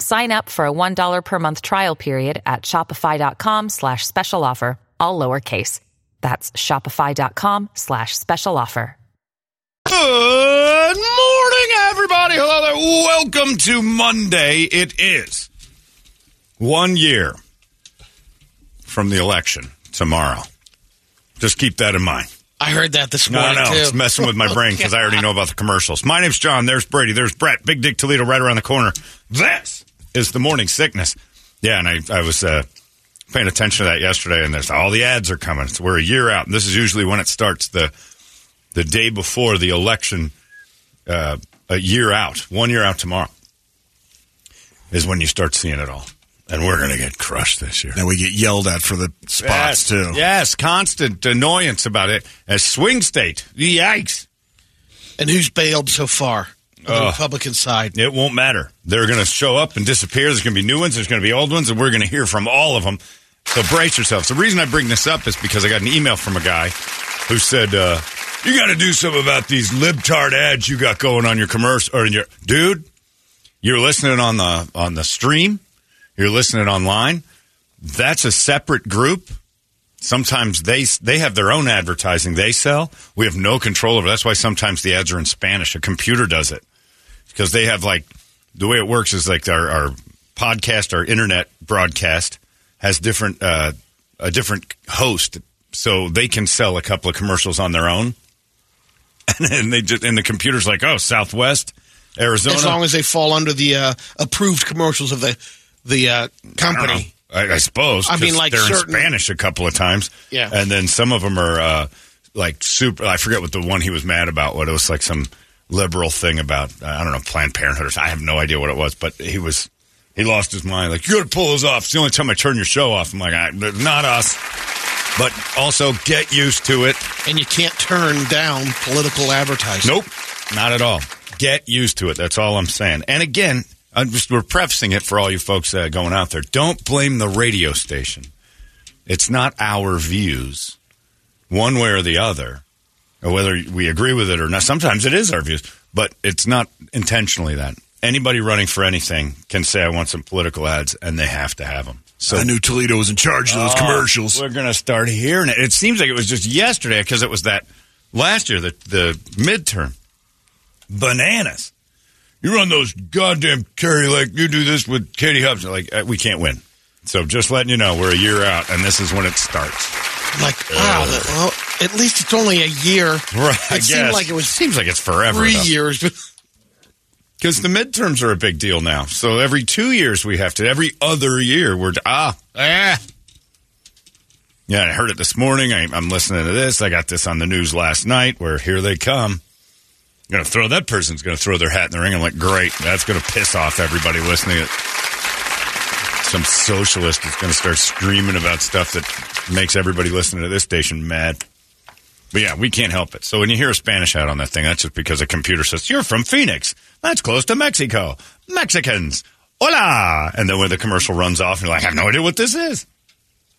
Sign up for a $1 per month trial period at shopify.com slash special offer, all lowercase. That's shopify.com slash special offer. Good morning, everybody. Hello there. Welcome to Monday. It is one year from the election tomorrow. Just keep that in mind. I heard that this No, morning no, too. it's messing with my brain because I already know about the commercials. My name's John. There's Brady. There's Brett. Big Dick Toledo right around the corner. This is the morning sickness. Yeah, and I, I was uh, paying attention to that yesterday, and there's all the ads are coming. So we're a year out, and this is usually when it starts the the day before the election. Uh, a year out, one year out tomorrow, is when you start seeing it all, and we're going to get crushed this year. And we get yelled at for the spots yes, too. Yes, constant annoyance about it. As swing state, yikes. and who's bailed so far on the. Republican side? It won't matter. They're going to show up and disappear. There's going to be new ones. There's going to be old ones, and we're going to hear from all of them. So brace yourselves. The reason I bring this up is because I got an email from a guy who said, uh, "You got to do something about these libtard ads you got going on your commercial or in your dude. You're listening on the on the stream. You're listening online. That's a separate group." Sometimes they they have their own advertising they sell. We have no control over. That's why sometimes the ads are in Spanish. A computer does it because they have like the way it works is like our, our podcast, our internet broadcast has different uh, a different host, so they can sell a couple of commercials on their own, and, then they just and the computer's like, oh, Southwest Arizona. As long as they fall under the uh, approved commercials of the the uh, I company. know. I, I suppose. I mean, like they're certain- in Spanish a couple of times. Yeah. and then some of them are uh, like super. I forget what the one he was mad about. What it was like some liberal thing about I don't know Planned Parenthood or something. I have no idea what it was, but he was he lost his mind. Like you got to pull those off. It's the only time I turn your show off. I'm like, I, not us. But also get used to it. And you can't turn down political advertising. Nope, not at all. Get used to it. That's all I'm saying. And again, I'm just we're prefacing it for all you folks uh, going out there. Don't blame the radio station. It's not our views, one way or the other, whether we agree with it or not. Sometimes it is our views, but it's not intentionally that. Anybody running for anything can say, "I want some political ads," and they have to have them. So I knew Toledo was in charge of those Oh, commercials. We're going to start hearing it. It seems like it was just yesterday because it was that Last year, the the midterm, bananas. You run those goddamn Kari like you do this with Katie Hobbs. Like uh, we can't win. So just letting you know, we're a year out, and this is when it starts. Like, wow. that- well, at least it's only a year. Right. I It seemed guess. like it was seems like it's forever. three though. years. Because the midterms are a big deal now. So every two years we have to, every other year we're, ah, ah. Yeah, I heard it this morning. I, I'm listening to this. I got this on the news last night where here they come. Going to throw, that person's going to throw their hat in the ring. I'm like, great. That's going to piss off everybody listening. Some socialist is going to start screaming about stuff that makes everybody listening to this station mad. But yeah, we can't help it. So when you hear a Spanish hat on that thing, that's just because a computer says, You're from Phoenix. That's close to Mexico. Mexicans. Hola. And then when the commercial runs off, you're like, I have no idea what this is.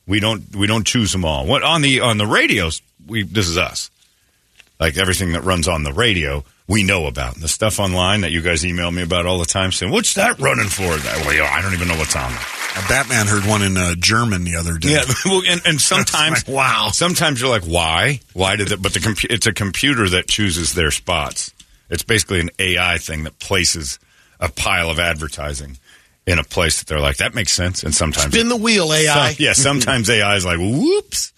We don't we don't choose them all. What on the on the radios, we this is us. Like everything that runs on the radio, we know about. The stuff online that you guys email me about all the time saying, What's that running for? That I don't even know what's on there. Batman heard one in uh, German the other day. Yeah, well, and, and sometimes, Like, wow. Sometimes you're like, why? Why did it? But the compu- it's a computer that chooses their spots. It's basically an AI thing that places a pile of advertising in a place that they're like, that makes sense. And sometimes, spin the wheel, AI. Some- yeah, sometimes AI is like, whoops.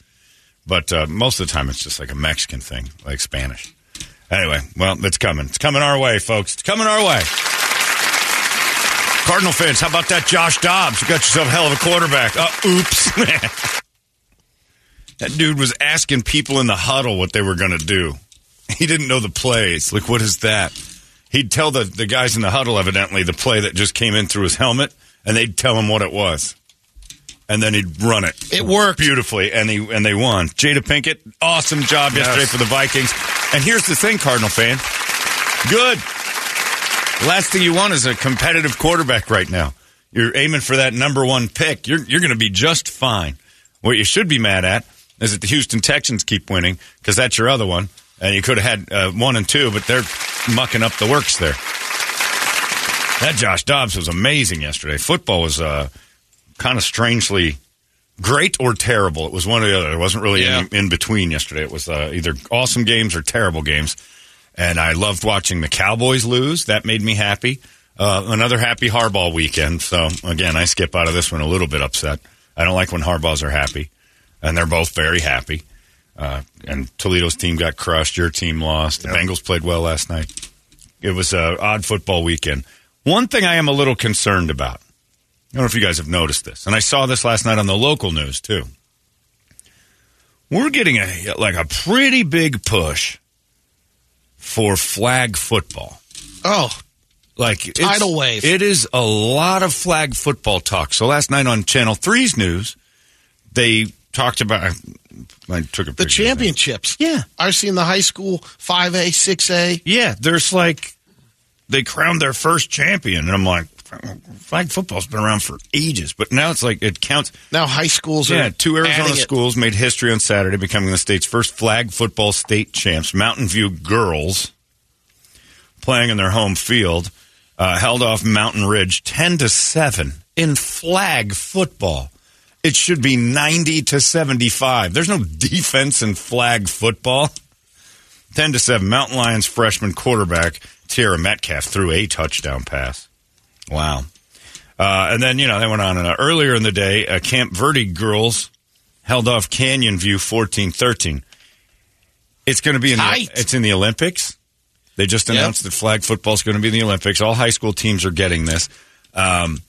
But uh, most of the time, it's just like a Mexican thing, like Spanish. Anyway, well, it's coming. It's coming our way, folks. It's coming our way. Cardinal fans, how about that Josh Dobbs? You got yourself a hell of a quarterback. Uh, oops. that dude was asking people in the huddle what they were going to do. He didn't know the plays. Like, what is that? He'd tell the, the guys in the huddle, evidently, the play that just came in through his helmet, and they'd tell him what it was. And then he'd run it. It worked. Beautifully, and, he, and they won. Jada Pinkett, awesome job yesterday for the Vikings. And here's the thing, Cardinal fan. Good. Last thing you want is a competitive quarterback right now. You're aiming for that number one pick. You're you're going to be just fine. What you should be mad at is that the Houston Texans keep winning because that's your other one, and you could have had uh, one and two, but they're mucking up the works there. That Josh Dobbs was amazing yesterday. Football was uh, kind of strangely great or terrible. It was one or the other. There wasn't really Yeah. any in between yesterday. It was uh, either awesome games or terrible games. And I loved watching the Cowboys lose. That made me happy. Uh, another happy Harbaugh weekend. So again, I skip out of this one a little bit upset. I don't like when Harbaughs are happy, and they're both very happy. Uh, and Toledo's team got crushed. Your team lost. The Bengals played well last night. It was an odd football weekend. One thing I am a little concerned about. I don't know if you guys have noticed this, and I saw this last night on the local news too. We're getting a like a pretty big push for flag football. Oh, Like it's- Tidal wave. It is a lot of flag football talk. So last night on Channel 3's news, they talked about. I took a the picture of it. championships. Yeah. I've seen the high school 5A, 6A. Yeah, there's like they crowned their first champion, and I'm like, flag football's been around for ages, but now it's like it counts. Now high schools are Yeah, two Arizona schools made history on Saturday, becoming the state's first flag football state champs. Mountain View girls playing in their home field uh, held off Mountain Ridge ten to seven in flag football. It should be ninety to seventy-five. There's no defense in flag football. Ten to seven. Mountain Lions freshman quarterback Tierra Metcalf threw a touchdown pass. Wow. Uh, and then, you know, they went on. And, uh, earlier in the day, uh, Camp Verde girls held off Canyon View 1413. It's going to be in the, it's in the Olympics. They just Yep. announced that flag football is going to be in the Olympics. All high school teams are getting this. Um,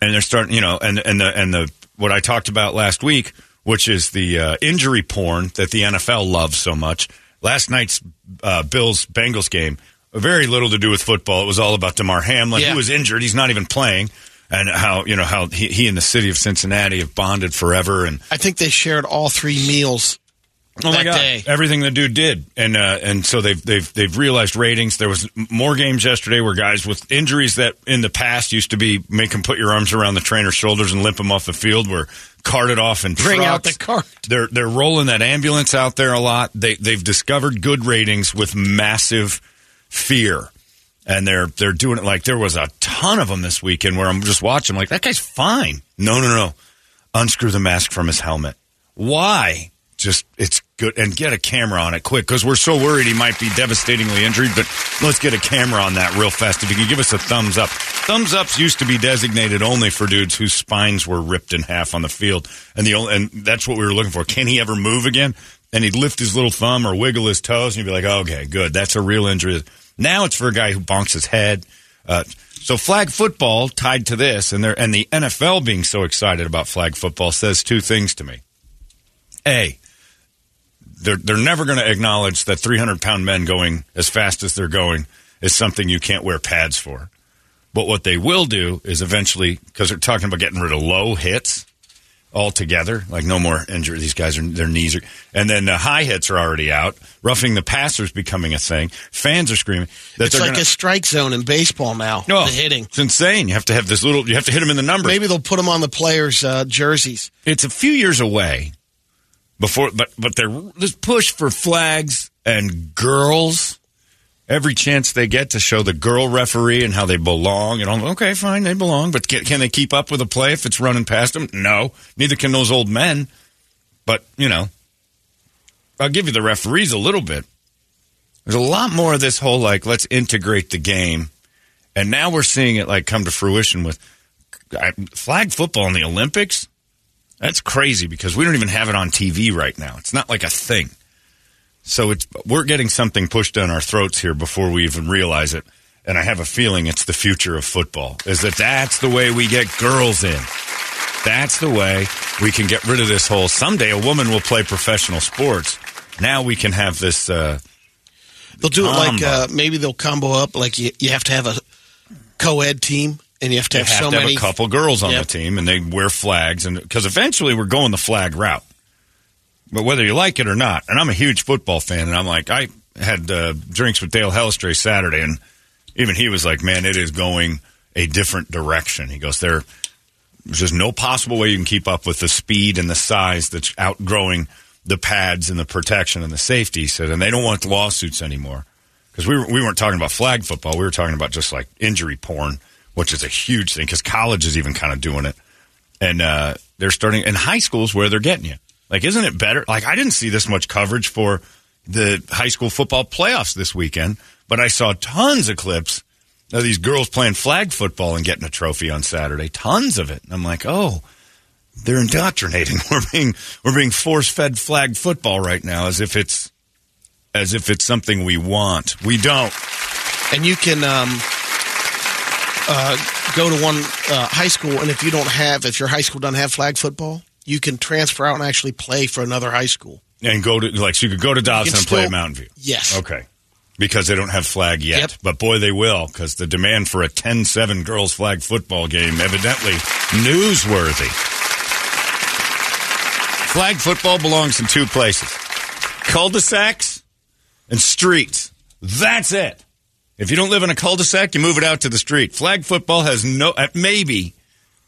and they're starting, you know, and, and the, and the, what I talked about last week, which is the uh, injury porn that the NFL loves so much. Last night's uh, Bills Bengals game, very little to do with football. It was all about Damar Hamlin, Yeah. who was injured. He's not even playing. And how, you know, how he, he and the city of Cincinnati have bonded forever. And I think they shared all three meals Oh my that god! day. Everything the dude did, and uh, and so they've they've they've realized ratings. There was more games yesterday where guys with injuries that in the past used to be make them put your arms around the trainer's shoulders and limp them off the field were carted off and Bring out the cart. They're they're rolling that ambulance out there a lot. They they've discovered good ratings with massive fear. And they're they're doing it like there was a ton of them this weekend where I'm just watching like that guy's fine. No, no, no. Unscrew the mask from his helmet. Why? Just it's good and get a camera on it quick because we're so worried he might be devastatingly injured. But let's get a camera on that real fast. If you can give us a thumbs up, thumbs ups used to be designated only for dudes whose spines were ripped in half on the field, and the and that's what we were looking for. Can he ever move again? And he'd lift his little thumb or wiggle his toes, and you'd be like, okay, good, that's a real injury. Now it's for a guy who bonks his head. Uh, so flag football tied to this, and and the NFL being so excited about flag football says two things to me. A, they're they're never going to acknowledge that 300 pound men going as fast as they're going is something you can't wear pads for. But what they will do is eventually, because they're talking about getting rid of low hits altogether, like no more injury. These guys are their knees are, and then the high hits are already out. Roughing the passer is becoming a thing. Fans are screaming that It's like gonna, a strike zone in baseball now. Oh, the hitting. It's insane. You have to have this little. You have to hit them in the numbers. Maybe they'll put them on the players' uh, jerseys. it's a few years away before but but they're this push for flags and girls every chance they get to show the girl referee and how they belong and all okay fine they belong but can, can they keep up with a play if it's running past them no neither can those old men but you know i'll give you the referees a little bit there's a lot more of this whole like let's integrate the game and now we're seeing it like come to fruition with flag football in the olympics that's crazy because we don't even have it on TV right now. It's not like a thing. So it's we're getting something pushed down our throats here before we even realize it. And I have a feeling it's the future of football. Is that that's the way we get girls in. That's the way we can get rid of this whole someday a woman will play professional sports. Now we can have this uh They'll do it like uh, maybe they'll combo up like you, you have to have a co-ed team and you have to you have, have so to have many. a couple girls on Yep. the team and they wear flags and because eventually we're going the flag route but whether you like it or not and i'm a huge football fan and i'm like i had uh, drinks with dale Hellestrae saturday and even he was like man it is going a different direction. He goes there there's just no possible way you can keep up with the speed and the size that's outgrowing the pads and the protection and the safety he said and they don't want lawsuits anymore. Because we, were, we weren't talking about flag football. We were talking about just like injury porn which is a huge thing because college is even kind of doing it. And uh, they're starting in high schools where they're getting you like isn't it better? Like i didn't see this much coverage for the high school football playoffs this weekend but i saw tons of clips of these girls playing flag football and getting a trophy on saturday. Tons of it. And i'm like oh they're indoctrinating. We're being we're being force fed flag football right now as if it's as if it's something we want. We don't. And you can um, uh, go to one uh, high school, and if you don't have, if your high school doesn't have flag football, you can transfer out and actually play for another high school. and go to like so you could go to Dobson can and play at Mountain View. Yes. Okay. Because they don't have flag yet. Yep. But boy, they will, because the demand for a 10 7 girls flag football game, evidently newsworthy. Flag football belongs in two places cul de sacs and streets. That's it. If you don't live in a cul de sac, you move it out to the street. Flag football has no, uh, maybe,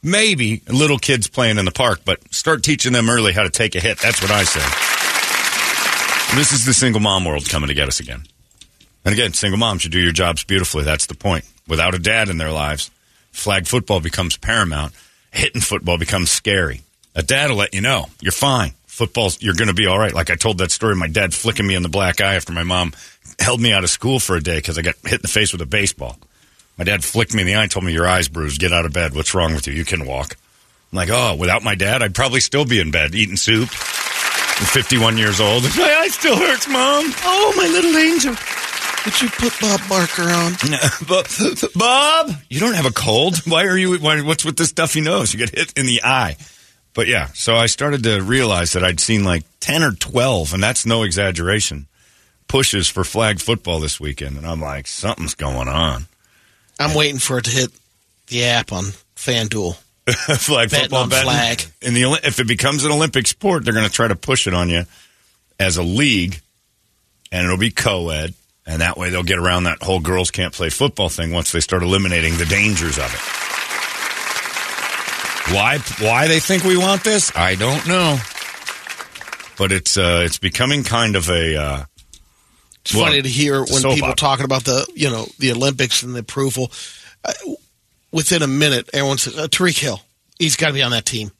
maybe little kids playing in the park, but start teaching them early how to take a hit. That's what I say. This is the single mom world coming to get us again. And again, single moms should do your jobs beautifully. That's the point. Without a dad in their lives, flag football becomes paramount. Hitting football becomes scary. A dad will let you know you're fine. Football's you're going to be all right. Like I told that story, my dad flicking me in the black eye after my mom held me out of school for a day because I got hit in the face with a baseball. My dad flicked me in the eye and told me your eyes bruised. Get out of bed. What's wrong with you? You can walk. I'm like, oh, without my dad, I'd probably still be in bed eating soup. I'm 51 years old. My eye still hurts, mom. Oh, my little angel. Did you put Bob Barker on? Bob, Bob, you don't have a cold. Why are you? Why, what's with this stuffy nose? You get hit in the eye. But yeah, so I started to realize that I'd seen like ten or twelve, and that's no exaggeration. Pushes for flag football this weekend, and I'm like, something's going on. I'm waiting for it to hit the app on FanDuel. flag Betting football betting. flag. In the if it becomes an Olympic sport, they're going to try to push it on you as a league, and it'll be co-ed, and that way they'll get around that whole girls can't play football thing once they start eliminating the dangers of it. Why? Why they think we want this? I don't know, but it's uh, it's becoming kind of a. Uh, It's well, funny to hear when people opera. talking about the you know the Olympics and the approval. Uh, within a minute, everyone says uh, Tyreek Hill. He's got to be on that team.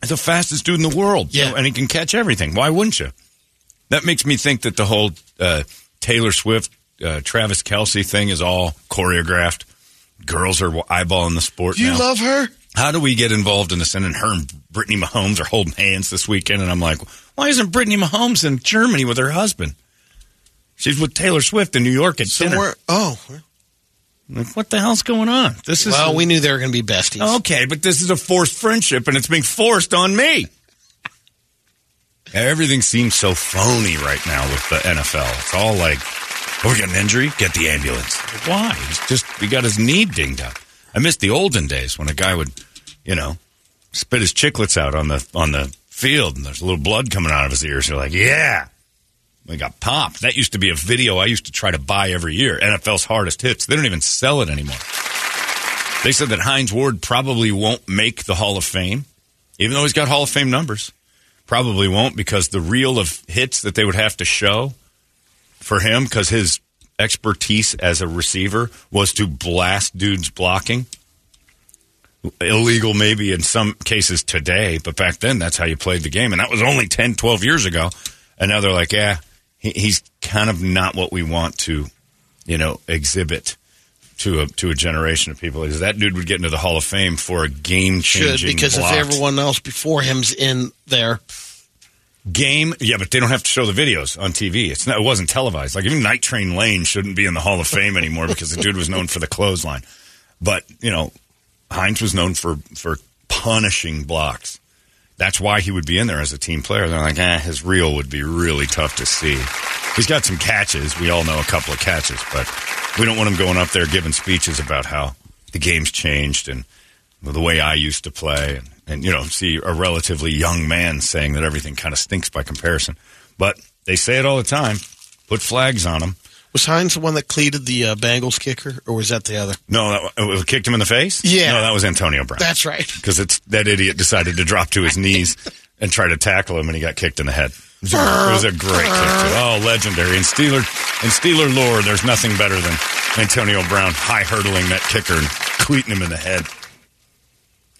the fastest dude in the world. Yeah. and he can catch everything. Why wouldn't you? That makes me think that the whole uh, Taylor Swift, uh, Travis Kelce thing is all choreographed. Girls are eyeballing the sport. Do you now. love her? How do we get involved in this? And her and Brittany Mahomes are holding hands this weekend, and I'm like, why isn't Brittany Mahomes in Germany with her husband? She's with Taylor Swift in New York at Somewhere. Oh. Like, what the hell's going on? This is well, we knew they were going to be besties. okay, but this is a forced friendship, and it's being forced on me. Everything seems so phony right now with the NFL. It's all like, oh, we got an injury, get the ambulance. Why? He's just he got his knee dinged up. I miss the olden days when a guy would, you know, spit his chiclets out on the on the field, and there's a little blood coming out of his ears. You're like, yeah, we got popped. That used to be a video I used to try to buy every year. NFL's hardest hits. They don't even sell it anymore. They said that Hines Ward probably won't make the Hall of Fame, even though he's got Hall of Fame numbers. Probably won't because the reel of hits that they would have to show for him, because his expertise as a receiver was to blast dudes blocking. Illegal, maybe in some cases today, but back then that's how you played the game. And that was only 10, 12 years ago. And now they're like, yeah, he, he's kind of not what we want to, you know, exhibit to a to a generation of people. Is that dude would get into the Hall of Fame for a game should changing because if everyone else before him's in there, game. Yeah, but they don't have to show the videos on TV. It's not, it wasn't televised. Like even Night Train Lane shouldn't be in the Hall of Fame anymore because the dude was known for the clothesline. But you know, Hines was known for for punishing blocks. That's why he would be in there as a team player. They're like, eh, his reel would be really tough to see. He's got some catches. We all know a couple of catches, but we don't want him going up there giving speeches about how the game's changed and the way I used to play. And, and you know, see a relatively young man saying that everything kind of stinks by comparison. But they say it all the time. Put flags on them. Was Hines the one that cleated the uh, Bengals kicker, or was that the other? No, that, it kicked him in the face. Yeah. no, that was Antonio Brown. That's right. because it's that idiot decided to drop to his knees and try to tackle him, and he got kicked in the head. It was a, it was a great kick. Too. Oh, legendary! In Steeler in Steeler lore, there's nothing better than Antonio Brown high hurdling that kicker and cleating him in the head.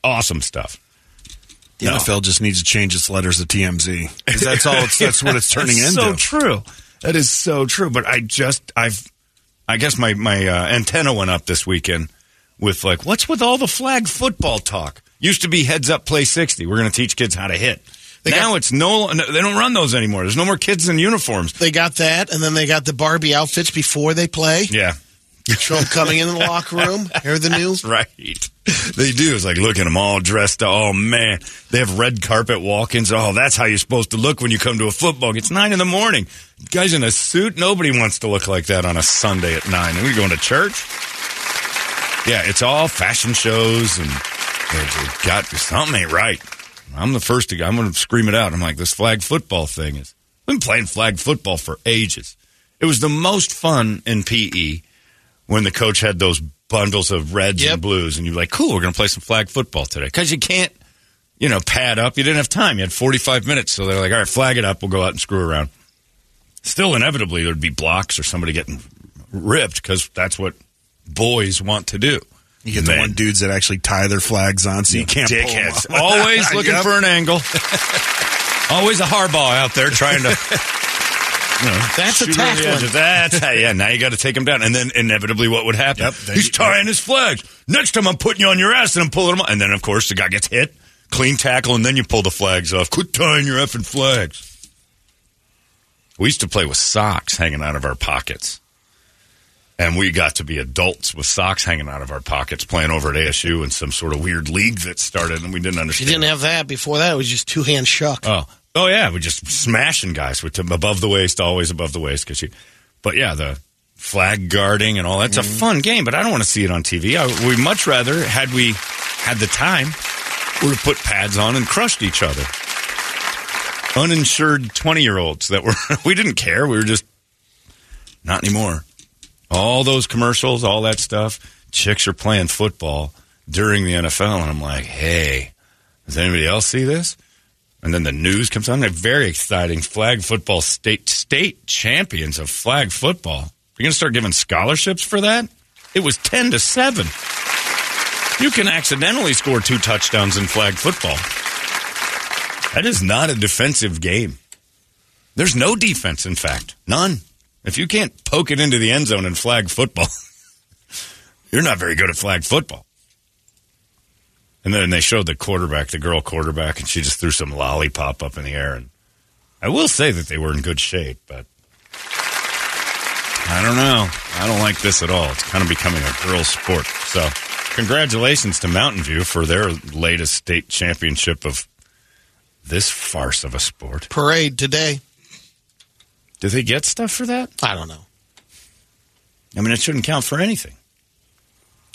Awesome stuff. The No. NFL just needs to change its letters to TMZ. 'Cause that's all. It's, that's what it's turning That's into. So true. That is so true. But I just I've I guess my my uh, antenna went up this weekend with like what's with all the flag football talk? Used to be heads up play sixty. We're going to teach kids how to hit. They now got- it's no, no, they don't run those anymore. There's no more kids in uniforms. They got that, and then they got the Barbie outfits before they play. Yeah, Them coming in the locker room. Hear the news? right. They do. It's like look at them all dressed. up. Oh man, they have red carpet walk-ins. Oh, that's how you're supposed to look when you come to a football. game. It's nine in the morning. Guys in a suit. Nobody wants to look like that on a Sunday at nine. Are we going to church? Yeah, it's all fashion shows and it's got something ain't right. I'm the first to. Go. I'm going to scream it out. I'm like this flag football thing is. I've been playing flag football for ages. It was the most fun in PE when the coach had those bundles of reds Yep. and blues, and you're like, "Cool, we're going to play some flag football today." Because you can't, you know, pad up. You didn't have time. You had 45 minutes, so they're like, "All right, flag it up. We'll go out and screw around." Still, inevitably, there'd be blocks or somebody getting ripped because that's what boys want to do. You get the one dudes that actually tie their flags on, so you can't pull 'em dickheads. off. Always looking Yep. for an angle. Always a hardball out there trying to. You know, That's a tackling. That's how, yeah. Now you got to take him down, and then inevitably, what would happen? Yep, He's tying his flags. Next time, I'm putting you on your ass and I'm pulling him. And then, of course, the guy gets hit, clean tackle, and then you pull the flags off. Quit tying your effing flags. We used to play with socks hanging out of our pockets. And we got to be adults with socks hanging out of our pockets playing over at ASU in some sort of weird league that started and we didn't understand. you didn't have that before that, it was just two hand shuck. Oh, oh yeah, we're just smashing guys with above the waist, always above the waist. Cause you, but yeah, the flag guarding and all that's a mm-hmm. fun game. But I don't want to see it on TV. I, we much rather had we had the time, we would have put pads on and crushed each other. Uninsured twenty year olds that were we didn't care. We were just not anymore. All those commercials, all that stuff. Chicks are playing football during the NFL, and I'm like, hey, does anybody else see this? And then the news comes on. They're very exciting. Flag football state state champions of flag football. You're going to start giving scholarships for that? It was ten to seven. You can accidentally score two touchdowns in flag football. That is not a defensive game. There's no defense, in fact. None. If you can't poke it into the end zone in flag football, you're not very good at flag football. And then they showed the quarterback, the girl quarterback, and she just threw some lollipop up in the air. And I will say that they were in good shape, but I don't know. I don't like this at all. It's kind of becoming a girls' sport. So, congratulations to Mountain View for their latest state championship of this farce of a sport. Parade today. Do they get stuff for that? I don't know. I mean, it shouldn't count for anything,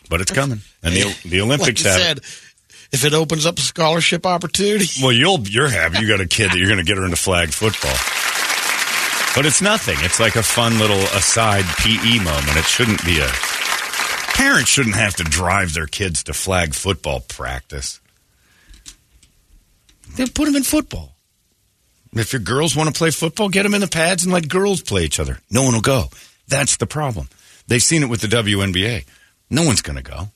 but it's coming. And the, the Olympics like have. said, if it opens up a scholarship opportunity, Well, you'll you're happy. You got a kid that you're going to get her into flag football. But it's nothing. It's like a fun little aside PE moment. It shouldn't be a. Parents shouldn't have to drive their kids to flag football practice. They put them in football. If your girls want to play football, get them in the pads and let girls play each other. No one will go. That's the problem. They've seen it with the WNBA. No one's going to go.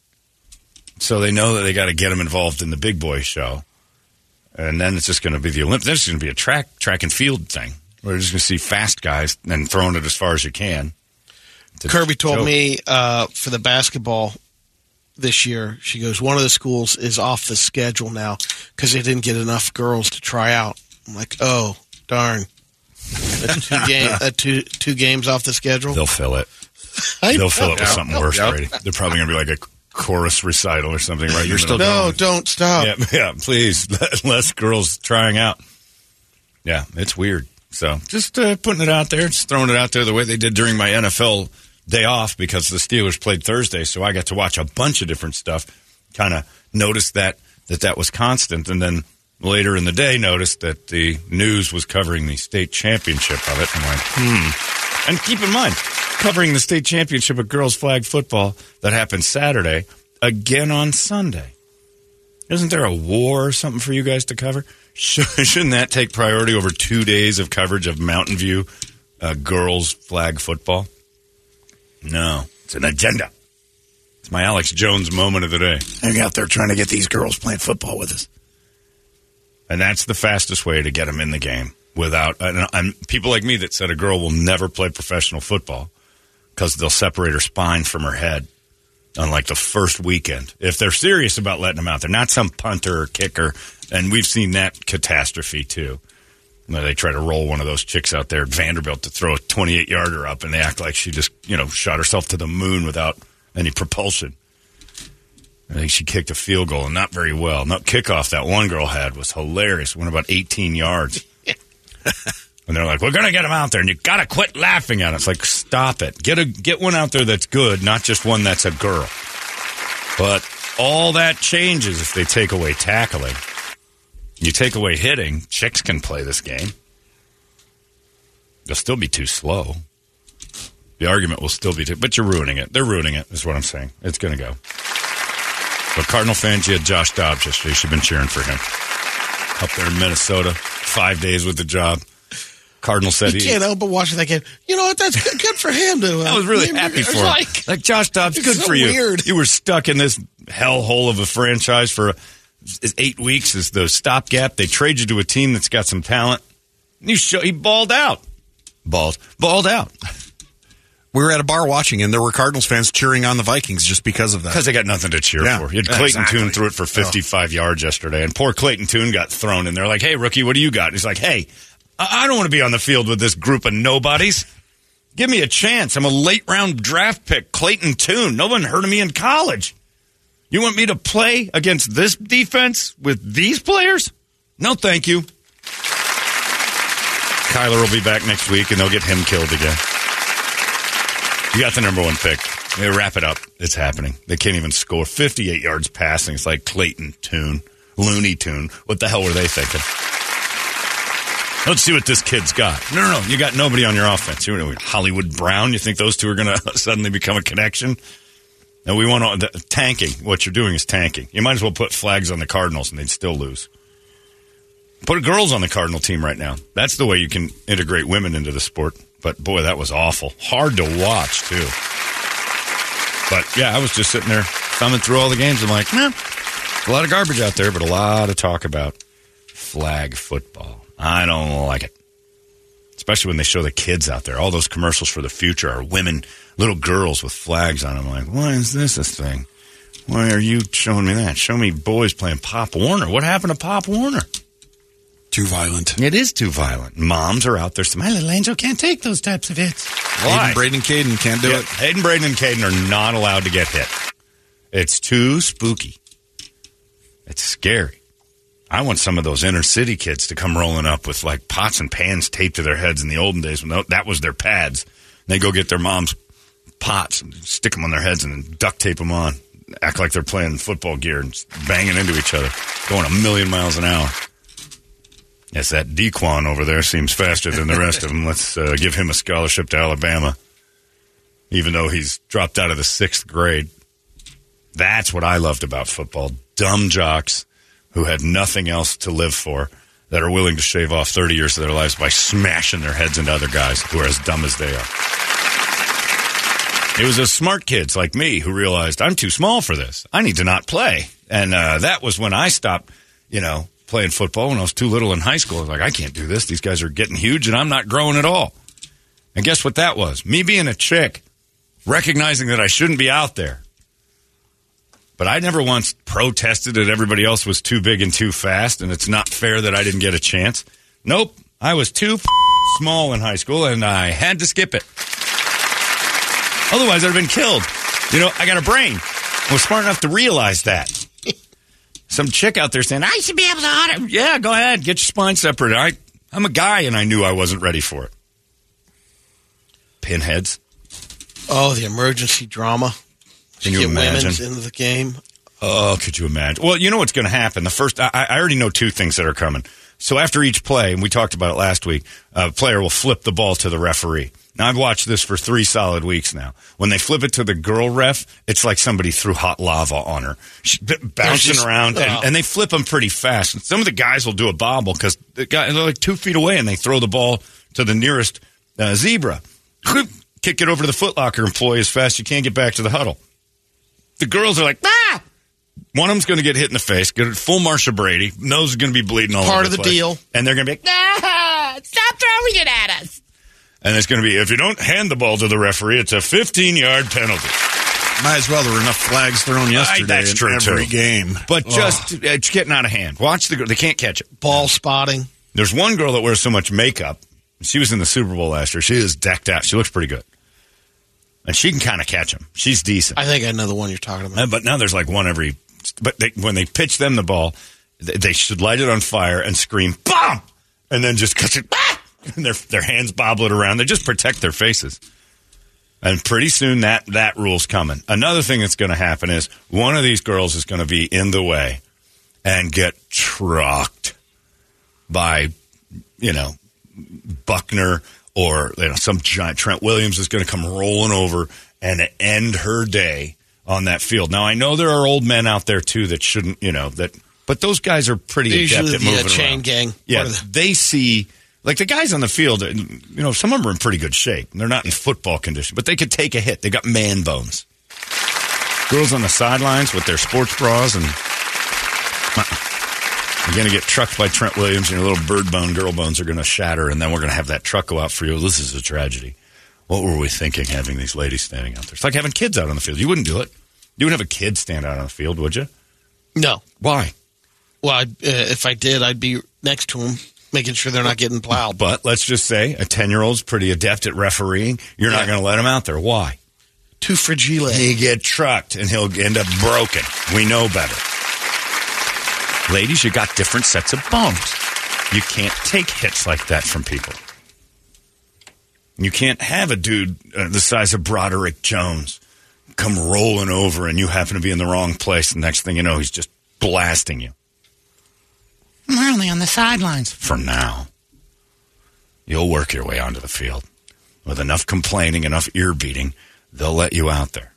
So they know that they got to get them involved in the big boy show. And then it's just going to be the Olympics. There's going to be a track track and field thing. We're just going to see fast guys and throwing it as far as you can. Kirby told choke. me uh, for the basketball this year, she goes, one of the schools is off the schedule now because they didn't get enough girls to try out. I'm like, oh, darn. That's two, game, uh, two, two games off the schedule. they'll fill it. They'll fill it with something worse, Brady. They're probably going to be like a chorus recital or something, right? You're still No, don't stop. Yeah, yeah, please. Less girls trying out. Yeah, it's weird. So just uh, putting it out there, just throwing it out there the way they did during my NFL day off because the Steelers played Thursday, so I got to watch a bunch of different stuff. Kind of noticed that that that was constant, and then later in the day noticed that the news was covering the state championship of it. I'm like, hmm. And keep in mind, covering the state championship of girls flag football that happened Saturday again on Sunday. Isn't there a war or something for you guys to cover? Shouldn't that take priority over two days of coverage of Mountain View uh, girls flag football? No, it's an agenda. It's my Alex Jones moment of the day. Hang out there trying to get these girls playing football with us. And that's the fastest way to get them in the game without. And, and people like me that said a girl will never play professional football because they'll separate her spine from her head on like the first weekend. If they're serious about letting them out, they're not some punter or kicker. And we've seen that catastrophe too. They try to roll one of those chicks out there at Vanderbilt to throw a 28 yarder up and they act like she just, you know, shot herself to the moon without any propulsion. I think she kicked a field goal and not very well. No kickoff that one girl had was hilarious. Went about 18 yards. and they're like, "We're gonna get him out there, and you gotta quit laughing at it." It's like, stop it. Get a get one out there that's good, not just one that's a girl. But all that changes if they take away tackling. You take away hitting, chicks can play this game. They'll still be too slow. The argument will still be, too, but you're ruining it. They're ruining it. Is what I'm saying. It's going to go. But Cardinal fans, you had Josh Dobbs yesterday. You've been cheering for him. Up there in Minnesota, five days with the job. Cardinal said You he. can't help but watch that game. You know what? That's good, good for him. To, uh, I was really happy for him. Like, Like, Josh Dobbs, good so for you. weird. You were stuck in this hellhole of a franchise for eight weeks as the stopgap. They trade you to a team that's got some talent. You show he balled out, balled, balled out We were at a bar watching, and there were Cardinals fans cheering on the Vikings just because of that. because they got nothing to cheer Yeah. for. You had Yeah, Clayton exactly. Tune threw it for 55 yards yesterday, and poor Clayton Tune got thrown in there. Like, hey, rookie, what do you got? He's like, hey, I I don't want to be on the field with this group of nobodies. Give me a chance. I'm a late round draft pick, Clayton Tune. No one heard of me in college. You want me to play against this defense with these players? No, thank you. Kyler will be back next week, and they'll get him killed again. You got the number one pick. They wrap it up. It's happening. They can't even score 58 yards passing. It's like Clayton Tune, Looney Tune. What the hell were they thinking? Let's see what this kid's got. No, no, no. You got nobody on your offense. You know, Hollywood Brown. You think those two are going to suddenly become a connection? And we want to tanking. What you're doing is tanking. You might as well put flags on the Cardinals, and they'd still lose. Put girls on the Cardinal team right now. That's the way you can integrate women into the sport. But boy, that was awful. Hard to watch too. But yeah, I was just sitting there thumbing through all the games. I'm like, man, a lot of garbage out there, but a lot of talk about flag football. I don't like it. especially when they show the kids out there. All those commercials for the future are women, little girls with flags on them. Like, why is this a thing? Why are you showing me that? Show me boys playing Pop Warner. What happened to Pop Warner? Too violent. It is too violent. Moms are out there saying, my little angel can't take those types of hits. Why? Hayden, Braden, Caden can't do Yeah, it. Hayden, Braden, and Caden are not allowed to get hit. It's too spooky. It's scary. I want some of those inner city kids to come rolling up with like pots and pans taped to their heads in the olden days when that was their pads. They go get their mom's pots and stick them on their heads and duct tape them on. Act like they're playing football gear and banging into each other, going a million miles an hour. Yes, that Dequan over there seems faster than the rest of them. Let's uh, give him a scholarship to Alabama, even though he's dropped out of the sixth grade. That's what I loved about football. Dumb jocks who had nothing else to live for that are willing to shave off 30 years of their lives by smashing their heads into other guys who are as dumb as they are. It was the smart kids like me who realized I'm too small for this. I need to not play. And uh, that was when I stopped, you know, playing football when I was too little in high school. I was like, I can't do this. These guys are getting huge and I'm not growing at all. And guess what that was? Me being a chick, recognizing that I shouldn't be out there. But I never once protested that everybody else was too big and too fast, and it's not fair that I didn't get a chance. Nope, I was too f- small in high school, and I had to skip it. Otherwise, I'd have been killed. You know, I got a brain. I was smart enough to realize that. Some chick out there saying, I should be able to him. Yeah, go ahead. Get your spine separated. I, I'm a guy, and I knew I wasn't ready for it. Pinheads. Oh, the emergency drama. Can you Get women's imagine? into the game. Oh, could you imagine? Well, you know what's going to happen. The first, I, I already know two things that are coming. So after each play, and we talked about it last week, a player will flip the ball to the referee. Now I've watched this for three solid weeks now. When they flip it to the girl ref, it's like somebody threw hot lava on her, She's b- bouncing just- around, and, oh. and they flip them pretty fast. And some of the guys will do a bobble because the guy they're like two feet away, and they throw the ball to the nearest uh, zebra, kick it over to the Footlocker employee as fast as you can get back to the huddle. The girls are like, ah! One of them's going to get hit in the face, get full Marcia Brady, nose is going to be bleeding all Part over of the place. deal. And they're going to be like, ah, stop throwing it at us. And it's going to be, if you don't hand the ball to the referee, it's a 15 yard penalty. Might as well. There were enough flags thrown yesterday that's in true, every too. game. But just, it's getting out of hand. Watch the girl, they can't catch it. Ball spotting. There's one girl that wears so much makeup. She was in the Super Bowl last year. She is decked out. She looks pretty good. And she can kind of catch them. She's decent. I think I know the one you're talking about. Uh, But now there's like one every. But they, when they pitch them the ball, they, they should light it on fire and scream "bomb," and then just catch it. And their their hands bobble it around. They just protect their faces. And pretty soon that that rule's coming. Another thing that's going to happen is one of these girls is going to be in the way and get trucked by, you know, Buckner or you know some giant Trent Williams is going to come rolling over and end her day on that field. Now I know there are old men out there too that shouldn't, you know, that but those guys are pretty Usually adept at the, uh, chain around. gang. Yeah, of they see like the guys on the field. uh, You know, some of them are in pretty good shape. They're not in football condition, but they could take a hit. They got man bones. Girls on the sidelines with their sports bras and you're going to get trucked by Trent Williams, and your little bird bone, girl bones are going to shatter, and then we're going to have that truck go out for you. This is a tragedy. What were we thinking having these ladies standing out there? It's like having kids out on the field. You wouldn't do it. You wouldn't have a kid stand out on the field, would you? No. Why? Well, uh, if I did, I'd be next to them, making sure they're not getting plowed. But let's just say a 10 year old's pretty adept at refereeing. You're not going to let him out there. Why? Too fragile. He get trucked and he'll end up broken. We know better. Ladies, you got different sets of bones. You can't take hits like that from people. You can't have a dude uh, the size of Broderick Jones come rolling over and you happen to be in the wrong place. The next thing you know, he's just blasting you. I'm only on the sidelines. For now. You'll work your way onto the field. With enough complaining, enough ear beating, they'll let you out there.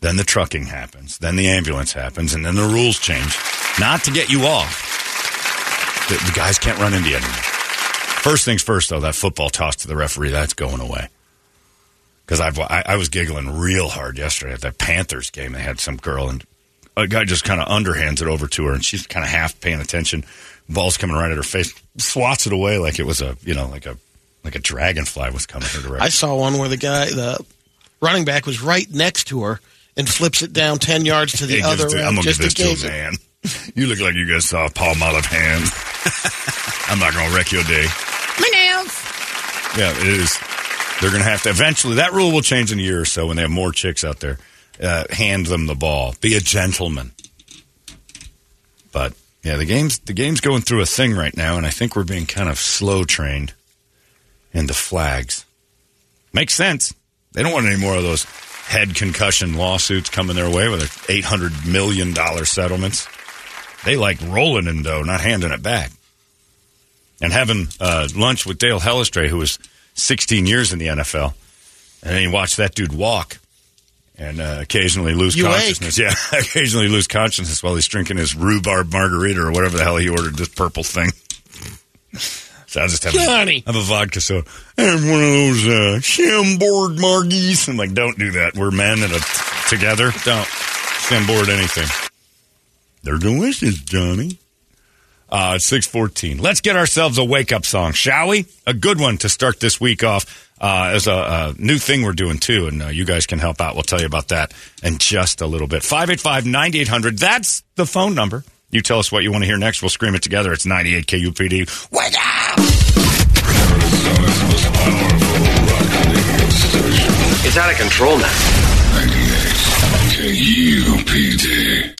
Then the trucking happens. Then the ambulance happens. And then the rules change. Not to get you off. The, the guys can't run into you anymore. First things first, though, that football toss to the referee, that's going away. Because I, I was giggling real hard yesterday at that Panthers game. They had some girl and a guy just kind of underhands it over to her, and she's kind of half paying attention. Ball's coming right at her face, swats it away like it was a you know like a Like a dragonfly was coming her direction. I saw one where the guy, the running back, was right next to her and flips it down ten yards to the Hey, other just- end I'm gonna just give this to a man. You look like you guys saw a Paul Olive hand. I'm not gonna wreck your day. My nails. Yeah, it is. They're gonna have to eventually. That rule will change in a year or so when they have more chicks out there. Uh, hand them the ball. Be a gentleman. But yeah, the game's the game's going through a thing right now, and I think we're being kind of slow trained in the flags. Makes sense. They don't want any more of those head concussion lawsuits coming their way with their eight hundred million dollar settlements. They like rolling in dough, not handing it back. And having uh, lunch with Dale Hellestrae, who was 16 years in the NFL, and then you watch that dude walk and uh, occasionally lose You consciousness. Yeah, occasionally lose consciousness while he's drinking his rhubarb margarita or whatever the hell he ordered, this purple thing. So I just have, Johnny. have a vodka soda. I have one of those uh, Chambord margies. I'm like, don't do that. We're men and a t- together. Don't Chambord anything. They're delicious, Johnny. Uh, it's 614. Let's get ourselves a wake up song, shall we? A good one to start this week off. Uh, as a, a new thing we're doing too, and uh, you guys can help out. We'll tell you about that in just a little bit. 585 9800. That's the phone number. You tell us what you want to hear next. We'll scream it together. It's 98 KUPD. Wake up! It's out of control now. 98 KUPD.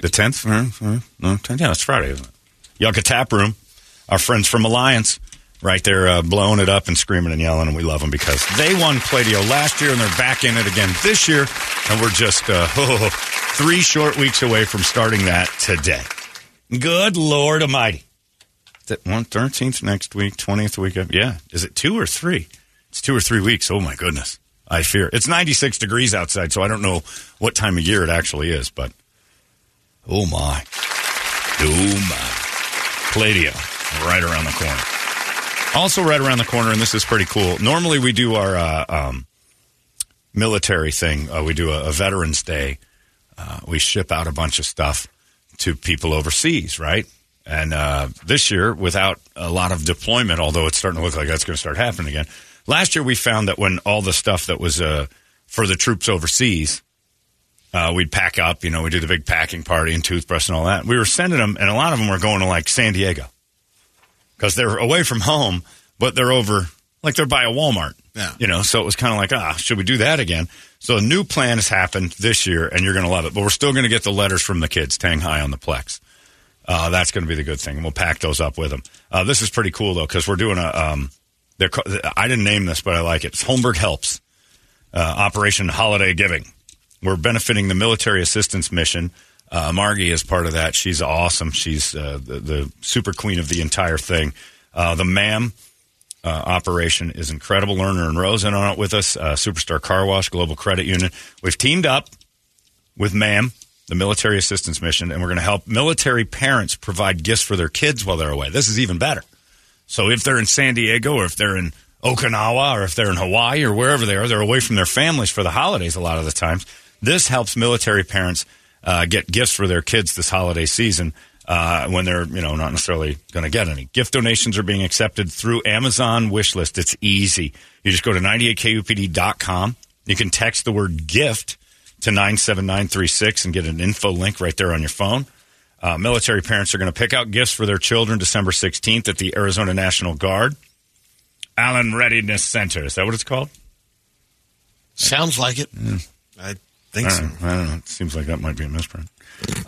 The 10th? Uh, no, 10th? Yeah, it's Friday, isn't it? Yucca Tap Room. Our friends from Alliance right there uh, blowing it up and screaming and yelling, and we love them because they won Pladio last year and they're back in it again this year, and we're just uh, three short weeks away from starting that today. Good Lord Almighty. It one, 13th next week, 20th week? Of, yeah. Is it two or three? It's two or three weeks. Oh, my goodness. I fear. It's 96 degrees outside, so I don't know what time of year it actually is, but oh, my. Oh, my. Pladio, right around the corner. Also, right around the corner, and this is pretty cool. Normally, we do our uh, um, military thing. Uh, we do a, a Veterans Day. Uh, we ship out a bunch of stuff to people overseas, right? And uh, this year, without a lot of deployment, although it's starting to look like that's going to start happening again. Last year, we found that when all the stuff that was uh, for the troops overseas, uh, we'd pack up, you know, we do the big packing party and toothbrush and all that. We were sending them, and a lot of them were going to like San Diego because they're away from home, but they're over, like they're by a Walmart. Yeah. You know, so it was kind of like, ah, should we do that again? So a new plan has happened this year, and you're going to love it. But we're still going to get the letters from the kids, Tang High on the Plex. Uh, that's going to be the good thing, and we'll pack those up with them. Uh, this is pretty cool though, because we're doing a. Um, they're, I didn't name this, but I like it. It's Holmberg Helps uh, Operation Holiday Giving. We're benefiting the military assistance mission. Uh, Margie is part of that. She's awesome. She's uh, the, the super queen of the entire thing. Uh, the MAM uh, operation is incredible. Lerner and Rosen on it with us. Uh, Superstar Car Wash, Global Credit Union. We've teamed up with MAM, the military assistance mission, and we're going to help military parents provide gifts for their kids while they're away. This is even better. So if they're in San Diego or if they're in Okinawa or if they're in Hawaii or wherever they are, they're away from their families for the holidays a lot of the times. This helps military parents uh, get gifts for their kids this holiday season uh, when they're you know not necessarily going to get any. Gift donations are being accepted through Amazon Wishlist. It's easy. You just go to 98kupd.com. You can text the word gift to 97936 and get an info link right there on your phone. Uh, military parents are going to pick out gifts for their children December 16th at the Arizona National Guard. Allen Readiness Center. Is that what it's called? Sounds like it. I think I so. don't, know. I don't know. It seems like that might be a misprint.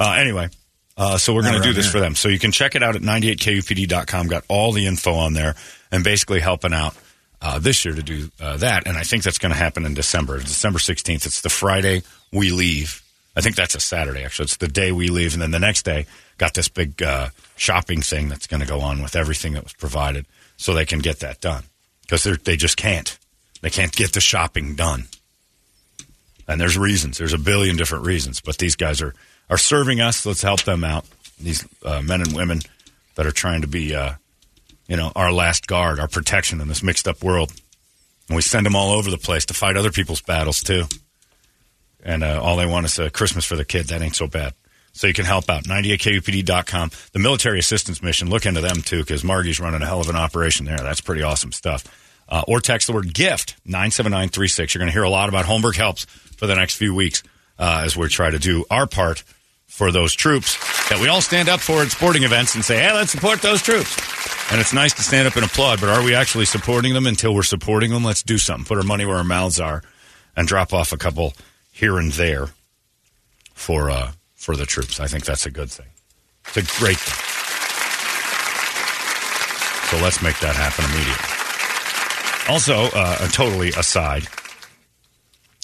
Uh, anyway, uh, so we're going to do this here. for them. So you can check it out at 98kupd.com. Got all the info on there and basically helping out uh, this year to do uh, that. And I think that's going to happen in December. December 16th. It's the Friday we leave. I think that's a Saturday, actually. It's the day we leave. And then the next day, got this big uh, shopping thing that's going to go on with everything that was provided so they can get that done. Because they just can't. They can't get the shopping done. And there's reasons. There's a billion different reasons. But these guys are, are serving us. Let's help them out. These uh, men and women that are trying to be, uh, you know, our last guard, our protection in this mixed up world. And we send them all over the place to fight other people's battles, too. And uh, all they want is a Christmas for their kid. That ain't so bad. So you can help out. 98kupd.com. The military assistance mission, look into them, too, because Margie's running a hell of an operation there. That's pretty awesome stuff. Uh, or text the word gift, 97936. You're going to hear a lot about Holmberg Helps for the next few weeks uh, as we try to do our part for those troops that we all stand up for at sporting events and say, hey, let's support those troops. And it's nice to stand up and applaud, but are we actually supporting them until we're supporting them? Let's do something. Put our money where our mouths are and drop off a couple here and there for uh, for the troops. I think that's a good thing. It's a great thing. So let's make that happen immediately. Also, uh, totally aside,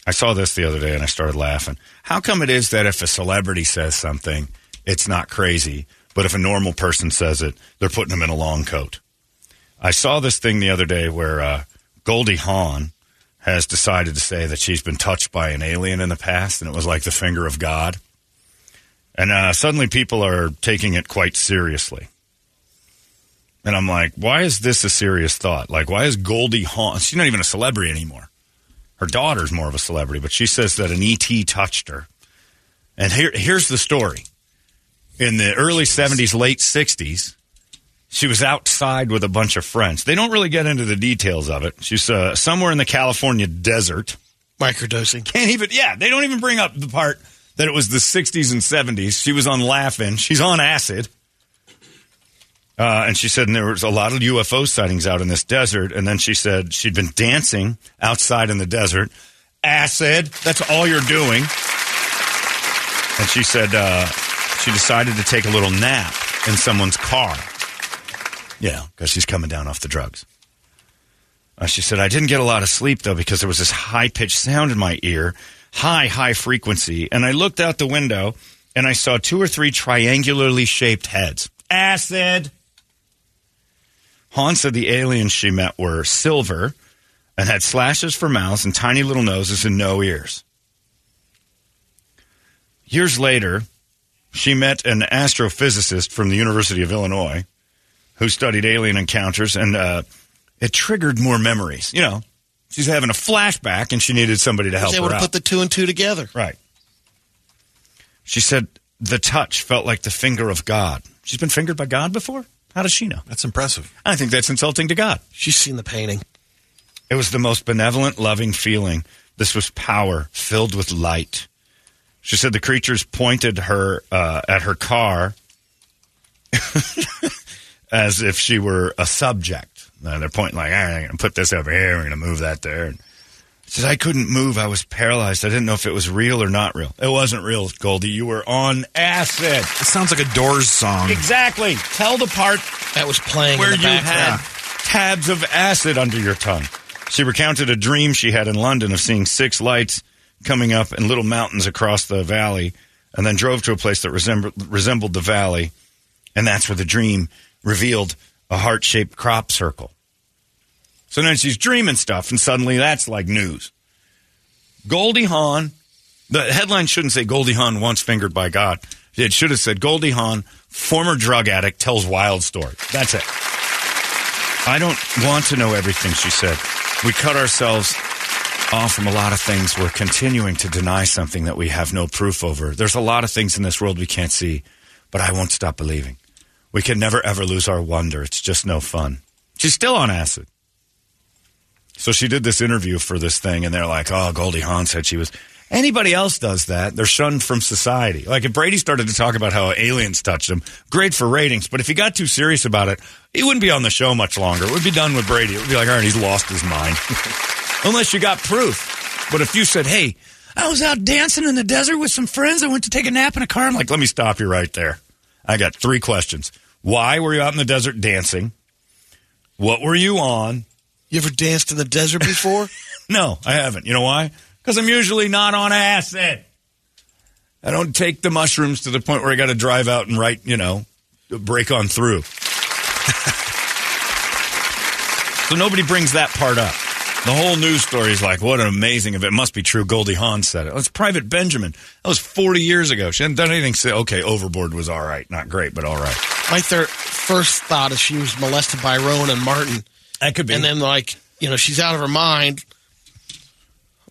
I saw this the other day and I started laughing. How come it is that if a celebrity says something, it's not crazy, but if a normal person says it, they're putting them in a long coat? I saw this thing the other day where uh, Goldie Hawn has decided to say that she's been touched by an alien in the past and it was like the finger of God. And uh, suddenly people are taking it quite seriously. And I'm like, why is this a serious thought? Like, why is Goldie Hawn? She's not even a celebrity anymore. Her daughter's more of a celebrity, but she says that an ET touched her. And here, here's the story. In the early 70s, late 60s, she was outside with a bunch of friends. They don't really get into the details of it. She's uh, somewhere in the California desert. Microdosing. Can't even, yeah, they don't even bring up the part that it was the 60s and 70s. She was on Laugh-In. She's on acid. Uh, and she said and there was a lot of UFO sightings out in this desert. And then she said she'd been dancing outside in the desert. Acid, that's all you're doing. And she said uh, she decided to take a little nap in someone's car. Yeah, because she's coming down off the drugs. Uh, she said, I didn't get a lot of sleep, though, because there was this high pitched sound in my ear, high, high frequency. And I looked out the window and I saw two or three triangularly shaped heads. Acid. Hawn said the aliens she met were silver and had slashes for mouths and tiny little noses and no ears. Years later, she met an astrophysicist from the University of Illinois who studied alien encounters, and uh, it triggered more memories. You know, she's having a flashback, and she needed somebody to I help was her able to out. put the two and two together. Right. She said the touch felt like the finger of God. She's been fingered by God before? How does she know? That's impressive. I think that's insulting to God. She's seen the painting. It was the most benevolent, loving feeling. This was power filled with light. She said the creatures pointed her uh, at her car as if she were a subject. Uh, they're pointing like, "Ah, I'm going to put this over here. We're going to move that there. And she said, I couldn't move. I was paralyzed. I didn't know if it was real or not real. It wasn't real, Goldie. You were on acid. It sounds like a Doors song. Exactly. Tell the part That was playing where in the you background. had tabs of acid under your tongue. She recounted a dream she had in London of seeing six lights coming up and little mountains across the valley, and then drove to a place that resembled, resembled the valley, and that's where the dream revealed a heart shaped crop circle. So then she's dreaming stuff, and suddenly that's like news. Goldie Hawn, the headline shouldn't say Goldie Hawn once fingered by God. It should have said Goldie Hawn, former drug addict, tells wild story. That's it. I don't want to know everything, she said. We cut ourselves off from a lot of things. We're continuing to deny something that we have no proof over. There's a lot of things in this world we can't see, but I won't stop believing. We can never ever lose our wonder. It's just no fun. She's still on acid. So she did this interview for this thing, and they're like, "Oh, Goldie Hawn said she was." Anybody else does that, they're shunned from society. Like if Brady started to talk about how aliens touched him, great for ratings. But if he got too serious about it, he wouldn't be on the show much longer. It would be done with Brady. It would be like, all right, he's lost his mind. Unless you got proof. But if you said, hey, I was out dancing in the desert with some friends. I went to take a nap in a car. I'm like, let me stop you right there. I got three questions. Why were you out in the desert dancing? What were you on? You ever danced in the desert before? No, I haven't. You know why? Because I'm usually not on acid. I don't take the mushrooms to the point where I got to drive out and write, you know, break on through. so nobody brings that part up. The whole news story is like, what an amazing event. It must be true. Goldie Hawn said it. It's Private Benjamin. That was 40 years ago. She hadn't done anything. Say, okay, Overboard was all right. Not great, but all right. My thir- first thought is she was molested by Rowan and Martin. That could be. And then, like, you know, she's out of her mind.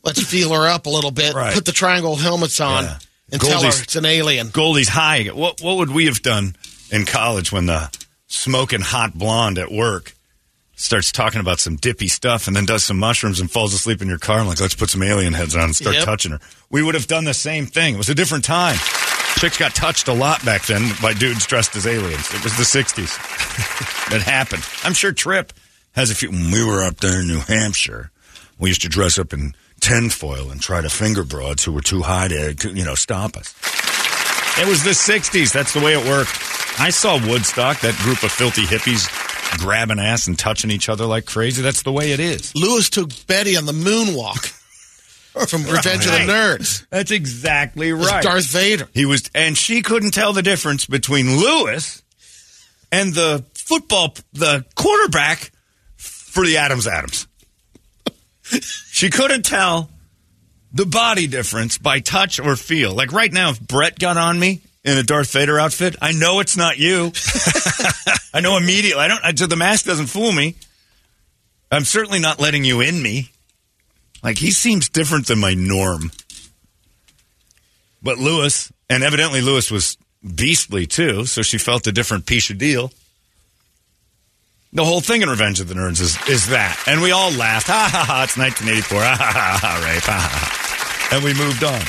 Let's feel her up a little bit. Right. Put the triangle helmets on Yeah. and tell her it's an alien. Goldie's high. What what would we have done in college when the smoking hot blonde at work starts talking about some dippy stuff and then does some mushrooms and falls asleep in your car and like let's put some alien heads on and start Yep. touching her. We would have done the same thing. It was a different time. Chicks got touched a lot back then by dudes dressed as aliens. It was the '60s. it happened. I'm sure Trip has a few. When we were up there in New Hampshire, we used to dress up in tinfoil and try to finger broads who were too high to you know, stop us. It was the 60s. That's the way it worked. I saw Woodstock, that group of filthy hippies grabbing ass and touching each other like crazy. That's the way it is. Lewis took Betty on the moonwalk from Revenge of the Nerds. That's exactly right. Darth Vader. He was, and she couldn't tell the difference between Lewis and the football, the quarterback for the Adams Atoms. she couldn't tell the body difference by touch or feel. Like right now, if Brett got on me in a Darth Vader outfit, I know it's not you. I know immediately. I don't. I, so the mask doesn't fool me. I'm certainly not letting you in me. Like he seems different than my norm. But Lewis, and evidently Lewis was beastly too, so she felt a different piece of deal. The whole thing in Revenge of the Nerds is, is that. And we all laughed. Ha ha ha, it's 1984. Ha ha ha, ha ha ha. And we moved on.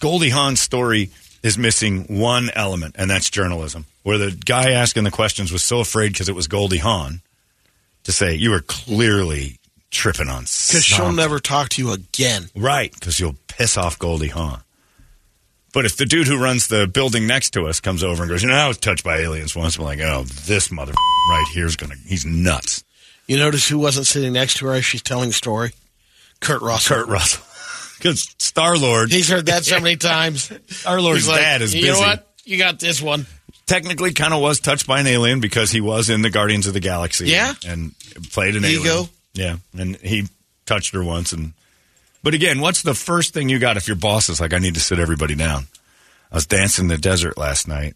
Goldie Hawn's story is missing one element, and that's journalism. Where the guy asking the questions was so afraid because it was Goldie Hawn to say, you were clearly tripping on Because she'll never talk to you again. Right, because you'll piss off Goldie Hawn. But if the dude who runs the building next to us comes over and goes, you know, I was touched by aliens once, I'm like, oh, this mother right here is gonna, he's nuts. You notice who wasn't sitting next to her as she's telling the story? Kurt Russell. Kurt Russell, because Star Lord, He's heard that so many times. Star Lord's like, dad is busy. you know what? You got this one. Technically, kind of was touched by an alien because he was in the Guardians of the Galaxy. Yeah. and played an Ego. alien. Yeah, and he touched her once. And but again, what's the first thing you got if your boss is like, I need to sit everybody down? I was dancing in the desert last night,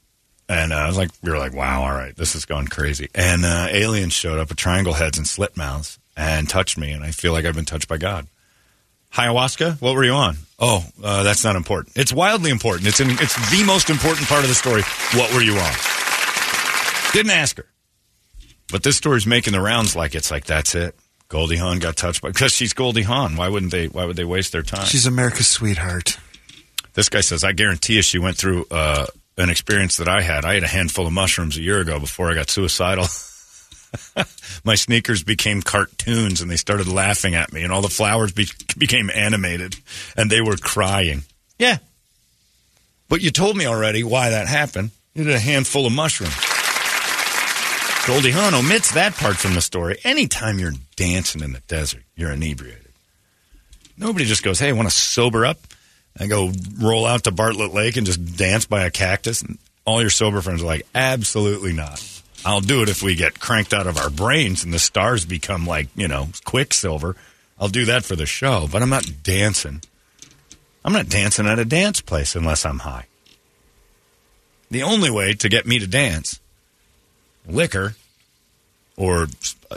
and uh, I was like, we were like, wow, all right, this has gone crazy. And uh, aliens showed up with triangle heads and slit mouths and touched me, and I feel like I've been touched by God. Ayahuasca? What were you on? Oh, uh, that's not important. It's wildly important. It's in, it's the most important part of the story. What were you on? Didn't ask her. But this story's making the rounds like it's like that's it. Goldie Hawn got touched by because she's Goldie Hawn. Why wouldn't they? Why would they waste their time? She's America's sweetheart. This guy says, I guarantee you she went through uh, an experience that I had. I had a handful of mushrooms a year ago before I got suicidal. My sneakers became cartoons and they started laughing at me, and all the flowers be- became animated and they were crying. Yeah. But you told me already why that happened. You did a handful of mushrooms. Goldie Hawn omits that part from the story. Anytime you're dancing in the desert, you're inebriated. Nobody just goes, hey, want to sober up? and go roll out to Bartlett Lake and just dance by a cactus. And all your sober friends are like, absolutely not. I'll do it if we get cranked out of our brains and the stars become like, you know, quicksilver. I'll do that for the show, but I'm not dancing. I'm not dancing at a dance place unless I'm high. The only way to get me to dance, liquor, or,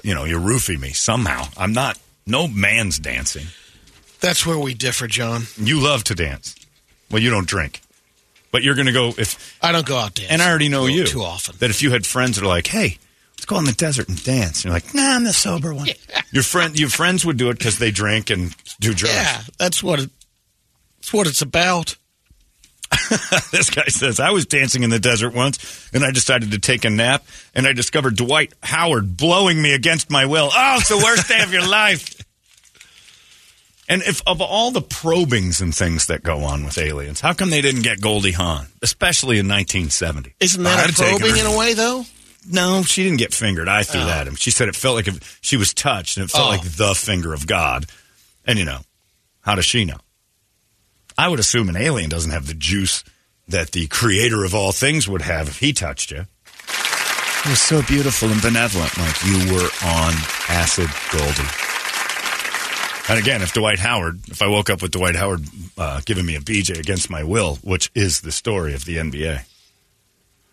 you know, you roofie me somehow. I'm not, no man's dancing. That's where we differ, John. You love to dance. Well, you don't drink. But you're going to go if I don't go out dancing. and I already know you too often. That if you had friends that are like, "Hey, let's go in the desert and dance," and you're like, "Nah, I'm the sober one." Your friend, your friends would do it because they drink and do drugs. Yeah, that's what it, That's what it's about. this guy says, I was dancing in the desert once and I decided to take a nap and I discovered Dwight Howard blowing me against my will. Oh, it's the worst day of your life. And if of all the probings and things that go on with aliens, how come they didn't get Goldie Hawn, especially in 1970? Isn't that I'd a probing her. in a way, though? No, she didn't get fingered. I threw Oh. that at him. She said it felt like if she was touched and it felt Oh. like the finger of God. And you know, how does she know? I would assume an alien doesn't have the juice that the creator of all things would have if he touched you. It was so beautiful and benevolent, like you were on acid, Goldie. And again, if Dwight Howard, if I woke up with Dwight Howard uh, giving me a BJ against my will, which is the story of the NBA,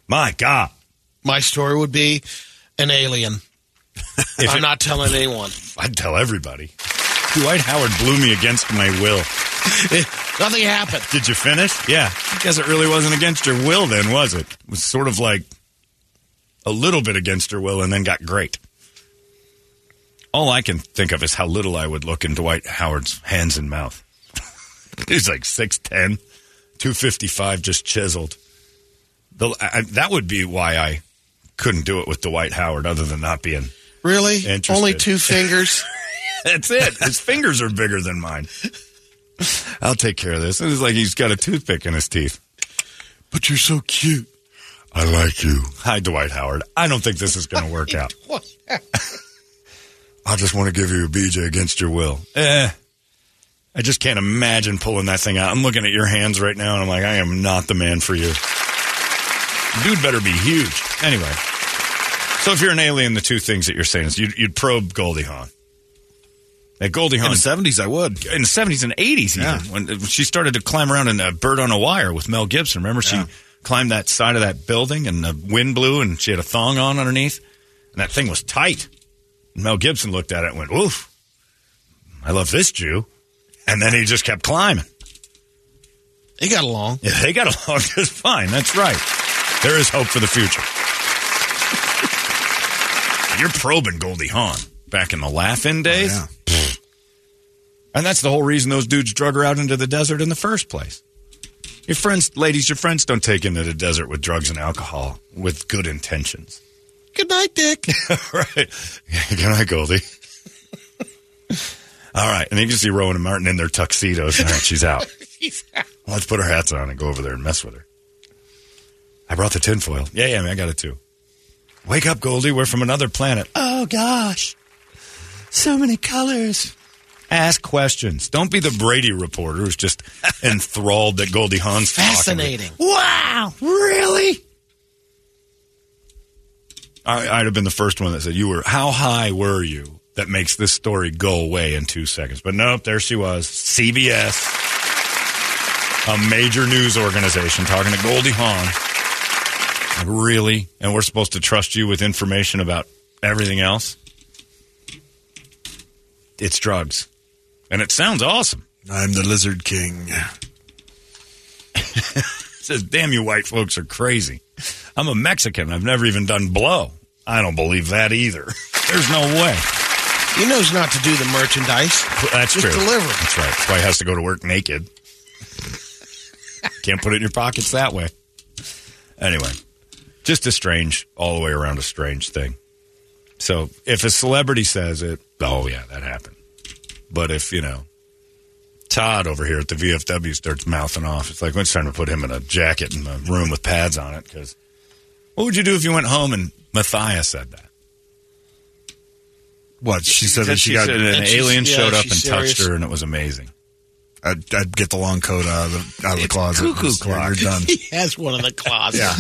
my God. My story would be an alien. If I'm it- not telling anyone. I'd tell everybody. Dwight Howard blew me against my will. Nothing happened. Did you finish? Yeah. I guess it really wasn't against your will then, was it? It was sort of like a little bit against your will and then got great. All I can think of is how little I would look in Dwight Howard's hands and mouth. He's like 6'10, 255, just chiseled. The, I, that would be why I couldn't do it with Dwight Howard, other than not being. Really? Interested. Only two fingers? That's it. His fingers are bigger than mine. I'll take care of this. It's like he's got a toothpick in his teeth. But you're so cute. I like you. Hi, Dwight Howard. I don't think this is going to work out. I just want to give you a BJ against your will. Eh. I just can't imagine pulling that thing out. I'm looking at your hands right now, and I'm like, I am not the man for you. Dude better be huge. Anyway. So if you're an alien, the two things that you're saying is you'd, you'd probe Goldie Hawn. At Goldie Hawn. In the 70s, I would. In the 70s and 80s, even. Yeah. When she started to climb around in a bird on a wire with Mel Gibson. Remember, she climbed that side of that building and the wind blew and she had a thong on underneath. And that thing was tight. Mel Gibson looked at it and went, oof, I love this Jew. And then he just kept climbing. He got along. Yeah, they got along just fine. That's right. There is hope for the future. You're probing Goldie Hawn back in the laugh-in oh, days. yeah. And that's the whole reason those dudes drug her out into the desert in the first place. Your friends, ladies, your friends don't take into the desert with drugs and alcohol with good intentions. Good night, Dick. right. Good night, Goldie. All right. And then you can see Rowan and Martin in their tuxedos. All right, she's out. Well, let's put our hats on and go over there and mess with her. I brought the tinfoil. Yeah, yeah, man, I got it too. Wake up, Goldie. We're from another planet. Oh, gosh. So many colors. Ask questions. Don't be the Brady reporter who's just enthralled that Goldie Hawn's talking. Fascinating. Wow, really? I, I'd have been the first one that said, "You were how high were you?" That makes this story go away in two seconds. But nope, there she was, CBS, a major news organization, talking to Goldie Hawn. Like, really? And we're supposed to trust you with information about everything else? It's drugs, and it sounds awesome. I'm the Lizard King. says, "Damn you, white folks are crazy." I'm a Mexican. I've never even done blow. I don't believe that either. There's no way. He knows not to do the merchandise. That's Just true. deliver. That's right. That's why he has to go to work naked. Can't put it in your pockets that way. Anyway, just a strange, all the way around a strange thing. So if a celebrity says it, oh yeah, that happened. But if you know Todd over here at the VFW starts mouthing off, it's like it's time to put him in a jacket in a room with pads on it. Because what would you do if you went home and Matthias said that? What she said that she, she got said an And she's- alien yeah, showed up and she's touched her, and it was amazing. I'd, I'd get the long coat out of the out of the closet. cuckoo clock. You're done. He has one in the closet. Yeah.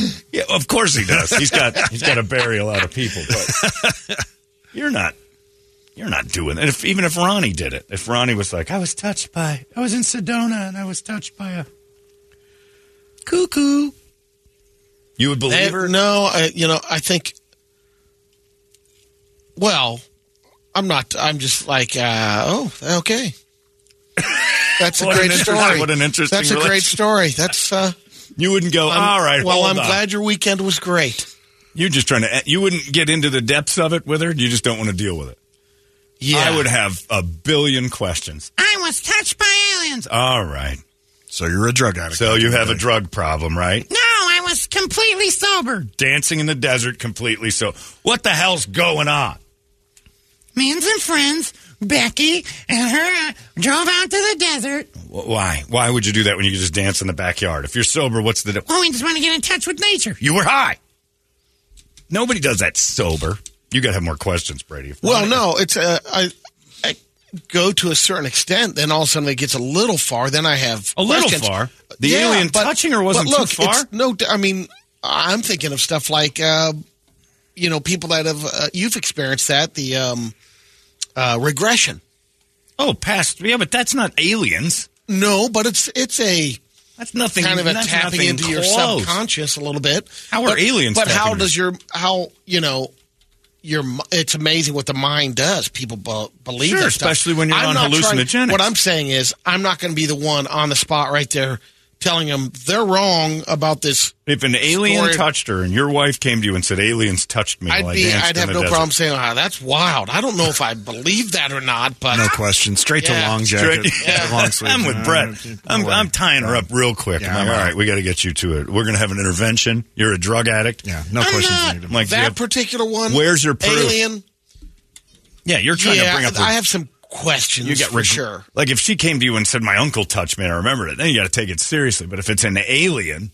Yeah, of course he does. He's got he's got to bury a lot of people, but you're not you're not doing that. If even if Ronnie did it, if Ronnie was like, I was touched by, I was in Sedona and I was touched by a cuckoo, you would believe They- her? no, I, you know, I think. Well, I'm not. I'm just like, uh, oh, okay. That's a great story. what an interesting That's a great story. That's. Uh, You wouldn't go. I'm- All right, Well, hold I'm on." glad your weekend was great. You're just trying to. You wouldn't get into the depths of it with her. You just don't want to deal with it. Yeah, I would have a billion questions. I was touched by aliens. All right. So you're a drug addict. So you have a drug problem, right? No, I was completely sober. Dancing in the desert completely so. What the hell's going on? Me and some friends, Becky and her, uh, drove out to the desert. Why? Why would you do that when you could just dance in the backyard? If you're sober, what's the. Well, we just want to get in touch with nature. You were high. Nobody does that sober. You got to have more questions, Brady. Well, no, it's uh, I, I go to a certain extent, then all of a sudden it gets a little far. Then I have A little questions. far? The alien touching her wasn't but look, too far? it's No, I mean I'm thinking of stuff like uh, you know people that have uh, you've experienced that the um, uh, regression. Oh, past. Yeah, but that's not aliens. No, but it's it's a That's nothing. kind of a tapping into your subconscious a little bit. How are but, aliens But how does your how you know your it's amazing what the mind does. People be, believe Sure, especially when you're I'm on trying- hallucinogenics. what I'm saying is, I'm not going to be the one on the spot right there telling them they're wrong about this. If an alien story. touched her and your wife came to you and said, aliens touched me I'd while be, I danced I'd have the no desert. problem saying, "Ah, that's wild." I don't know if I believe that or not, but No question. Straight to long jacket. Straight- Long sleeve. I'm with Brett. I'm. I'm tying her up real quick. Yeah, I'm like, I'm all out. right, we got to get you to it. We're going to have an intervention. You're a drug addict. Yeah, no I'm questions not. needed. Like, that yeah, particular one. Where's your proof? alien? yeah, you're trying yeah, to bring up. I have some questions you get for reg- sure. Like if she came to you and said, "My uncle touched me," and I remember it. Then you got to take it seriously. But if it's an alien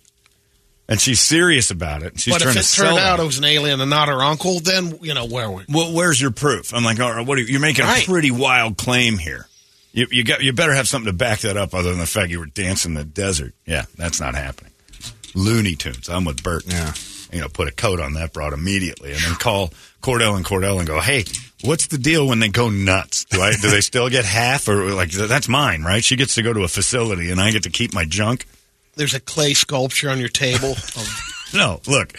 and she's serious about it, and she's but trying if to it sell turned out that- it was an alien and not her uncle, then you know where we. Well, where's your proof? I'm like, all right, what are you, you're making Right. a pretty wild claim here. You, you got you better have something to back that up other than the fact you were dancing in the desert. Yeah, that's not happening. Looney Tunes. I'm with Bert. Yeah. You know, put a coat on that broad immediately, and then call Cordell and Cordell and go, hey, what's the deal when they go nuts? Do I do they still get half or like that's mine, right? She gets to go to a facility, and I get to keep my junk. There's a clay sculpture on your table. Of, No, look.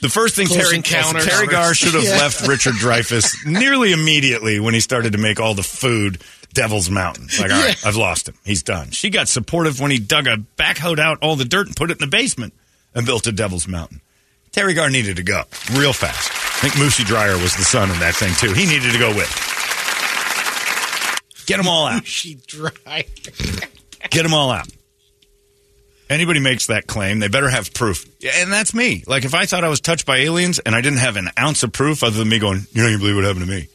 The first thing Close Terry, Encounters. Teri Garr should have Yeah. left Richard Dreyfuss nearly immediately when he started to make all the food Devil's Mountain. Like, all right, Yeah. I've lost him. He's done. She got supportive when he dug a backhoed out all the dirt and put it in the basement and built a Devil's Mountain. Teri Garr needed to go real fast. I think Moosey Dryer was the son in that thing too. He needed to go with. Get them all out. she dry. Get them all out. Anybody makes that claim, they better have proof. And that's me. Like, if I thought I was touched by aliens and I didn't have an ounce of proof other than me going, you know, you believe what happened to me.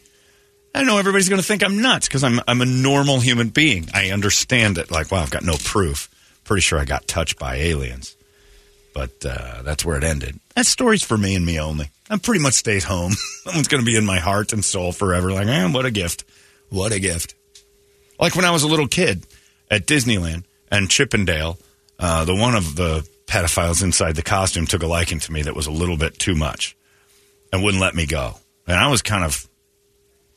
I know everybody's going to think I'm nuts because I'm, I'm a normal human being. I understand it. Like, wow, I've got no proof. Pretty sure I got touched by aliens. But uh, that's where it ended. That story's for me and me only. I'm pretty much stays home. Someone's going to be in my heart and soul forever. Like, eh, what a gift. What a gift. Like when I was a little kid at Disneyland and Chippendale, uh, the one of the pedophiles inside the costume took a liking to me that was a little bit too much and wouldn't let me go. And I was kind of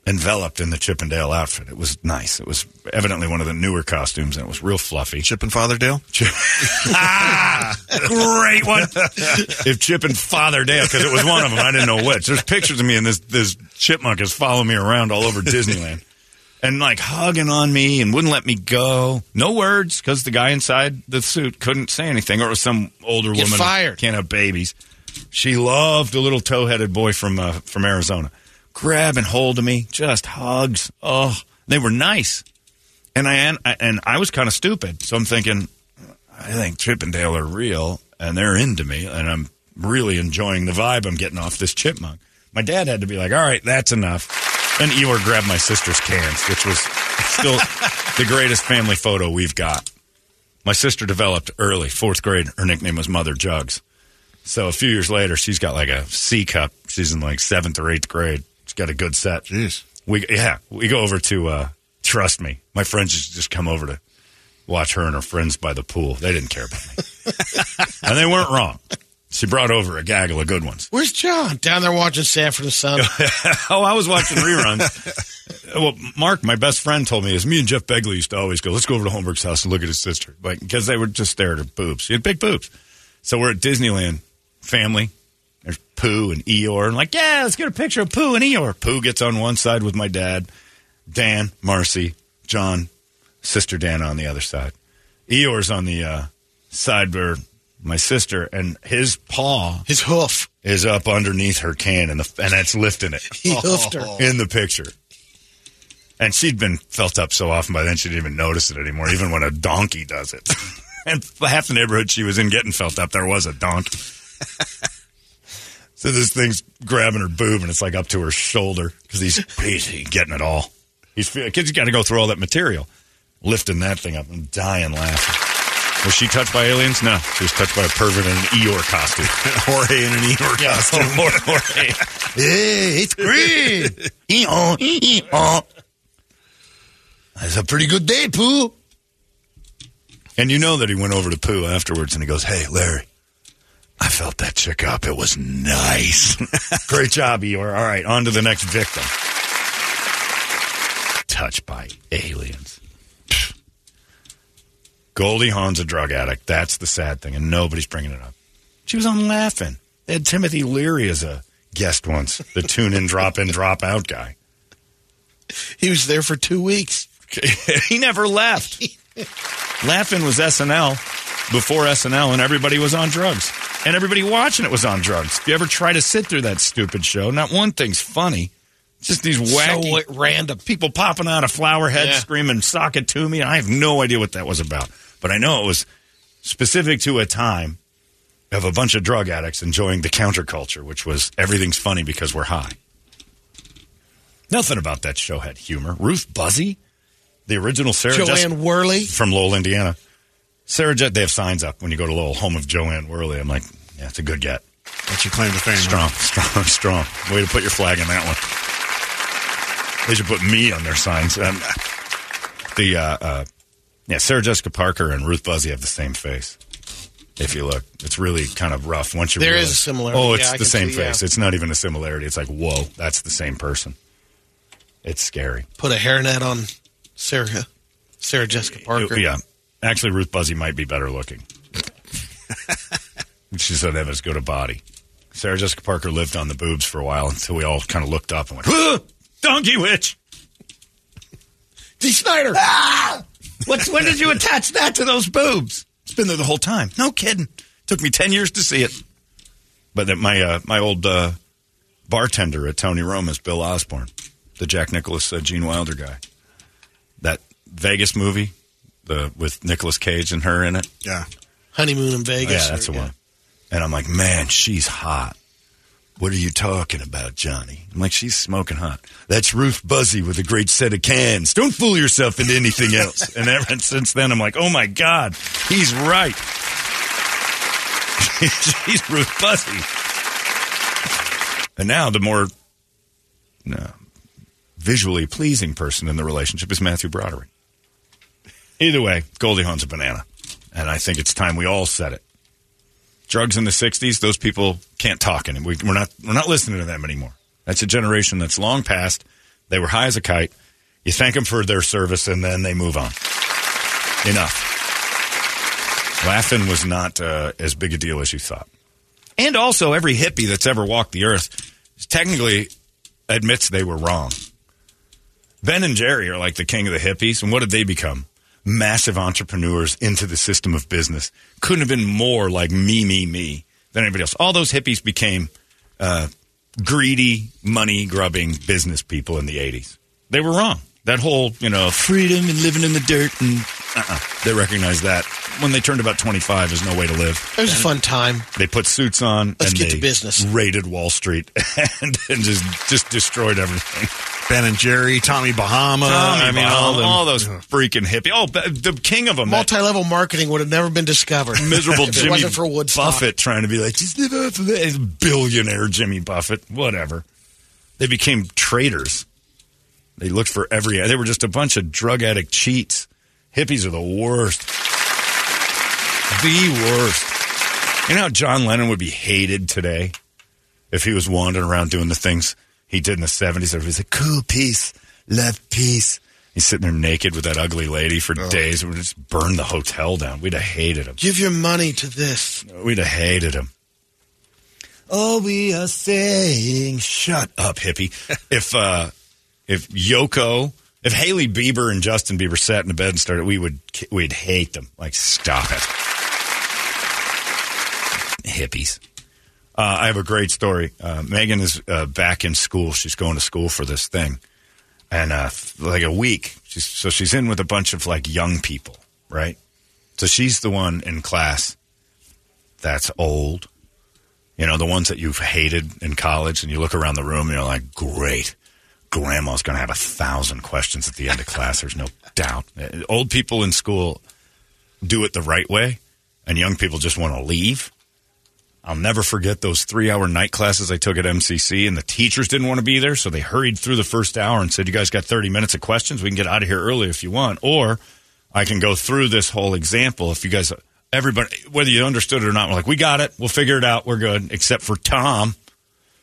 enveloped in the Chippendale outfit. It was nice. It was evidently one of the newer costumes and it was real fluffy. Chip and Fatherdale? ah, great one. if Chip and Father Dale, because it was one of them, I didn't know which. There's pictures of me and this this chipmunk is following me around all over Disneyland, and like hugging on me and wouldn't let me go. No words because the guy inside the suit couldn't say anything, or it was some older Get woman fired. can't have babies. She loved a little toe-headed boy from uh, from Arizona. Grab and hold of me, just hugs. Oh, they were nice, and I and, and I was kind of stupid, so I'm thinking, I think Chippendale are real and they're into me, and I'm really enjoying the vibe I'm getting off this chipmunk. My dad had to be like, all right, that's enough. Then Eeyore grabbed my sister's cans, which was still the greatest family photo we've got. My sister developed early, fourth grade. Her nickname was Mother Jugs. So a few years later, she's got like a C cup. She's in like seventh or eighth grade. She's got a good set. Jeez. We yeah, we go over to uh, trust me. My friends just, just come over to watch her and her friends by the pool. They didn't care about me, and they weren't wrong. She brought over a gaggle of good ones. Where's John? Down there watching Sanford and Son. oh, I was watching reruns. well, Mark, my best friend, told me is me and Jeff Begley used to always go. Let's go over to Holmberg's house and look at his sister, like because they would just stare at her boobs. She had big boobs. So we're at Disneyland, family. There's Pooh and Eeyore, and like, yeah, let's get a picture of Pooh and Eeyore. Pooh gets on one side with my dad, Dan, Marcy, John, sister Dan on the other side. Eeyore's on the uh, side where my sister and his paw, his hoof, is up underneath her can, and the and it's lifting it. He hoofed her. in the picture. And she'd been felt up so often by then she didn't even notice it anymore, even when a donkey does it. and half the neighborhood she was in getting felt up there was a donk. so this thing's grabbing her boob and it's like up to her shoulder because he's, he's getting it all. He's kid's got to go through all that material, lifting that thing up and dying laughing. Was she touched by aliens? No, she was touched by a pervert in an Eeyore costume. Jorge in an Eeyore Yeah, costume. Jorge. Hey, it's great. Eeyore, Eeyore. It's a pretty good day, Pooh. And you know that he went over to Pooh afterwards and he goes, Hey, Larry, I felt that chick up. It was nice. Great job, you Eeyore. All right, on to the next victim. Touched by aliens. Goldie Hawn's a drug addict. That's the sad thing, and nobody's bringing it up. She was on Laugh-In. They had Timothy Leary as a guest once, the tune in, drop in, drop out guy. He was there for two weeks. he never left. Laugh-In was SNL before SNL, and everybody was on drugs. And everybody watching it was on drugs. If you ever try to sit through that stupid show, not one thing's funny. Just these wacky, random people popping out of flower heads Yeah. screaming, sock it to me. I have no idea what that was about. But I know it was specific to a time of a bunch of drug addicts enjoying the counterculture, which was everything's funny because we're high. Nothing about that show had humor. Ruth Buzzi, the original Sarah Joanne Jessica- Worley. from Lowell, Indiana. Sarah Jet, they have signs up when you go to Lowell, home of Jo Anne Worley. I'm like, yeah, it's a good get. That's your claim to fame. Strong, strong, strong. Way to put your flag in that one. They should put me on their signs. Um, the uh, uh, yeah, Sarah Jessica Parker and Ruth Buzzi have the same face. If you look, it's really kind of rough. Once you There is realize, a similarity. Oh, it's Yeah, the same see, yeah. face. It's not even a similarity. It's like, whoa, that's the same person. It's scary. Put a hairnet on Sarah, Sarah Jessica Parker. Yeah. Actually, Ruth Buzzi might be better looking. she said have as good a body. Sarah Jessica Parker lived on the boobs for a while until we all kind of looked up and went, "Huh, Donkey Witch! Dee Snider. Ah! What's, when did you attach that to those boobs? It's been there the whole time. No kidding. Took me 10 years to see it. But that my, uh, my old uh, bartender at Tony Roma's, Bill Osborne, the Jack Nicholas, uh, Gene Wilder guy. That Vegas movie the with Nicolas Cage and her in it. Yeah. Honeymoon in Vegas. Yeah, that's the or- one. And I'm like, man, she's hot. What are you talking about, Johnny? I'm like, she's smoking hot. That's Ruth Buzzi with a great set of cans. Don't fool yourself into anything else. and ever since then, I'm like, oh my God, he's right. she's Ruth Buzzi. And now the more no, visually pleasing person in the relationship is Matthew Broderick. Either way, Goldie Hawn's a banana. And I think it's time we all said it. Drugs in the 60s, those people can't talk anymore. We- We're not, we're not listening to them anymore. That's a generation that's long past. They were high as a kite. You thank them for their service and then they move on. Enough. Laugh-In was not uh, as big a deal as you thought. And also, every hippie that's ever walked the earth technically admits they were wrong. Ben and Jerry are like the king of the hippies. And what did they become? Massive entrepreneurs into the system of business. Couldn't have been more like me, me, me than anybody else. All those hippies became uh, greedy, money grubbing business people in the 80s. They were wrong. That whole, you know, freedom and living in the dirt and uh-uh. they recognized that when they turned about 25 there's no way to live. It was a fun time. They put suits on Let's and get they to business. raided Wall Street and, and just just destroyed everything. Ben and Jerry, Tommy Bahama. Tommy I mean, Bahama, all, them. all those freaking hippie. Oh, the king of them. Multi-level marketing would have never been discovered. miserable Jimmy wasn't for Woodstock. Buffett trying to be like, just live off of it. Billionaire Jimmy Buffett, whatever. They became traitors. They looked for every. They were just a bunch of drug addict cheats. Hippies are the worst. The worst. You know how John Lennon would be hated today if he was wandering around doing the things he did in the 70s? Everybody's like, cool, peace, love, peace. He's sitting there naked with that ugly lady for days. We'd just burn the hotel down. We'd have hated him. Give your money to this. We'd have hated him. All we are saying, shut up, hippie. if uh, if Yoko, if Hailey Bieber and Justin Bieber sat in the bed and started, we would we'd hate them. Like, stop it, hippies. Uh, I have a great story. Uh, Megan is uh, back in school. She's going to school for this thing, and uh, like a week. She's, so she's in with a bunch of like young people, right? So she's the one in class that's old. You know, the ones that you've hated in college, and you look around the room and you're like, great. Grandma's going to have a thousand questions at the end of class. There's no doubt. Old people in school do it the right way, and young people just want to leave. I'll never forget those three hour night classes I took at MCC, and the teachers didn't want to be there, so they hurried through the first hour and said, You guys got 30 minutes of questions. We can get out of here early if you want. Or I can go through this whole example if you guys, everybody, whether you understood it or not, we're like, We got it. We'll figure it out. We're good. Except for Tom,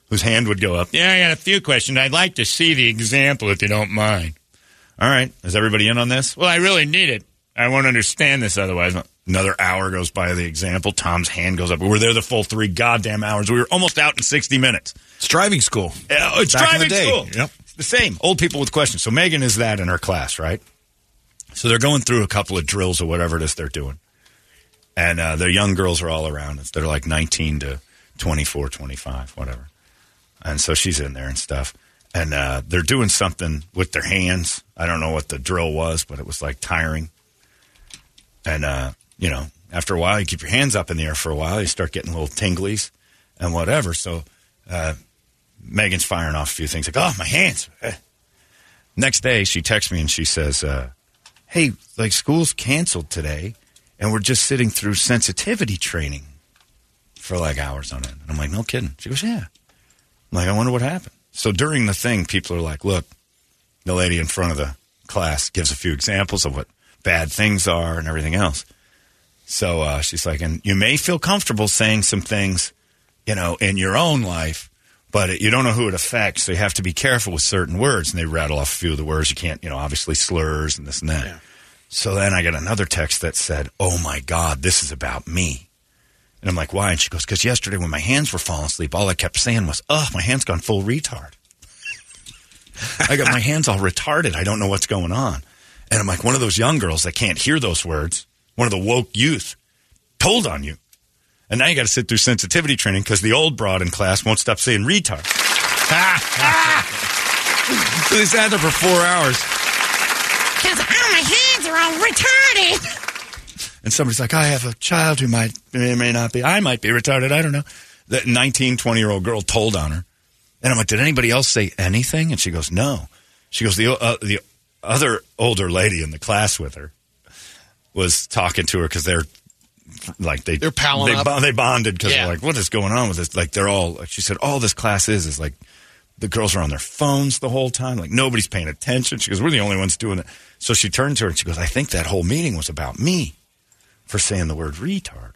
whose hand would go up. Yeah, I got a few questions. I'd like to see the example if you don't mind. All right. Is everybody in on this? Well, I really need it. I won't understand this otherwise. Another hour goes by the example. Tom's hand goes up. We were there the full three goddamn hours. We were almost out in 60 minutes. It's driving school. Uh, it's Back in the driving day. school. Yep. It's the same. Old people with questions. So Megan is that in her class, right? So they're going through a couple of drills or whatever it is they're doing. And uh, their young girls are all around us. They're like 19 to 24, 25, whatever. And so she's in there and stuff. And uh, they're doing something with their hands. I don't know what the drill was, but it was like tiring. And, uh, you know, after a while, you keep your hands up in the air for a while, you start getting little tinglies and whatever. So uh, Megan's firing off a few things like, oh, my hands. Next day, she texts me and she says, uh, hey, like school's canceled today, and we're just sitting through sensitivity training for like hours on end. And I'm like, no kidding. She goes, yeah. I'm like, I wonder what happened. So during the thing, people are like, look, the lady in front of the class gives a few examples of what bad things are and everything else. So uh, she's like, and you may feel comfortable saying some things, you know, in your own life, but it, you don't know who it affects, so you have to be careful with certain words. And they rattle off a few of the words. You can't, you know, obviously slurs and this and that. So then I got another text that said, oh my God, this is about me. And I'm like, why? And she goes, because yesterday when my hands were falling asleep, all I kept saying was, oh, my hand's gone full retard. I got my hands all retarded. I don't know what's going on. And I'm like, one of those young girls that can't hear those words, one of the woke youth, told on you. And now you got to sit through sensitivity training because the old broad in class won't stop saying retard. so they sat there for four hours. Because oh, my hands are all retarded. And somebody's like, I have a child who might, may, may not be, I might be retarded. I don't know. That 19, 20 year old girl told on her. And I'm like, did anybody else say anything? And she goes, no. She goes, the, uh, the other older lady in the class with her was talking to her because they're like they They're palling they, up. they bonded because Yeah. they're like, what is going on with this? Like they're all like she said, all this class is is like the girls are on their phones the whole time, like nobody's paying attention. She goes, we're the only ones doing it. So she turned to her and she goes, I think that whole meeting was about me for saying the word retard.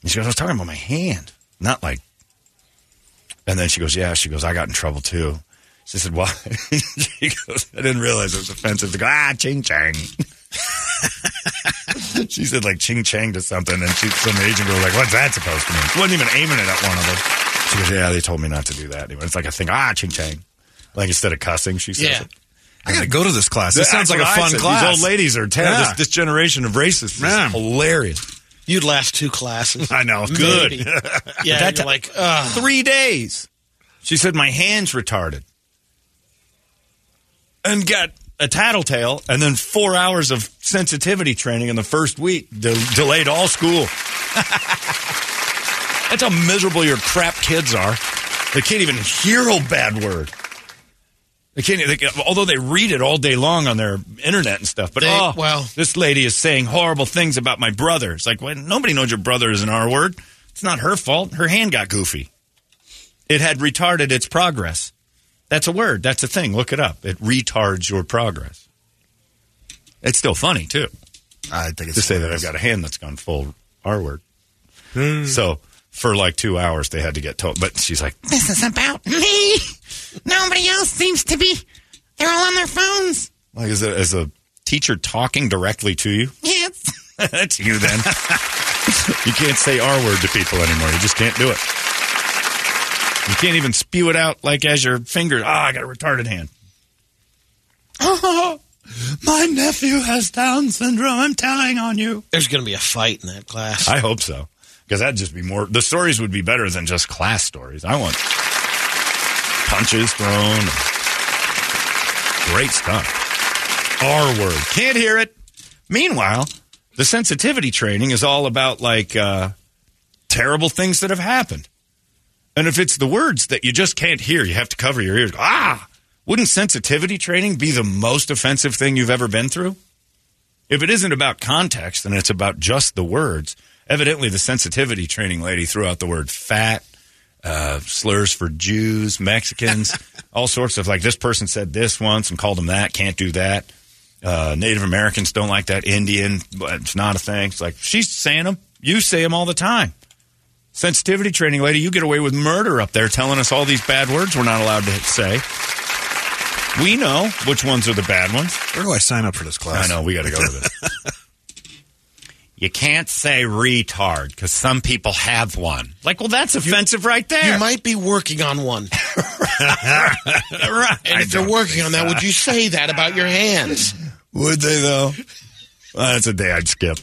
And she goes, I was talking about my hand, not like. And then she goes, yeah. She goes, I got in trouble too. She said, why? she goes, I didn't realize it was offensive to go, ah, ching chang. she said like ching chang to something, and she, some agent was like, "What's that supposed to mean?" She wasn't even aiming it at one of them. She goes, "Yeah, they told me not to do that." Anyway, it's like a thing. Ah, ching chang. Like instead of cussing, she says Yeah. it. I gotta go to this class. This sounds like a fun said. class. These old ladies are terrible. Yeah. This, this generation of racists Man. is hilarious. You'd last two classes. I know, good. Maybe. Yeah, that you're like, ugh. three days. She said my hand's retarded, and got a tattletale, and then four hours of sensitivity training in the first week de- delayed all school. That's how miserable your crap kids are. They can't even hear a bad word. They can't. They, can- although they read it all day long on their internet and stuff, but They- oh, well- this lady is saying horrible things about my brother. It's like, well, nobody knows your brother is an R word. It's not her fault. Her hand got goofy. It had retarded its progress. That's a word. That's a thing. Look it up. It retards your progress. It's still funny too I think it's to say that I've got a hand that's gone full R word. Hmm. So for like two hours, they had to get told. But she's like, This is about me. Nobody else seems to be. They're all on their phones. like is a, is a teacher talking directly to you? Yes. That's you then. you can't say R word to people anymore. You just can't do it. You can't even spew it out like as your finger. Ah, I got a retarded hand. Oh, my nephew has Down syndrome. I'm telling on you. There's going to be a fight in that class. I hope so. Because that'd just be more. The stories would be better than just class stories. I want punches thrown. Great stuff. R word. Can't hear it. Meanwhile, The sensitivity training is all about like uh, terrible things that have happened. And if it's the words that you just can't hear, you have to cover your ears. Ah, wouldn't sensitivity training be the most offensive thing you've ever been through? If it isn't about context and it's about just the words, evidently the sensitivity training lady threw out the word fat, uh, slurs for Jews, Mexicans, all sorts of like this person said this once and called them that, can't do that. Uh, Native Americans don't like that. Indian, it's not a thing. It's like she's saying them. You say them all the time. Sensitivity training lady, you get away with murder up there telling us all these bad words we're not allowed to say. We know which ones are the bad ones. Where do I sign up for this class? I know, we got to go to this. you can't say retard because some people have one. Like, well, that's offensive right there. You might be working on one. right. And if you're working on that, would you say that about your hands? Would they, though? Well, that's a day I'd skip.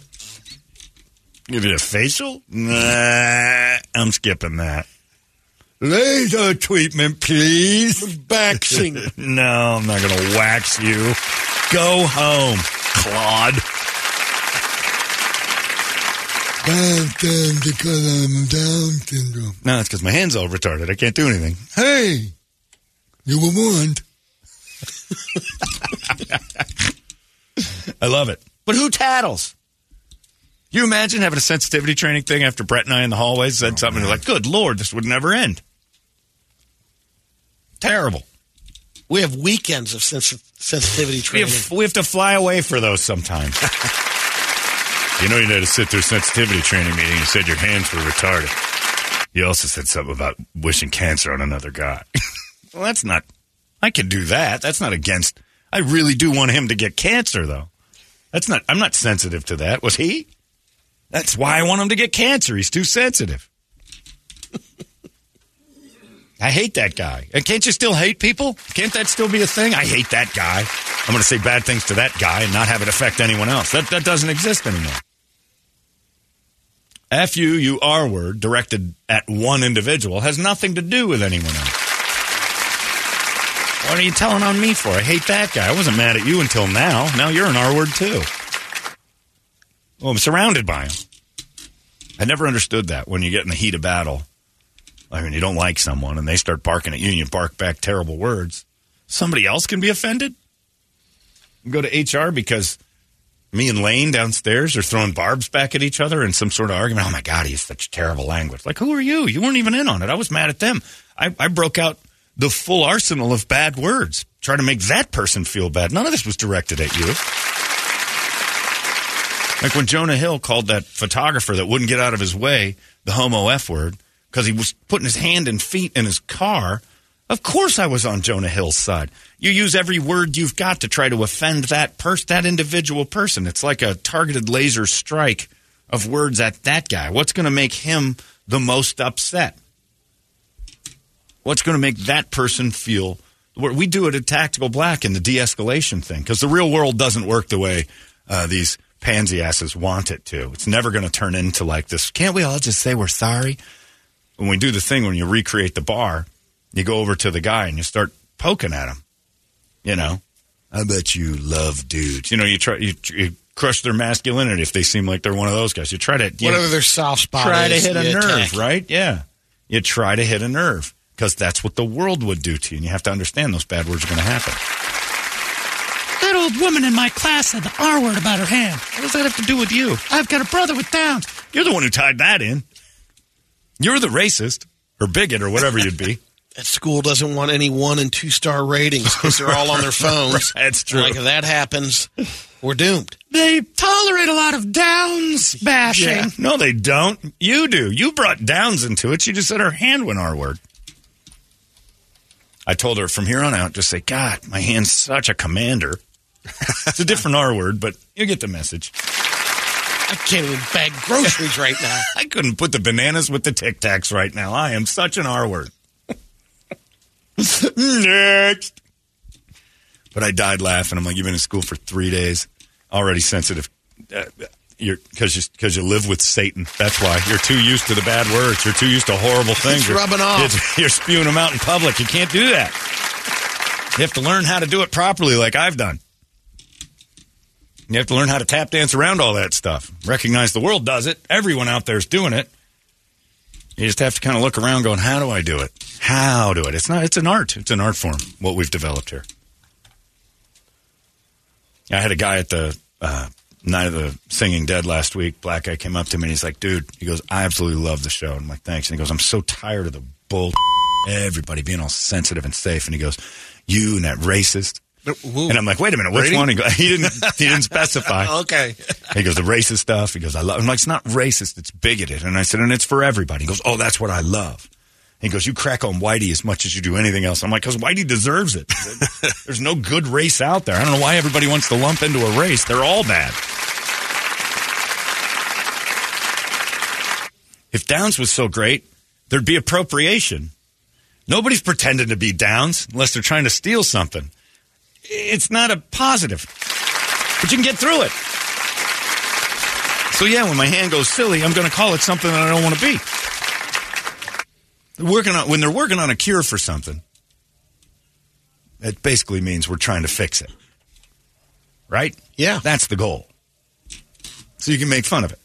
Give you a facial? Nah, I'm skipping that. Laser treatment, please. Waxing. no, I'm not going to wax you. Go home, Claude. Because I'm Down syndrome. No, it's because my hand's all retarded. I can't do anything. Hey, you were warned. I love it. But who tattles? You imagine having a sensitivity training thing after Brett and I in the hallways said oh, something and you're like, good Lord, this would never end. Terrible. We have weekends of sens- sensitivity We training. have, we have to fly away for those sometimes. you know, you had to sit through sensitivity training meeting. You said your hands were retarded. You also said something about wishing cancer on another guy. well, that's not. I can do that. That's not against. I really do want him to get cancer, though. That's not. I'm not sensitive to that. Was he? That's why I want him to get cancer. He's too sensitive. I hate that guy. And can't you still hate people? Can't that still be a thing? I hate that guy. I'm going to say bad things to that guy and not have it affect anyone else. That, that doesn't exist anymore. F U U R word directed at one individual has nothing to do with anyone else. What are you telling on me for? I hate that guy. I wasn't mad at you until now. Now you're an R word too. Well, I'm surrounded by him. I never understood that when you get in the heat of battle. I mean, you don't like someone and they start barking at you and you bark back terrible words. Somebody else can be offended? Go to HR because me and Lane downstairs are throwing barbs back at each other in some sort of argument. Oh my God, he's such terrible language. Like, who are you? You weren't even in on it. I was mad at them. I, I broke out the full arsenal of bad words, trying to make that person feel bad. None of this was directed at you. Like when Jonah Hill called that photographer that wouldn't get out of his way the homo F word because he was putting his hand and feet in his car. Of course I was on Jonah Hill's side. You use every word you've got to try to offend that person, that individual person. It's like a targeted laser strike of words at that guy. What's going to make him the most upset? What's going to make that person feel? We do it at Tactical Black in the de-escalation thing because the real world doesn't work the way uh, these pansy asses want it to. It's never going to turn into like this. Can't we all just say we're sorry? When we do the thing when you recreate the bar, you go over to the guy and you start poking at him. You know, I bet you love dudes. You know, you try you, you crush their masculinity if they seem like they're one of those guys. You try to you Whatever their soft spot try to hit a nerve, attack. right? Yeah, you try to hit a nerve because that's what the world would do to you, and you have to understand those bad words are going to happen. That old woman in my class said the R word about her hand. What does that have to do with you? I've got a brother with Downs. You're the one who tied that in. You're the racist or bigot or whatever you'd be. That school doesn't want any one and two star ratings because they're all on their phones. That's true. Like if that happens, we're doomed. They tolerate a lot of Downs bashing. Yeah. No, they don't. You do. You brought Downs into it. She just said her hand went R word. I told her from here on out, just say, God, my hand's such a commander. it's a different R word, but you get the message. I can't even bag groceries right now. I couldn't put the bananas with the Tic Tacs right now. I am such an R word. Next. But I died laughing. I'm like, you've been in school for three days, already sensitive. Uh, you're because you because you live with Satan. That's why you're too used to the bad words. You're too used to horrible things. It's You're- rubbing off. You're, you're spewing them out in public. You can't do that. You have to learn how to do it properly, like I've done. You have to learn how to tap dance around all that stuff. Recognize the world does it. Everyone out there's doing it. You just have to kind of look around going, how do I do it? How do it? It's not, it's an art. It's an art form, what we've developed here. I had a guy at the uh, night of the Singing Dead last week. Black guy came up to me and he's like, dude, he goes, I absolutely love the show. And I'm like, thanks. And he goes, I'm so tired of the bull, everybody being all sensitive and safe. And he goes, you and that racist. And I'm like, wait a minute, which Brady? one? He, go, he didn't. He didn't specify. okay. He goes, the racist stuff. He goes, I love. I'm like, it's not racist. It's bigoted. And I said, and it's for everybody. He goes, oh, that's what I love. He goes, you crack on Whitey as much as you do anything else. I'm like, because Whitey deserves it. There's no good race out there. I don't know why everybody wants to lump into a race. They're all bad. If Downs was so great, there'd be appropriation. Nobody's pretending to be Downs unless they're trying to steal something. It's not a positive, but you can get through it. So yeah, when my hand goes silly, I'm going to call it something that I don't want to be. They're working on when they're working on a cure for something. It basically means we're trying to fix it, right? Yeah, that's the goal. So you can make fun of it,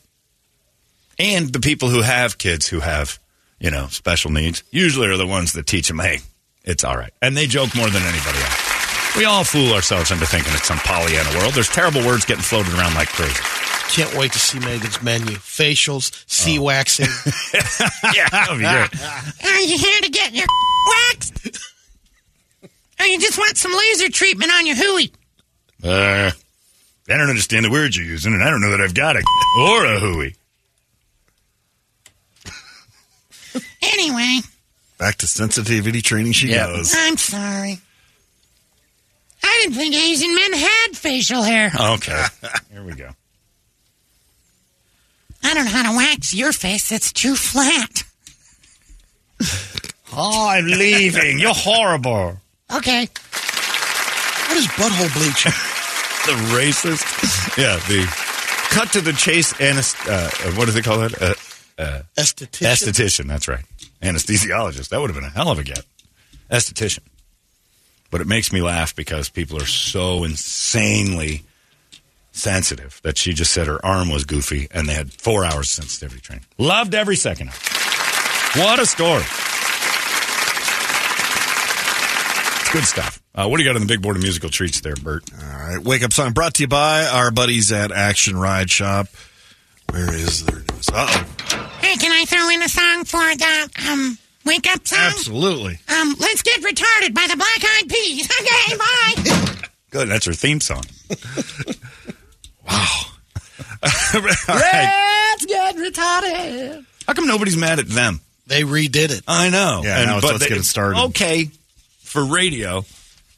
and the people who have kids who have you know special needs usually are the ones that teach them, hey, it's all right, and they joke more than anybody else. We all fool ourselves into thinking it's some Pollyanna world. There's terrible words getting floated around like crazy. Can't wait to see Megan's menu. Facials, sea Oh. waxing. yeah, that would be great. Are you here to get your waxed? Or you just want some laser treatment on your hooey? Uh, I don't understand the words you're using, and I don't know that I've got a or a hooey. Anyway, Back to sensitivity training she Yeah. goes. I'm sorry. I didn't think Asian men had facial hair. Okay, here we go. I don't know how to wax your face. It's too flat. Oh, I'm leaving. You're horrible. Okay. What is butthole bleach? The racist. Yeah, the cut to the chase. Anest- uh, what do they call that? Uh, uh, Esthetician. esthetician. That's right. Anesthesiologist. That would have been a hell of a get. Esthetician. But it makes me laugh because people are so insanely sensitive that she just said her arm was goofy and they had four hours of sensitivity training. Loved every second of it. What a story. It's good stuff. Uh, what do you got on the big board of musical treats there, Bert? All right, wake up song brought to you by our buddies at Action Ride Shop. Where is their news? Uh oh. Hey, can I throw in a song for the um wake up song? Absolutely. Um, let's get retarded by the Black Eyed Peas. Okay, bye. Good. That's her theme song. All right. Let's get retarded. How come nobody's mad at them? They redid it. I know. Yeah, now it's Let's Get It Started. Okay, for radio,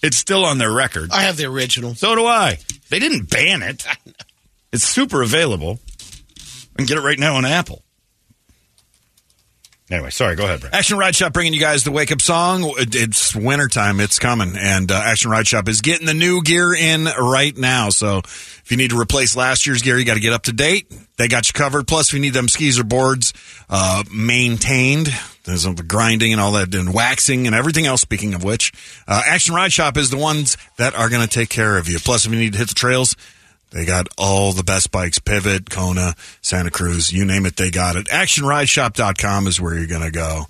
it's still on their record. I have the original. So do I. They didn't ban it. It's super available. I can get it right now on Apple. Anyway, sorry. Go ahead. Action Ride Shop bringing you guys the wake up song. It's wintertime. It's coming. And uh, Action Ride Shop is getting the new gear in right now. So if you need to replace last year's gear, you got to get up to date. They got you covered. Plus, if you need them skis or boards uh, maintained, there's the grinding and all that, and waxing and everything else, speaking of which, uh, Action Ride Shop is the ones that are going to take care of you. Plus, if you need to hit the trails, they got all the best bikes, Pivot, Kona, Santa Cruz, you name it, they got it. ActionRideShop.com is where you're going to go.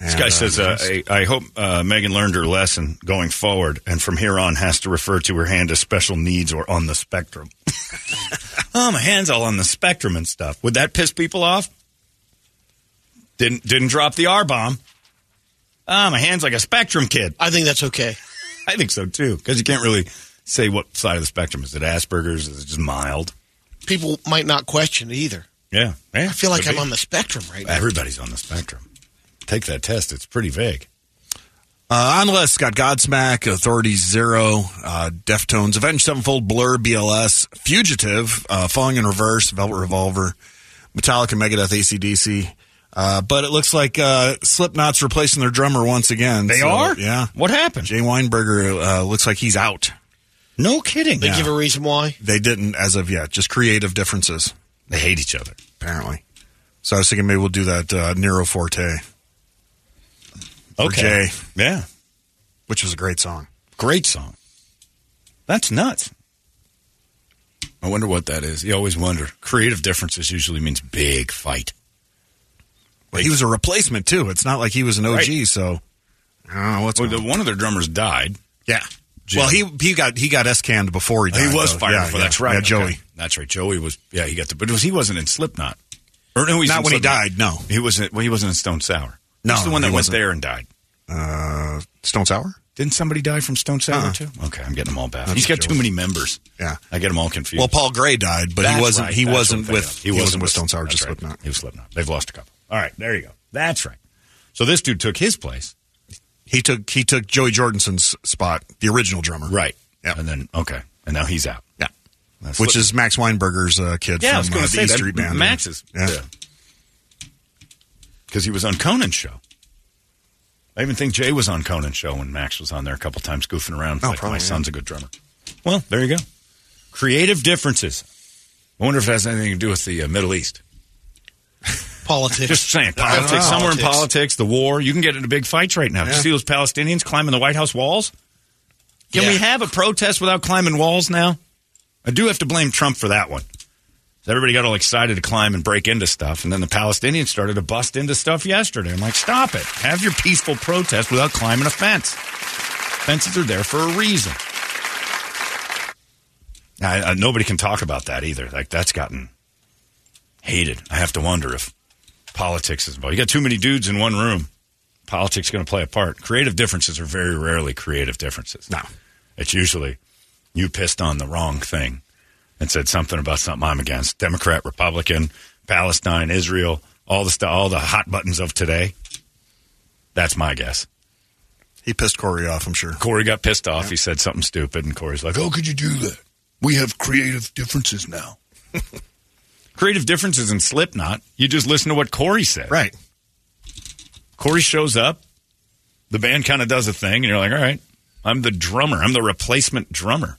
This guy uh, says, uh, I, I hope uh, Megan learned her lesson going forward and from here on has to refer to her hand as special needs or on the spectrum. oh, my hand's all on the spectrum and stuff. Would that piss people off? Didn't didn't drop the R bomb. Ah, my hand's like a spectrum kid. I think that's okay. I think so too, because you can't really say what side of the spectrum is it. Asperger's is it just mild? People might not question it either. Yeah, yeah I feel like I'm be. on the spectrum right now. Everybody's on the spectrum. Take that test; it's pretty vague. Uh, on the list, got Godsmack, Authority Zero, uh, Deftones, Avenged Sevenfold, Blur, BLS, Fugitive, uh, Falling in Reverse, Velvet Revolver, Metallica, Megadeth, ACDC. Uh, but it looks like uh, Slipknot's replacing their drummer once again. They So, are? Yeah. What happened? Jay Weinberger uh, looks like he's out. No kidding. They Yeah. give a reason why. They didn't as of yet, just creative differences, They hate each other. apparently. So I was thinking maybe we'll do that uh, Nero Forte, For Okay. Jay. Yeah. which was a great song. Great song. That's nuts. I wonder what that is. You always wonder. Creative differences usually means big fight. But he was a replacement too. It's not like he was an OG. Right. So I don't know what's Well, going the, one of their drummers died. Yeah. Jim. Well, he he got he got S canned before he died. he was though. fired Yeah, before. yeah. That's right. Yeah, Okay. Joey. That's right. Joey was. Yeah, he got the. But was, he wasn't in Slipknot. Or no, he's Not when he died, no. he wasn't. Well, he wasn't in Stone Sour. No, He's the one that went there and died. Uh, Stone Sour. Didn't somebody die from Stone Sour Uh-uh. too? Okay, I'm getting them all back. He's got Joey. too many members. Yeah. I get them all confused. Well, Paul Gray died, but That's he wasn't. right. He wasn't what I'm with. He wasn't with Stone Sour. Just right. Slipknot. He was Slipknot. They've lost a couple. All right, there you go. That's right. So this dude took his place. He took he took Joey Jordison's spot, the original drummer. Right. Yeah. And then okay, and now he's out. Yeah. That's Which Slip- is Max Weinberger's uh, kid Yeah, I was from going uh, to the say E that. Street Band. Max's. Yeah. Because he was on Conan's show. I even think Jay was on Conan's show when Max was on there a couple times goofing around. Oh, like, probably, my yeah. son's a good drummer. Well, there you go. Creative differences. I wonder if it has anything to do with the uh, Middle East. Politics. Just saying, politics. know. Somewhere in Politics. politics, the war, you can get into big fights right now. Yeah. you see those Palestinians climbing the White House walls? Can we have a protest without climbing walls now? I do have to blame Trump for that one. Everybody got all excited to climb and break into stuff, and then the Palestinians started to bust into stuff yesterday. I'm like, stop it. Have your peaceful protest without climbing a fence. Fences are there for a reason. I, I, nobody can talk about that either. Like, that's gotten hated. I have to wonder if politics is involved. You got too many dudes in one room. Politics going to play a part. Creative differences are very rarely creative differences. No. It's usually you pissed on the wrong thing and said something about something I'm against. Democrat, Republican, Palestine, Israel, all the stuff, all the hot buttons of today. That's my guess. He pissed Corey off. I'm sure. Corey got pissed off. He said something stupid, and Corey's like, "Oh, could you do that? We have creative differences now." creative differences in Slipknot. You just listen to what Corey said. Right. Corey shows up. The band kind of does a thing, and you're like, all right, I'm the drummer. I'm the replacement drummer.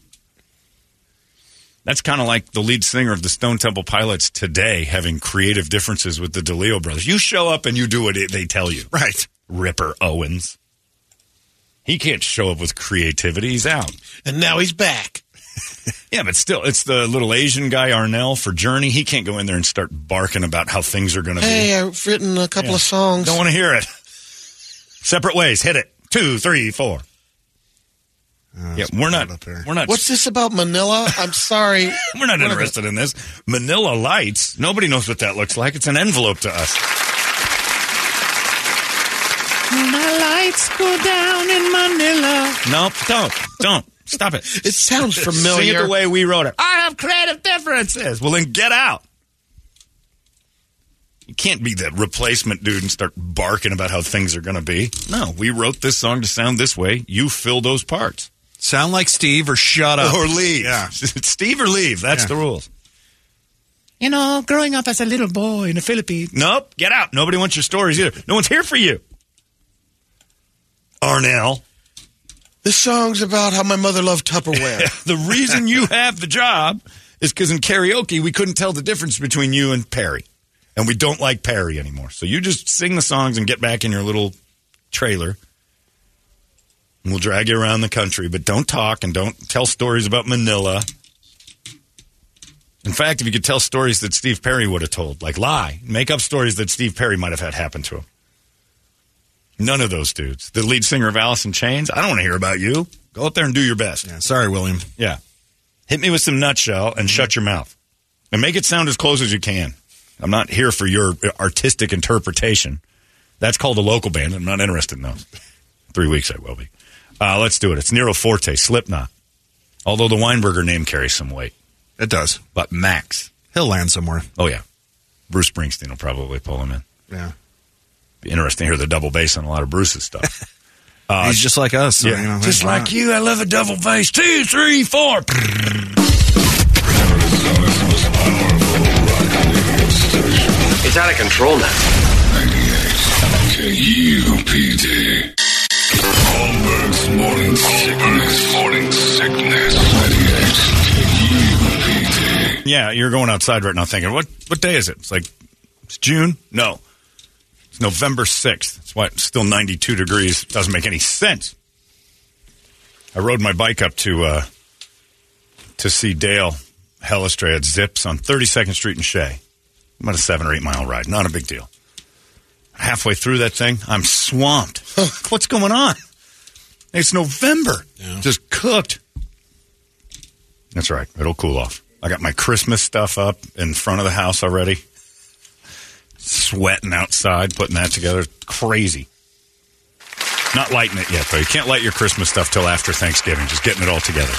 That's kind of like the lead singer of the Stone Temple Pilots today having creative differences with the DeLeo brothers. You show up and you do what they tell you. Right. Ripper Owens. He can't show up with creativity. He's out. And now he's back. Yeah, but still, it's the little Asian guy, Arnel, for Journey. He can't go in there and start barking about how things are going to be. Hey, I've written a couple Yeah. of songs. Don't want to hear it. Separate ways. Hit it. Two, three, four. Oh, yeah, we're not. up there. We're not. What's this about Manila? I'm sorry. We're not interested in this. Manila Lights. Nobody knows what that looks like. It's an envelope to us. My lights go down in Manila. No, don't, don't. Stop it. It sounds Sing it familiar. the way we wrote it. I have creative differences. Well, then get out. You can't be that replacement dude and start barking about how things are going to be. No, we wrote this song to sound this way. You fill those parts. Sound like Steve or shut up. Or leave. Yeah. Steve or leave. That's Yeah. the rules. You know, growing up as a little boy in the Philippines. Nope. Get out. Nobody wants your stories either. No one's here for you. Arnel. This song's about how my mother loved Tupperware. the reason you have the job is because in karaoke we couldn't tell the difference between you and Perry, and we don't like Perry anymore. So you just sing the songs and get back in your little trailer, and we'll drag you around the country. But don't talk and don't tell stories about Manila. In fact, if you could tell stories that Steve Perry would have told, like lie, make up stories that Steve Perry might have had happen to him. None of those dudes. The lead singer of Alice in Chains, I don't want to hear about you. Go out there and do your best. Yeah, sorry, William. Yeah. Hit me with some nutshell and shut your mouth. And make it sound as close as you can. I'm not here for your artistic interpretation. That's called a local band. I'm not interested in those. Three weeks I will be. Uh, let's do it. It's Nero Forte, Slipknot. Although the Weinberger name carries some weight. It does. But Max. He'll land somewhere. Oh, yeah. Bruce Springsteen will probably pull him in. Yeah. Be interesting to hear the double bass on a lot of Bruce's stuff. Uh, He's just like us. so, yeah. you know, just why like not? you, I love a double bass. Two, three, four. It's out of control now. KUPD. Holmberg's morning sickness. Morning sickness. 98 KUPD. Yeah, you're going outside right now thinking, what what day is it? It's like it's June? No. It's November 6th. It's what? It's still 92 degrees. Doesn't make any sense. I rode my bike up to uh to see Dale Hellestrae at Zips on 32nd Street in Shea. About a seven or eight mile ride. Not a big deal. Halfway through that thing, I'm swamped. What's going on? It's November. Just cooked. That's right. It'll cool off. I got my Christmas stuff up in front of the house already. Sweating outside, putting that together. Crazy. Not lighting it yet, though. You can't light your Christmas stuff till after Thanksgiving. Just getting it all together.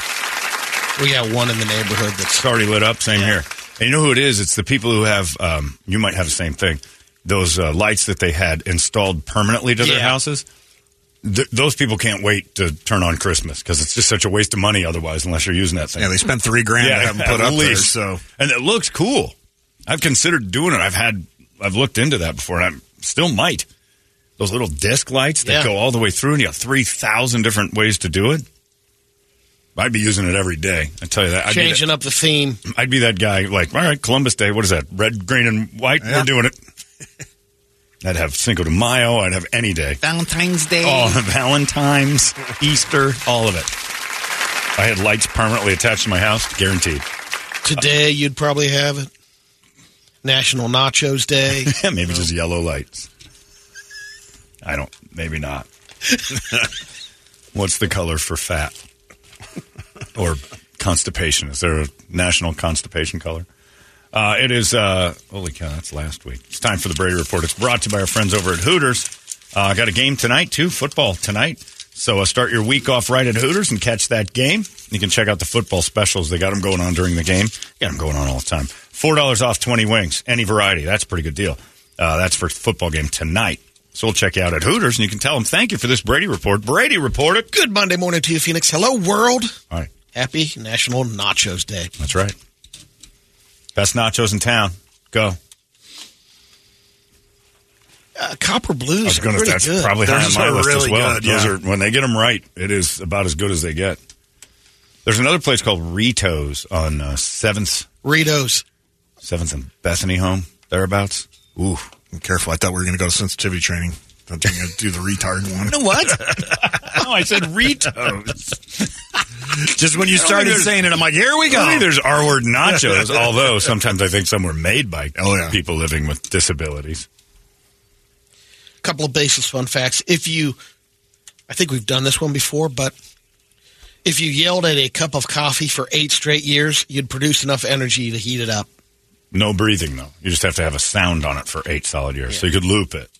We got one in the neighborhood that's It's already lit up. Same here. And you know who it is? It's the people who have. Um, you might have the same thing. Those uh, lights that they had installed permanently to their Yeah. houses. Th- those people can't wait to turn on Christmas because it's just such a waste of money otherwise, unless you're using that thing. Yeah, they spent three grand to have them put at up there, least. so- and it looks cool. I've considered doing it. I've had. I've looked into that before, and I still might. Those little disc lights that Yeah. go all the way through, and you have three thousand different ways to do it. I'd be using it every day. I tell you that. I'd changing up the theme. I'd be that guy. Like, all right, Columbus Day. What is that? Red, green, and white. Yeah. We're doing it. I'd have Cinco de Mayo. I'd have any day. Valentine's Day. Oh, Valentine's, Easter, all of it. I had lights permanently attached to my house, guaranteed. Today, you'd probably have it. National Nachos Day. Maybe just yellow lights. I don't. Maybe not. What's the color for fat or constipation? Is there a national constipation color? Uh, it is. Uh, holy cow! That's last week. It's time for the Brady Report. It's brought to you by our friends over at Hooters. Uh, got a game tonight too. Football tonight. So uh, start your week off right at Hooters and catch that game. You can check out the football specials. They got them going on during the game. Got them going on all the time. Four dollars off twenty wings, any variety. That's a pretty good deal. Uh, that's for football game tonight. So we'll check you out at Hooters, and you can tell them thank you for this Brady report. Brady report it. Good Monday morning to you, Phoenix. Hello, world. All right, Happy National Nachos Day. that's right. Best nachos in town. Go. Uh, Copper I Blues was going to. pretty That's good. probably high on my list as well. good, Those yeah. are when they get them right. It is about as good as they get. There's another place called Ritos on uh, Seventh, Ritos. Seventh and Bethany Home thereabouts. Ooh, I'm careful. I thought we were going to go to sensitivity training. I'm going to do the retard one. know what? no, I said Ritos. Just when you started saying it, I'm like, here we go. Only there's R word nachos, although sometimes I think some were made by Oh, yeah. people living with disabilities. A couple of basis fun facts. If you, I think we've done this one before, but if you yelled at a cup of coffee for eight straight years, you'd produce enough energy to heat it up. No breathing though. You just have to have a sound on it for eight solid years, so you could loop it.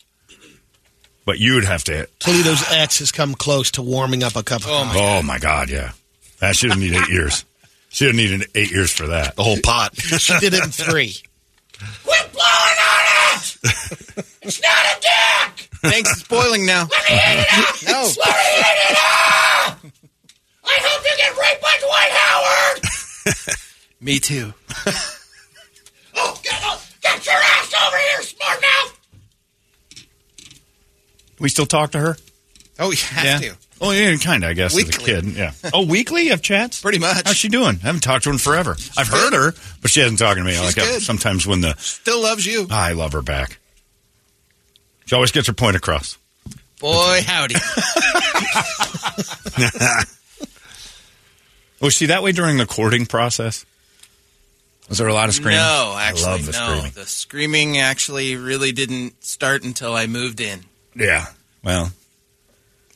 But you would have to. Toledo's X has come close to warming up a cup of oh, coffee. Oh my God, yeah. That shouldn't need eight years. Should have needed eight years for that. The whole pot. She did it in three. Quit blowing on it! it's not a dick! Thanks, it's boiling now. Let me hit it out! No. Let me hit it out! I hope you get raped by Dwight Howard! Me too. Oh, get, oh, get your ass over here, smart mouth! We still talk to her? Oh, you have yeah. to. Oh yeah, kind of. I guess as a kid. Yeah. Oh, weekly you have chats. Pretty much. How's she doing? I haven't talked to her in forever. I've heard her, but she hasn't talked to me. She's like I- good. sometimes when the Still loves you. I love her back. She always gets her point across. Boy, howdy. Was she that way during the courting process? Was there a lot of screaming? No, actually, I love the no. screaming. The screaming actually really didn't start until I moved in. Yeah. Well,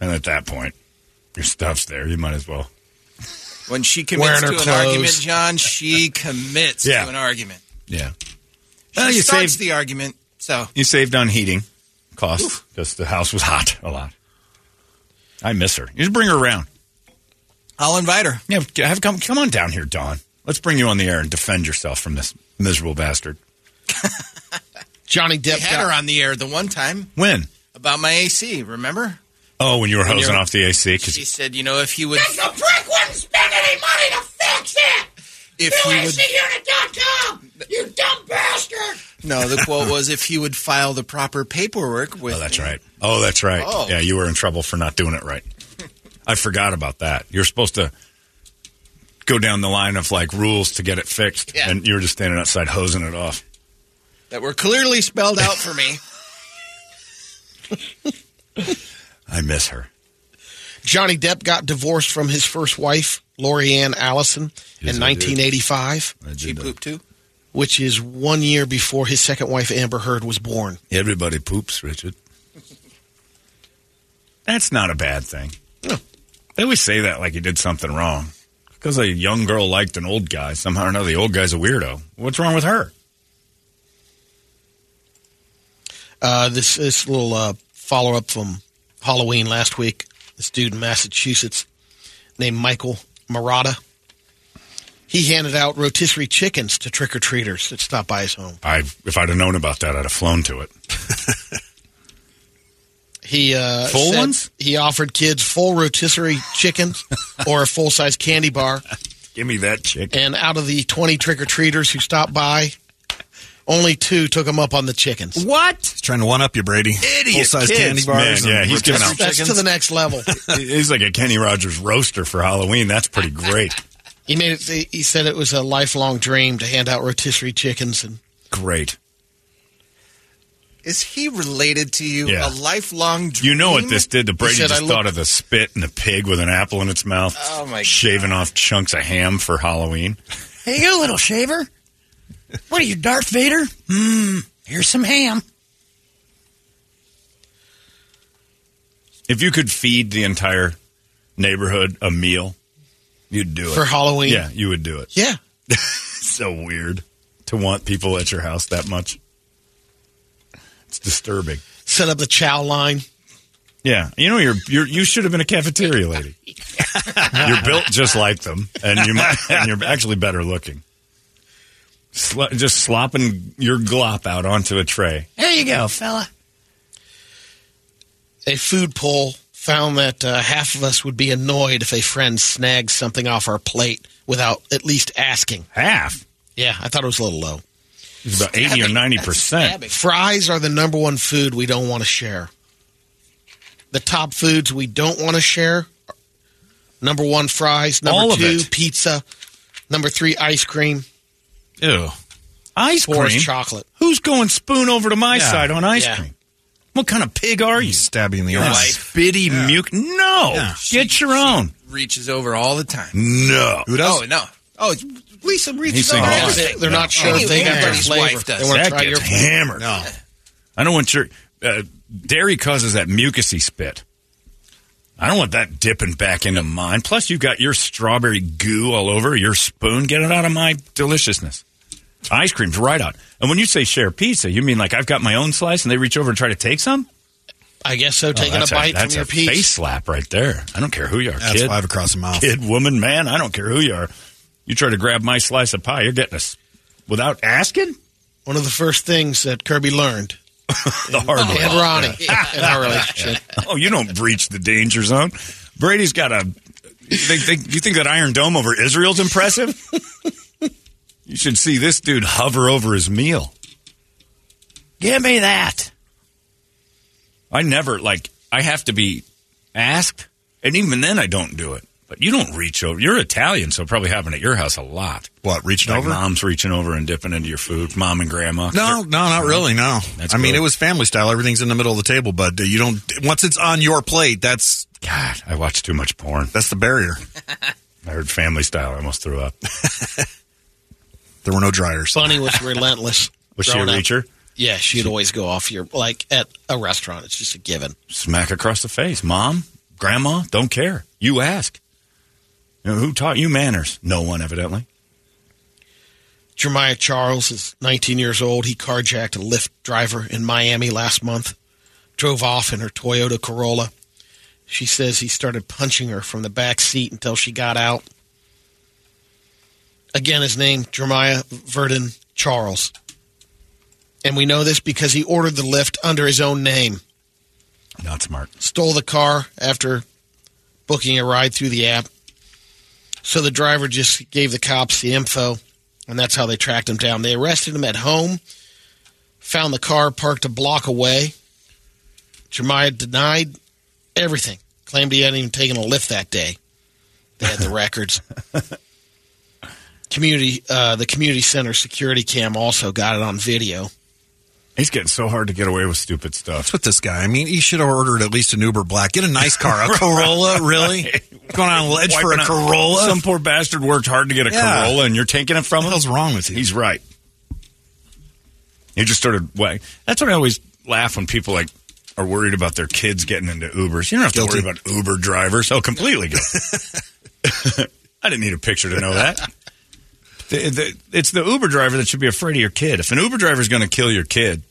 and at that point, your stuff's there. You might as well. When she commits to an clothes. argument, John, she commits Yeah. to an argument. Yeah. She Well, you starts saved- the argument. So You saved on heating costs because the house was hot a lot. I miss her. You just bring her around. I'll invite her. Yeah, have come come on down here, Dawn. Let's bring you on the air and defend yourself from this miserable bastard. Johnny We Depp had got- her on the air the one time When? about my AC. Remember? Oh, when you were When hosing off the AC. 'cause- She said, you know, if he would, Because the prick wouldn't spend any money to fix it! if he would, UACunit.com! You dumb bastard! no, the quote was, if he would file the proper paperwork with. oh, that's me. right. Oh, that's right. Oh. Yeah, you were in trouble for not doing it right. I forgot about that. You're supposed to go down the line of like rules to get it fixed, Yeah. and you were just standing outside hosing it off. That were clearly spelled out for me. I miss her. Johnny Depp got divorced from his first wife, Lori Ann Allison, Yes, in I did. 1985, She pooped too. which is one year before his second wife, Amber Heard, was born. Everybody poops, Richard. That's not a bad thing. They always say that like he did something wrong. Because a young girl liked an old guy, somehow or another, the old guy's a weirdo. What's wrong with her? Uh, this this little uh, follow up from Halloween last week. This dude in Massachusetts named Michael Murata. He handed out rotisserie chickens to trick or treaters that stopped by his home. I, if I'd have known about that, I'd have flown to it. He uh, Full said ones? He offered kids full rotisserie chickens or a full size candy bar. Give me that chicken. And out of the twenty trick or treaters who stopped by, only two took him up on the chickens. What? He's trying to one up you, Brady. Idiot Full size candy bars. man. Yeah, he's giving out That's chickens. to the next level. He's like a Kenny Rogers roaster for Halloween. That's pretty great. He made it. He said it was a lifelong dream to hand out rotisserie chickens, and Great. Is he related to you? Yeah. A lifelong dream? You know what this did to Brady? said, Just "I thought look- of the spit and the pig with an apple in its mouth. Oh, my Shaving off chunks of ham for Halloween. Here you go, little shaver. What are you, Darth Vader? Mmm, here's some ham. If you could feed the entire neighborhood a meal, you'd do it For Halloween? Yeah, you would do it. yeah, so weird to want people at your house that much. It's disturbing. set up the chow line. Yeah, you know you're, you're you should have been a cafeteria lady. you're built just like them, and you might, and you're actually better looking. Sl- just slopping your glop out onto a tray. There you go, fella. A food poll found that uh, half of us would be annoyed if a friend snags something off our plate without at least asking. Half. Yeah, I thought it was a little low. It's about eighty or ninety percent. Fries are the number one food we don't want to share. The top foods we don't want to share. Number one, fries. Number All two, it. pizza. Number three, ice cream. Ew. Ice Four is cream. chocolate. Who's going spoon over to my Yeah. side on ice Yeah. cream? What kind of pig are you? Stab you in the You're a eye. spitty muke. No, Yeah. get your own. Reaches over all the time. No. Who does? Oh, no. Oh, it's- Lisa He's reaches saying over They're- everything. They're not sure if they got their Everybody's flavor. wife does. They want to That try your gets hammered. No. I don't want your uh, dairy causes that mucusy spit. I don't want that dipping back into mine. Plus, you've got your strawberry goo all over your spoon. Get it out of my deliciousness. Ice cream's right out. And when you say share pizza, you mean like I've got my own slice and they reach over and try to take some? I guess so. Taking a Oh, that's bite that's from your a piece. face slap right there. I don't care who you are, That's kid. five across the mouth. Kid, woman, man. I don't care who you are. You try to grab my slice of pie, you're getting us without asking. One of the first things that Kirby learned, The hard and Ronnie, in our relationship. Oh, you don't breach the danger zone. Brady's got a. You think that Iron Dome over Israel's impressive? you should see this dude hover over his meal. Give me that. I never like. I have to be asked, and even then, I don't do it. But you don't reach over. You're Italian, so it probably happen at your house a lot. What, reaching Like over? mom's reaching over and dipping into your food. Mom and grandma. No, no, not really. No, That's I mean it was family style. Everything's in the middle of the table, but you don't. Once it's on your plate, that's God, I watch too much porn. that's the barrier. I heard family style. I almost threw up. There were no dryers. Bunny was relentless. Was she a growing up. reacher? Yeah, she'd always go off your like at a restaurant. It's just a given. Smack across the face. Mom, grandma, don't care. You ask. You know, who taught you manners? No one, evidently. Jeremiah Charles is 19 years old. He carjacked a Lyft driver in Miami last month. Drove off in her Toyota Corolla. She says he started punching her from the back seat until she got out. Again, his name Jeremiah Verdon Charles. And we know this because he ordered the Lyft under his own name. Not smart. Stole the car after booking a ride through the app. So the driver just gave the cops the info, and that's how they tracked him down. They arrested him at home, found the car parked a block away. Jeremiah denied everything, claimed he hadn't even taken a lift that day. They had the records. Community, uh, the community center security cam also got it on video. He's getting so hard to get away with stupid stuff. What's with this guy? I mean, he should have ordered at least an Uber Black. Get a nice car, a Corolla. Really? Going on, a ledge for a Wiping out- Corolla? Some poor bastard worked hard to get a Yeah. Corolla, and you're taking it from him. What's wrong with you? He's right. He just started. Way. That's what I always laugh when people like are worried about their kids getting into Ubers. You don't have to worry about Uber drivers. Oh, completely. I didn't need a picture to know that. The, the, it's the Uber driver that should be afraid of your kid. If an Uber driver is going to kill your kid,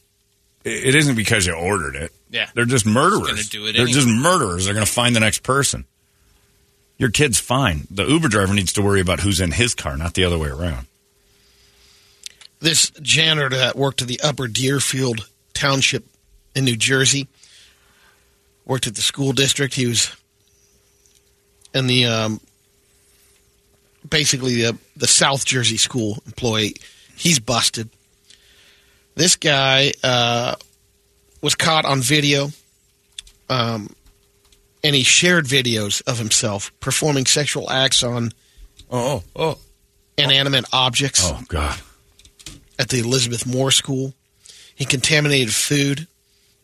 i- it isn't because you ordered it. Yeah. They're just murderers. gonna do it They're anyway. just murderers. They're going to find the next person. Your kid's fine. The Uber driver needs to worry about who's in his car, not the other way around. This janitor that worked at the Upper Deerfield Township in New Jersey worked at the school district. He was in the um, basically the, the South Jersey school employee. He's busted. This guy uh, was caught on video, um, and he shared videos of himself performing sexual acts on oh oh inanimate objects. Oh God! At the Elizabeth Moore School, he contaminated food,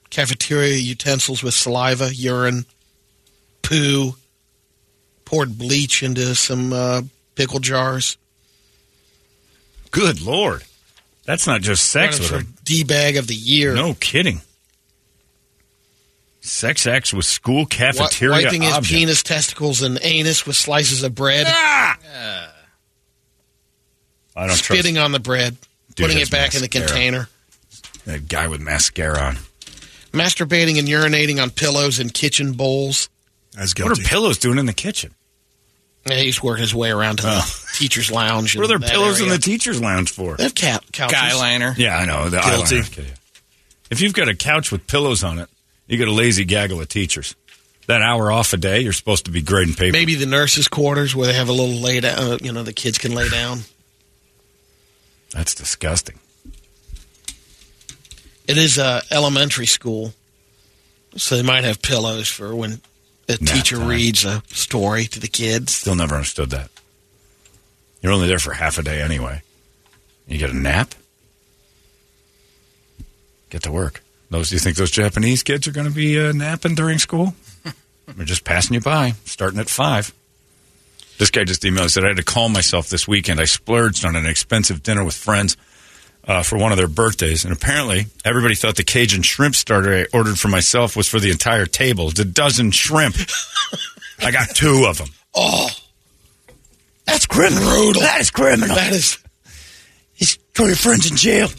cafeteria utensils with saliva, urine, poo. Poured bleach into some uh, pickle jars. Good lord, that's not just sex with Running her. for D bag of the year. No kidding. Sex acts with school Wi- cafeteria wiping his objects. penis, testicles, and anus with slices of bread. Ah! I don't spitting trust on the bread, Dude putting it back in the container. that guy with mascara on. Masturbating and urinating on pillows and kitchen bowls. That's What are pillows doing in the kitchen? Yeah, he's working his way around to the teacher's lounge. Oh. What are there that pillows in the teacher's lounge for? They have cat couches. Skyliner. Yeah, I know. The Guilty. eyeliner. If you've got a couch with pillows on it, you got a lazy gaggle of teachers. That hour off a day, you're supposed to be grading paper. Maybe the nurses' quarters where they have a little lay down. Uh, you know, the kids can lay down. That's disgusting. It is a elementary school, so they might have pillows for when a Nap teacher time. reads a story to the kids. Still never understood that. You're only there for half a day anyway. You get a nap? Get to work. Those, do you think those Japanese kids are going to be uh, napping during school? They're just passing you by, starting at five. This guy just emailed said I had to call myself this weekend. I splurged on an expensive dinner with friends uh, for one of their birthdays, and apparently everybody thought the Cajun shrimp starter I ordered for myself was for the entire table. It's a dozen shrimp. I got two of them. Oh, That's criminal. Brutal. That is criminal. that is. He's throw your friends in jail.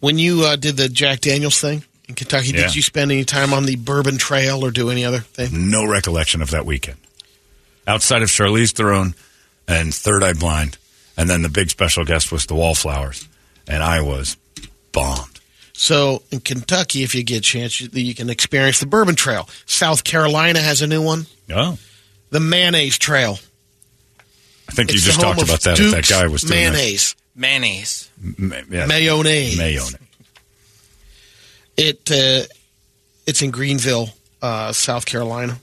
When you uh, did the Jack Daniels thing in Kentucky, Yeah. did you spend any time on the Bourbon Trail or do any other thing? No recollection of that weekend. Outside of Charlize Theron and Third Eye Blind, and then the big special guest was the Wallflowers, and I was bombed. So in Kentucky, if you get a chance, you, you can experience the Bourbon Trail. South Carolina has a new one, Oh, the Mayonnaise Trail. I think you just talked about that. If that guy was doing mayonnaise. Mayonnaise. Ma- yeah, Mayonnaise. mayonnaise. It uh, it's in Greenville, uh, South Carolina.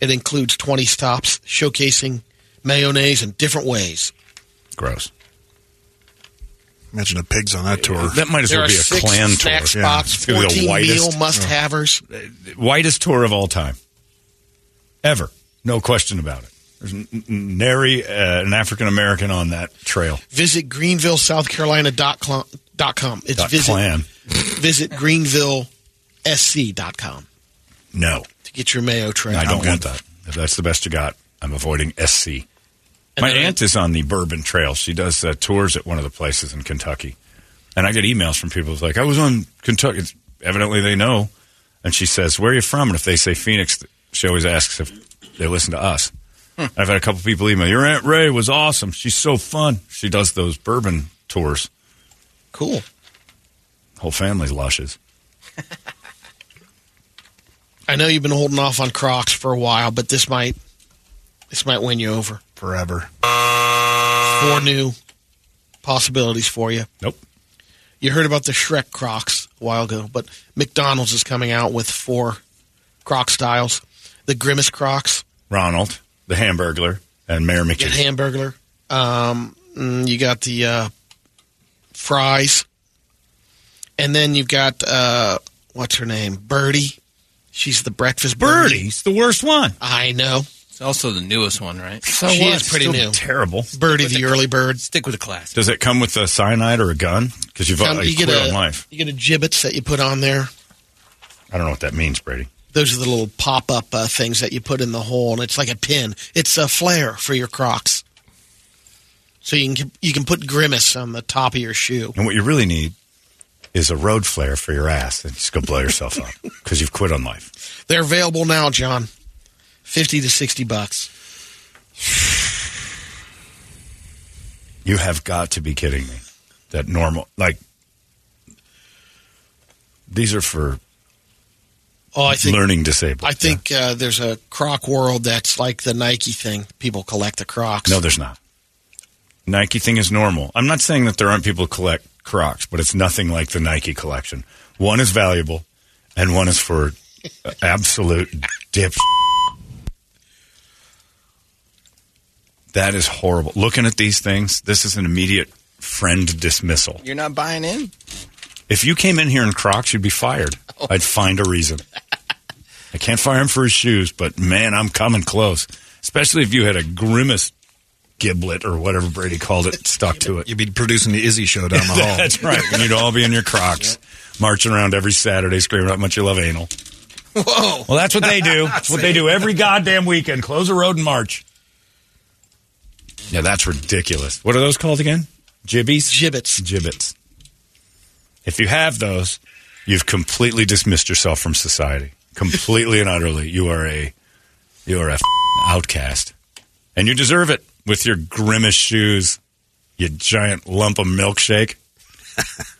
It includes 20 stops showcasing mayonnaise in different ways. Gross. Imagine the pigs on that tour. That might as There well be a six clan snack tour. spots, It's gonna be the 14 whitest, meal must-havers. whitest tour of all time, ever. No question about it. There's n- n- nary uh, an African American on that trail. Visit Greenville, South Carolina Dot com. It's Dot visit clan. visit greenvillesc.com No, to get your mayo trail. I don't want that. If that's the best you got, I'm avoiding SC. My then I- aunt is on the Bourbon Trail. She does uh, tours at one of the places in Kentucky, and I get emails from people who's like, "I was on Kentucky." It's, evidently, they know. And she says, "Where are you from?" And if they say Phoenix, she always asks if they listen to us. I've had a couple people email. Your Aunt Ray was awesome. She's so fun. She does those bourbon tours. Cool. Whole family's lushes. I know you've been holding off on Crocs for a while, but this might this might win you over. Forever. Four new possibilities for you. Nope. You heard about the Shrek Crocs a while ago, but McDonald's is coming out with four Croc styles. The Grimace Crocs, Ronald, the Hamburglar, and Mayor you got McCheese. Hamburglar. Um, mm, you got the uh, fries, And then you've got uh, what's her name, Birdie. She's the breakfast birdie. Birdie's the worst one. I know. It's also the newest one, right? So she what? is pretty Still new. terrible. Birdie, the, early bird. Stick with the class. Does it come with a cyanide or a gun? Because you've got like, you get a on life. you get a Jibbitz that you put on there. I don't know what that means, Brady. Those are the little pop up uh, things that you put in the hole, and it's like a pin. It's a flare for your Crocs, so you can you can put grimace on the top of your shoe. And what you really need is a road flare for your ass, and just go blow yourself up because you've quit on life. They're available now, John. Fifty to sixty bucks. You have got to be kidding me. That normal, like, these are for Oh, I think learning disabled. I think uh, there's a Croc world that's like the Nike thing. People collect the Crocs. No, there's not. Nike thing is normal. I'm not saying that there aren't people who collect Crocs, but it's nothing like the Nike collection. One is valuable, and one is for absolute dip. That is horrible. Looking at these things, this is an immediate friend dismissal. You're not buying in? If you came in here in Crocs, you'd be fired. Oh. I'd find a reason. I can't fire him for his shoes, but man, I'm coming close. Especially if you had a grimace giblet or whatever Brady called it stuck to it. You'd be producing the Izzy show down the hall. That's right. And you'd all be in your Crocs, marching around every Saturday screaming how much you love anal. Whoa. Well, that's what they do. That's what they do every goddamn weekend. Close a road and march. Yeah, that's ridiculous. What are those called again? Jibbies? Jibbitz. Jibbitz. If you have those, you've completely dismissed yourself from society. Completely and utterly. You are a you are a f- outcast. And you deserve it with your grimace shoes, you giant lump of milkshake.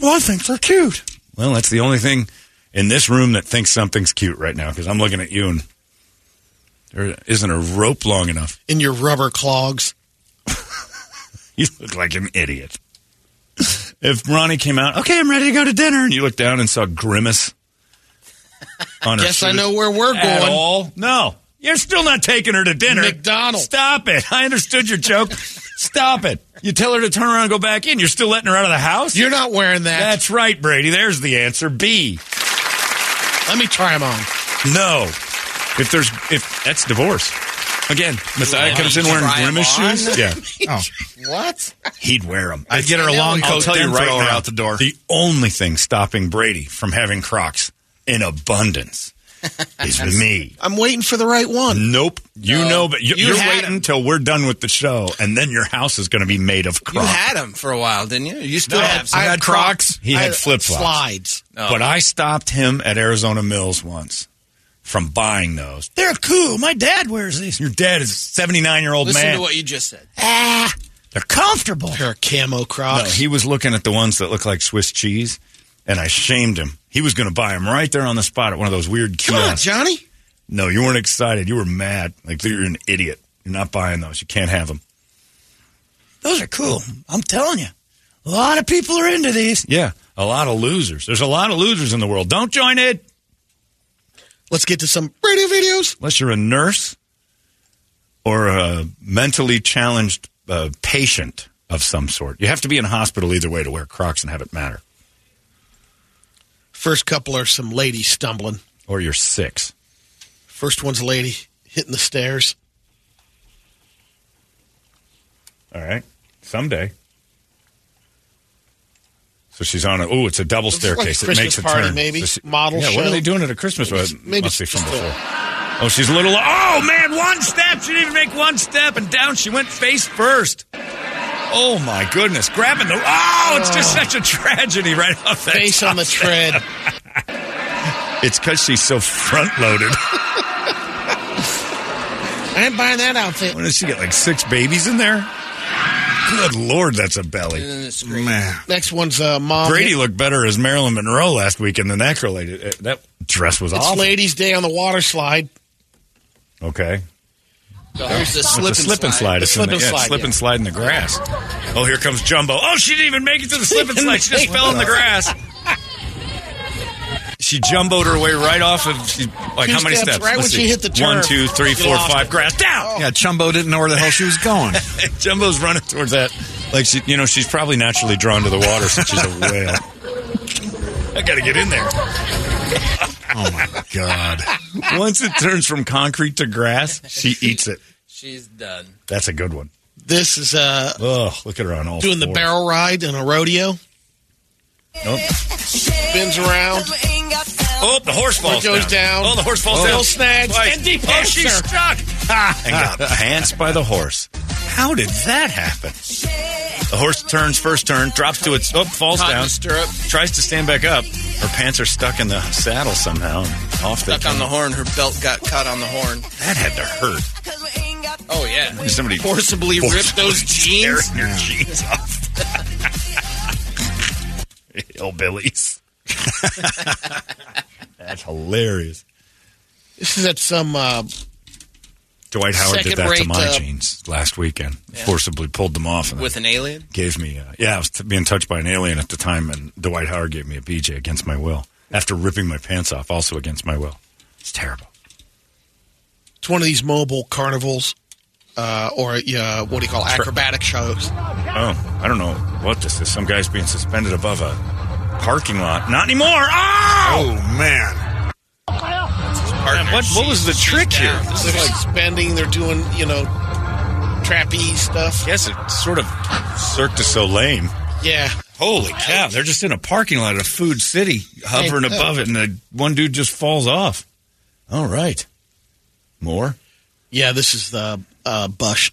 well, I think they're cute. Well, that's the only thing in this room that thinks something's cute right now because I'm looking at you and there isn't a rope long enough. In your rubber clogs. You look like an idiot. If Ronnie came out, okay, I'm ready to go to dinner, and you look down and saw grimace on her Guess I know where we're at going. all. No, you're still not taking her to dinner. McDonald's. Stop it! I understood your joke. Stop it! You tell her to turn around and go back in. You're still letting her out of the house. You're not wearing that. That's right, Brady. There's the answer. B. Let me try them on. No. If there's if that's divorce. Again, Messiah comes in wearing Try 'em grimace on? shoes. Yeah. Oh. What? He'd wear them. I'd get her a long I'll coat, tell you then right throw her now, out the door. The only thing stopping Brady from having Crocs in abundance is me. I'm waiting for the right one. Nope. You No. know, but you, You you're had waiting 'em. until we're done with the show, and then your house is going to be made of crocs. You Crocs. had them for a while, didn't you? You still No, have some. I had Crocs. He I had flip flops. Slides. Oh. But I stopped him at Arizona Mills once from buying those. They're cool. My dad wears these. Your dad is a 79 year old man. Listen to what you just said. ah, they're comfortable. Pair of camo No, he was looking at the ones that look like Swiss cheese, and I shamed him. He was going to buy them right there on the spot at one of those weird Come on, kiosks. Johnny. No, you weren't excited. You were mad. Like you're an idiot. You're not buying those. You can't have them. Those are cool. I'm telling you. A lot of people are into these. Yeah, a lot of losers. There's a lot of losers in the world. Don't join it Let's get to some radio videos. unless you're a nurse or a mentally challenged uh, patient of some sort. You have to be in a hospital either way to wear Crocs and have it matter. First couple are some ladies stumbling. Or you're six. First one's a lady hitting the stairs. All right. Someday. So she's on a. Oh, it's a double It's like staircase. it makes a party, turn. maybe. So she- Model Yeah. What are they doing at a Christmas? Well, Maybe must be from before. Oh, she's a little. Oh man, one step. She didn't even make one step, and down she went face first. Oh my goodness! Grabbing the. Oh, it's just oh. such a tragedy right off that Face on the tread. It's because she's so front loaded. I ain't buying that outfit. what does she get? Like six babies in there? Good lord, that's a belly. Man. Next one's uh, mom. Brady looked better as Marilyn Monroe last weekend than that girl. lady. Uh, That dress was It's awful. ladies' day on the water slide. Okay. There's the It's slip a slip and slide. The It's in slip the, and yeah, slide, slip yeah. and slide in the grass. Oh, here comes Jumbo. Oh, she didn't even make it to the slip and slide. She just fell in the grass. She jumboed her way right off of. She, like Two how many steps, steps? right Let's when she hit the turf. One, two, three, You four, five. it. Grass down. Yeah, Chumbo didn't know where the hell she was going. Jumbo's running towards that Like she, you know, she's probably naturally drawn to the water since she's a whale. I got to get in there. oh my god! Once it turns from concrete to grass, she eats it. She's done. That's a good one. This is uh Oh, look at her on all doing the barrel ride in a rodeo. Nope. Spins around. Oh, the horse falls Foot goes down. Oh, the horse falls Oh. down. Little snags. Twice. And deep oh, pants she's her. stuck. Ah, and got pants by the horse. How did that happen? The horse turns first turn, drops to its, oh, falls Caught down, stirrup. tries to stand back up. Her pants are stuck in the saddle somehow. Off they Stuck on the horn. Her belt got caught on the horn. That had to hurt. Oh yeah. Somebody forcibly ripped those jeans. tearing your jeans off. Hillbillies. That's hilarious. This is at some uh, Dwight Howard did that to my uh, jeans last weekend. Yeah. Forcibly pulled them off. And With an alien? gave me, uh, yeah, I was being touched by an alien at the time, and Dwight Howard gave me a BJ against my will after ripping my pants off, also against my will. It's terrible. it's one of these mobile carnivals uh, or uh, what do you call it? acrobatic shows. Oh, I don't know what this is. Some guy's being suspended above a parking lot. Not anymore. Oh, man. Man, what, what was the trick here? This They're suspending. They're doing you know trapeze stuff. Yes, it's sort of Cirque du Soleil. Yeah. Holy cow! They're just in a parking lot at a food city, hovering Hey, above it, and the one dude just falls off. All right, more. Yeah, this is the uh, bus.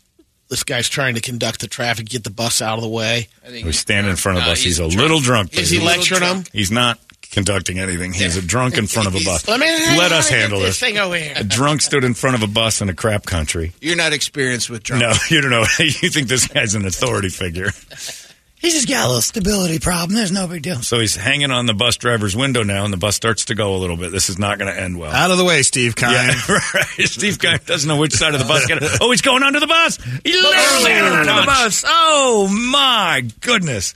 This guy's trying to conduct the traffic, get the bus out of the way. He's standing in front of No, us. He's, he's a drunk. little drunk. Is he lecturing them? He's not conducting anything. He's a drunk in front of a bus. Let me- Let us let me get handle this this. thing over here. A drunk stood in front of a bus in a crap country. You're not experienced with drunk. No, you don't know. you think this guy's an authority figure. He's just got a little stability problem. There's no big deal. So he's hanging on the bus driver's window now, and the bus starts to go a little bit. This is not going to end well. Out of the way, Steve Kine. Yeah, right. Steve Kine doesn't know which side of the bus. Get oh, he's going under the bus. He oh, literally under the bus. Oh my goodness.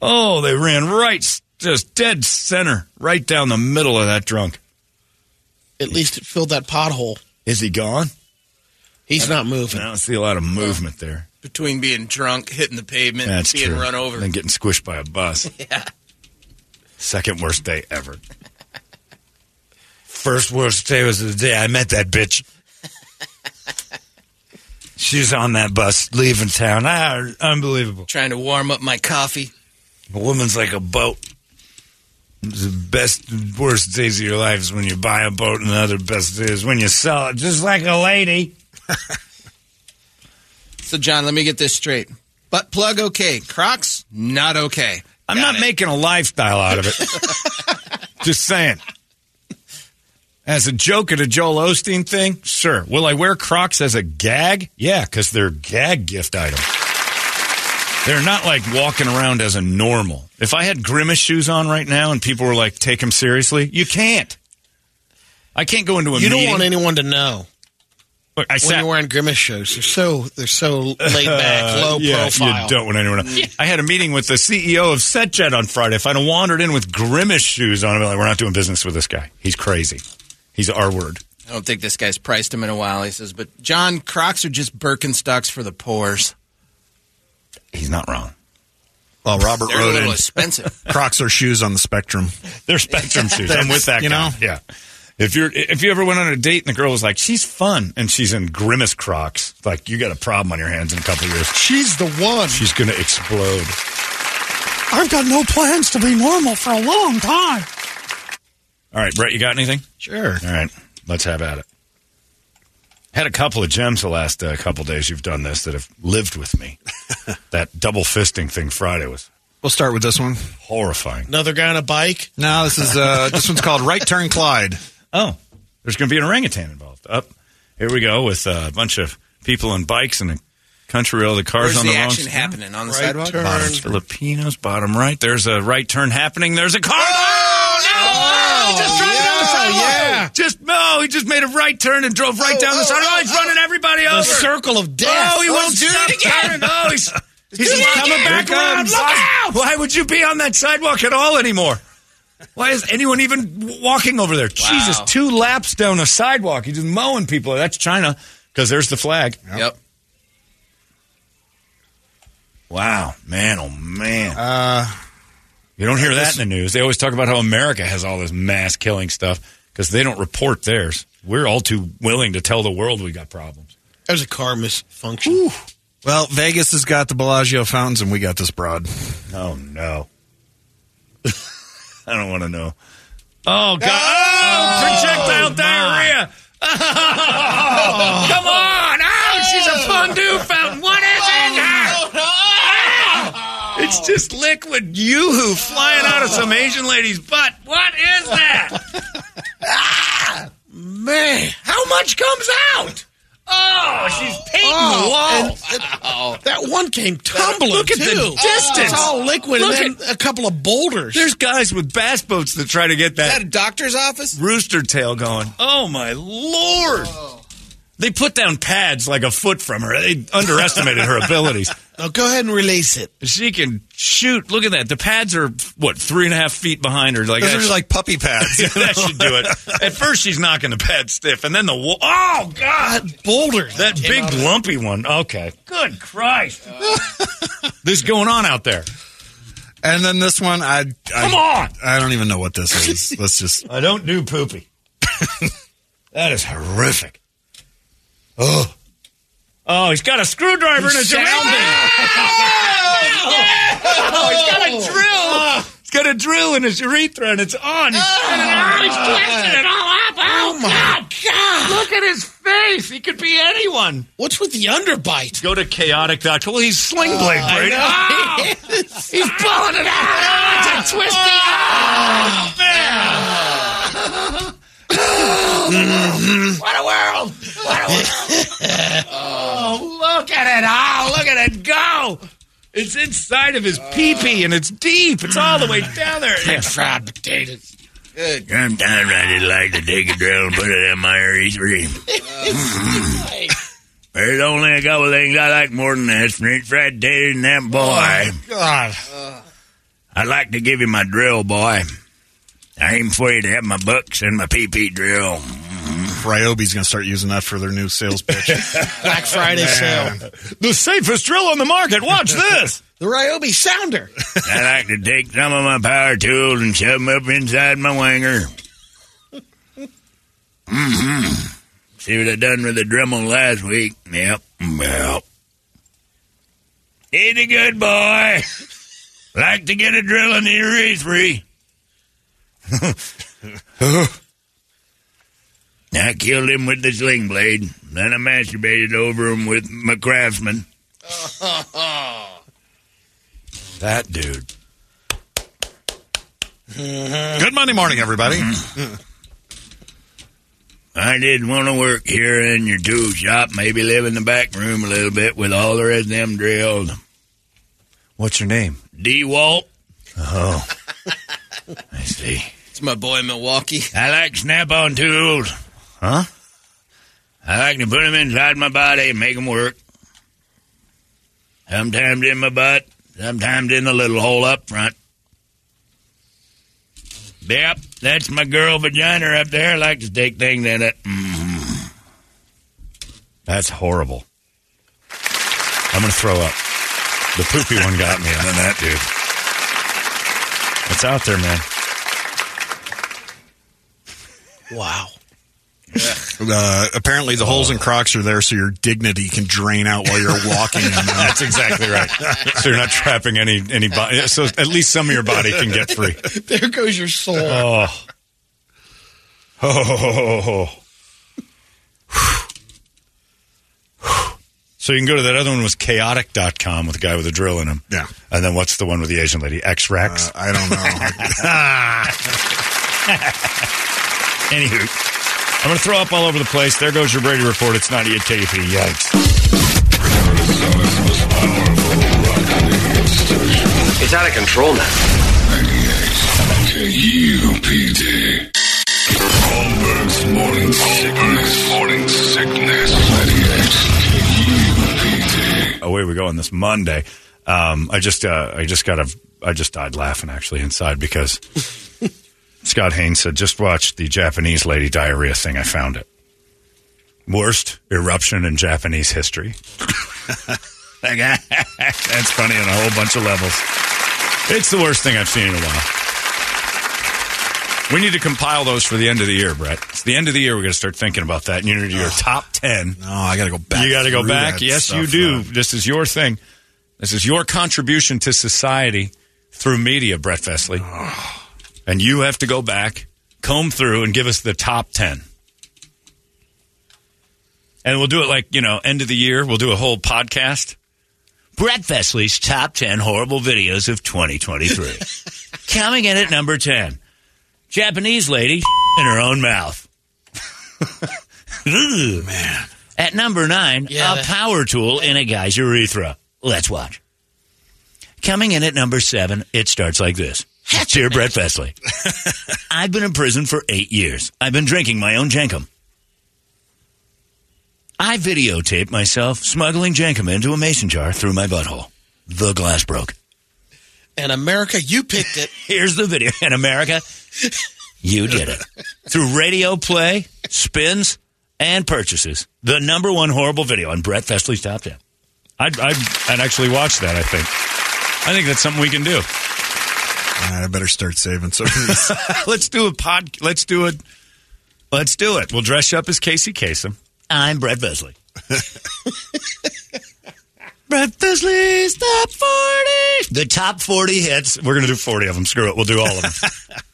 Oh, they ran right, just dead center, right down the middle of that drunk. At least it filled that pothole. Is he gone? He's not moving. I don't see a lot of movement there. Between being drunk, hitting the pavement, That's being true. run over. and getting squished by a bus. Yeah. Second worst day ever. First worst day was the day I met that bitch. She's on that bus leaving town. Ah, unbelievable. Trying to warm up my coffee. A woman's like a boat. The best, worst days of your life is when you buy a boat, and the other best is when you sell it, just like a lady. So, John, let me get this straight. Butt plug, okay. Crocs, not okay. I'm not making a lifestyle out of it. Just saying. As a joke at a Joel Osteen thing, sure. Will I wear Crocs as a gag? Yeah, because they're gag gift item. They're not like walking around as a normal. If I had grimace shoes on right now and people were like, take them seriously, you can't. I can't go into a You don't want anyone to know Look, I when you're wearing grimace shows. They're so they're so laid back, low Uh, yeah, profile. You don't want anyone to. I had a meeting with the CEO of SetJet on Friday. If I'd have wandered in with grimace shoes on, I'd be like, we're not doing business with this guy. He's crazy. He's our word. I don't think this guy's priced him in a while. He says, but John, Crocs are just Birkenstocks for the pores. He's not wrong. Well, Robert They're a wrote little in. expensive. Crocs are shoes on the spectrum. They're Spectrum shoes. I'm with that You guy. know? Yeah. If you're if you ever went on a date and the girl was like, she's fun, and she's in grimace Crocs, like you got a problem on your hands in a couple of years. She's the one. She's gonna explode. I've got no plans to be normal for a long time. All right, Brett, you got anything? Sure. All right, let's have at it. Had a couple of gems the last uh, couple days you've done this that have lived with me. that double fisting thing Friday was We'll start with this one. horrifying. Another guy on a bike. No, this is uh, this one's called Right Turn Clyde. Oh, there's going to be an orangutan involved. Up here we go with uh, a bunch of people on bikes and a country all the cars Where's on the, the, action happening? On the Right sidewalk? turn. Bottom Filipinos, bottom right. There's a right turn happening. There's a car. Oh, no! He just drove down the sidewalk. yeah. Just no, he just made a right turn and drove right down the sidewalk. Oh, he's running everybody The over. circle of death. Oh, he won't do it again. Oh, he's, he's coming back around. Look out! Why would you be on that sidewalk at all anymore? Why is anyone even walking over there? Jesus, two laps down the sidewalk. He's just mowing people. That's China because there's the flag. Yep. Wow, man, oh man. Uh, you don't hear that in the news. They always talk about how America has all this mass killing stuff because they don't report theirs. We're all too willing to tell the world we got problems. There's a car misfunction. Well, Vegas has got the Bellagio fountains, and we got this broad. Oh no! I don't want to know. Oh god! Oh, projectile diarrhea! Oh, come on! Oh, she's a fondue fountain. What is in her? Ah! It's just liquid yoo-hoo flying out of some Asian lady's butt. What is that? ah, man, how much comes out? Oh, she's painting Oh, the wall. and that one came tumbling. Look at the too. distance. It's all liquid, Look and then a couple of boulders. There's guys with bass boats that try to get that. Is that a doctor's office? rooster tail going. Oh my lord! They put down pads like a foot from her. They underestimated her abilities. Now go ahead and release it. She can shoot. Look at that. The pads are what three and a half feet behind her. Like Those are that- like puppy pads. that should do it. At first, she's knocking the pad stiff, and then the wall. Oh God! Boulder. That big lumpy one. Okay. Good Christ! this is going on out there. And then this one, I, I Come on! I don't even know what this is. Let's just. I don't do poopy. that is horrific. Oh. Oh, he's got a screwdriver in his He's Oh, he's got a drill. Oh. He's got a drill in his urethra, and it's on. He's, oh, he's oh. twisting it all up. Oh, oh my God. Look at his face. He could be anyone. What's with the underbite? Go to chaotic Kaotic.com. Well, he's sling oh, blade, I Brady. know. Oh, he's pulling it out. Oh, it's a twisty. Oh, man. What a world! What a world! oh, look at it! Oh, look at it go! It's inside of his pee-pee, and it's deep. It's all the way down there. French fried potatoes. Sometimes I just like to take a drill and put it in my urethra. There's only a couple things I like more than that. French fried potatoes and that boy. Oh, God. I'd like to give you my drill, boy. I ain't afraid to have my bucks and my pee-pee drill. Ryobi's going to start using that for their new sales pitch. Black Friday sale. The safest drill on the market. Watch this. The Ryobi Sounder. I like to take some of my power tools and shove them up inside my winger. Mm-hmm. See what I done with the Dremel last week? Yep. Yep. He's a good boy. like to get a drill in the urethra. I killed him with the sling blade. Then I masturbated over him with my craftsman. That dude. Good Monday morning, everybody. I didn't want to work here in your tool shop, maybe live in the back room a little bit with all the rest of them drilled. What's your name? DeWalt. Oh. I see. It's my boy Milwaukee. I like snap on tools. Huh? I like to put them inside my body and make them work. Sometimes in my butt, sometimes in the little hole up front. Yep, that's my girl vagina up there. I like to take things in it. Mm. That's horrible. I'm going to throw up. The poopy one got me, and then that dude. It's out there, man. Wow. Uh, apparently, the holes in Crocs are there so your dignity can drain out while you're walking. in them. That's exactly right. So you're not trapping any any body. So at least some of your body can get free. There goes your soul. Oh. Oh. So you can go to that other one was Kaotic.com with a guy with a drill in him. Yeah. And then what's the one with the Asian lady? X Rex? Uh, I don't know. Anywho, I'm going to throw up all over the place. There goes your Brady report. It's 98 KP. Yikes. It's out of control now. KUPD. Holmberg's morning sickness. Morning sickness. 98 away we go on this Monday. Um, I just, uh, I just got a, I just died laughing actually inside because Scott Haynes said, just watch the Japanese lady diarrhea thing. I found it. Worst eruption in Japanese history. That's funny on a whole bunch of levels. It's the worst thing I've seen in a while. We need to compile those for the end of the year, Brett. It's the end of the year. We're going to start thinking about that. And you need to do your top 10. No, I got to go back. You got to go back. Yes, stuff, you do. uh, This is your thing. This is your contribution to society through media, Brett Vesley. And you have to go back, comb through, and give us the top 10. And we'll do it like, you know, end of the year. We'll do a whole podcast. Brett Vesley's top 10 horrible videos of 2023. Coming in at number 10. Japanese lady in her own mouth. Man. At number 9, Yeah, a that- power tool in a guy's urethra. Let's watch. Coming in at number 7, it starts like this. Dear Brett Vesley, I've been in prison for eight years. I've been drinking my own Jenkem. I videotaped myself smuggling Jenkem into a mason jar through my butthole. The glass broke. And America, you picked it. Here's the video. In America, you did it. Through radio play, spins, and purchases. The number one horrible video on Brett Vesley's Top 10. I'd, I'd, I'd actually watch that, I think. I think that's something we can do. I better start saving some of these. let's do a pod. Let's do it. Let's do it. We'll dress you up as Casey Kasem. I'm Brett Vesley. Brett Vesley's top 40. The top 40 hits. We're going to do 40 of them. Screw it. We'll do all of them.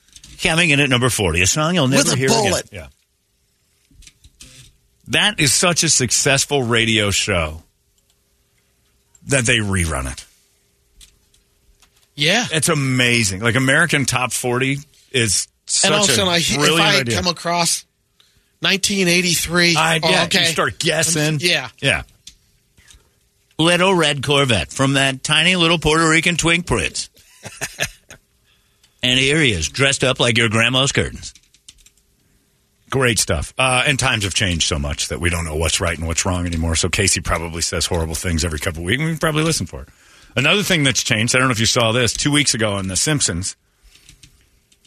Coming in at number 40. A song you'll never With a hear bullet. again. Yeah. That is such a successful radio show that they rerun it. Yeah. It's amazing. Like American Top 40 is such and also, a I, if brilliant I idea. come across 1983, I, oh, yeah, okay. you start guessing. Yeah. Yeah. Little red Corvette from that tiny little Puerto Rican twink prince. and here he is, dressed up like your grandma's curtains. Great stuff. Uh, and times have changed so much that we don't know what's right and what's wrong anymore. So Casey probably says horrible things every couple of weeks, and we can probably listen for it. Another thing that's changed, I don't know if you saw this, two weeks ago on The Simpsons,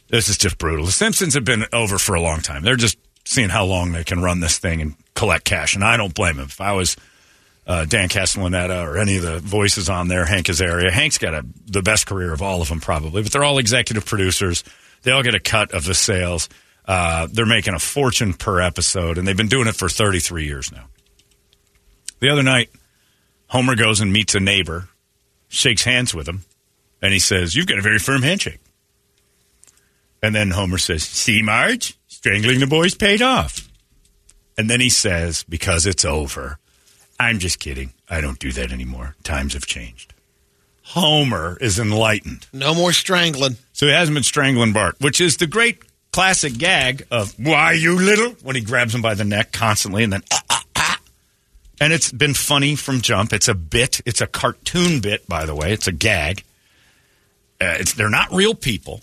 this is just brutal. The Simpsons have been over for a long time. They're just seeing how long they can run this thing and collect cash, and I don't blame them. If I was uh, Dan Castellaneta or any of the voices on there, Hank Azaria, Hank's got a, the best career of all of them probably, but they're all executive producers. They all get a cut of the sales. Uh, they're making a fortune per episode, and they've been doing it for 33 years now. The other night, Homer goes and meets a neighbor, shakes hands with him, and he says, You've got a very firm handshake. And then Homer says, See, Marge, strangling the boys paid off. And then he says, Because it's over. I'm just kidding. I don't do that anymore. Times have changed. Homer is enlightened. No more strangling. So he hasn't been strangling Bart, which is the great classic gag of "Why you little?" when he grabs him by the neck constantly, and then ah. And it's been funny from jump. It's a bit. It's a cartoon bit, by the way. It's a gag. Uh, it's they're not real people.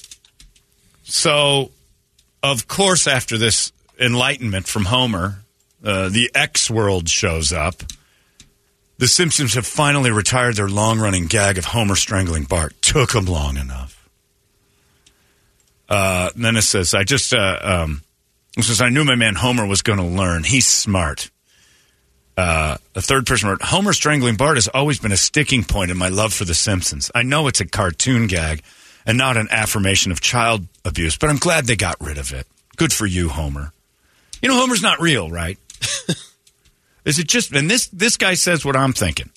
So, of course, after this enlightenment from Homer, uh, the X world shows up. The Simpsons have finally retired their long running gag of Homer strangling Bart. Took them long enough. Uh, then it says, I just, uh, um, says, I knew my man Homer was going to learn. He's smart. Uh, a third person wrote, Homer strangling Bart has always been a sticking point in my love for The Simpsons. I know it's a cartoon gag and not an affirmation of child abuse, but I'm glad they got rid of it. Good for you, Homer. You know, Homer's not real, right? is it just, and this, this guy says what I'm thinking.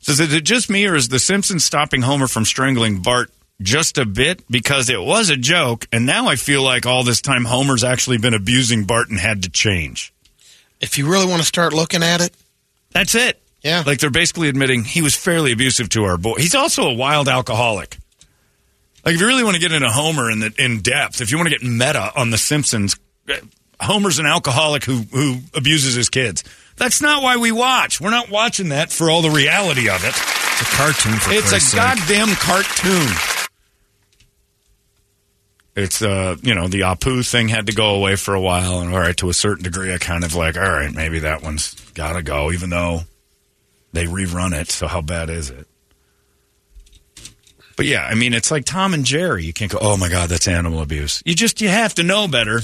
Says, is it just me or is The Simpsons stopping Homer from strangling Bart just a bit? Because it was a joke, and now I feel like all this time Homer's actually been abusing Bart and had to change. If you really want to start looking at it, That's it. Yeah. Like they're basically admitting he was fairly abusive to our boy. He's also a wild alcoholic. Like if you really want to get into Homer in the in depth, if you want to get meta on the Simpsons, eh, Homer's an alcoholic who who abuses his kids. That's not why we watch. We're not watching that for all the reality of it. It's a cartoon for It's a sake. goddamn cartoon. It's uh, you know, the Apu thing had to go away for a while, and all right, to a certain degree, I kind of like, all right, maybe that one's got to go, even though they rerun it. So how bad is it? But yeah, I mean, it's like Tom and Jerry. You can't go, oh my god, that's animal abuse. You just you have to know better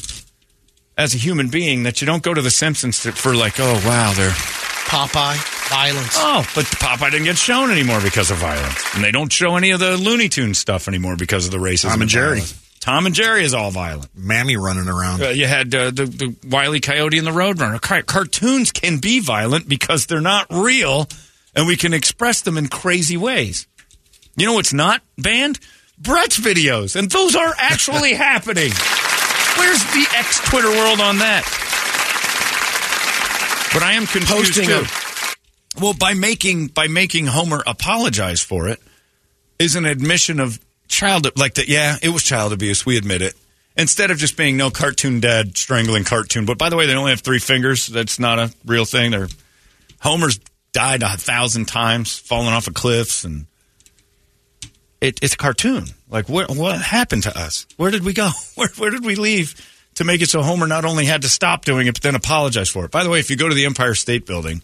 as a human being that you don't go to the Simpsons for like, oh wow, they're Popeye. Violence. Oh, but Popeye didn't get shown anymore because of violence, and they don't show any of the Looney Tunes stuff anymore because of the racism. Tom and Jerry. violence. Tom and Jerry is all violent. Mammy running around. Uh, you had uh, the, the Wiley Coyote and the Roadrunner. Car- cartoons can be violent because they're not real, and we can express them in crazy ways. You know what's not banned? Brett's videos, and those are actually happening. Where's the ex Twitter world on that? But I am confused Posting too. them. Well, by making by making Homer apologize for it is an admission of child like that. Yeah, it was child abuse. We admit it. Instead of just being no cartoon dad strangling cartoon. But by the way, they only have three fingers. That's not a real thing. They're Homer's died a thousand times, falling off of cliffs, and it, it's a cartoon. Like what what happened to us? Where did we go? Where where did we leave to make it so Homer not only had to stop doing it but then apologize for it? By the way, if you go to the Empire State Building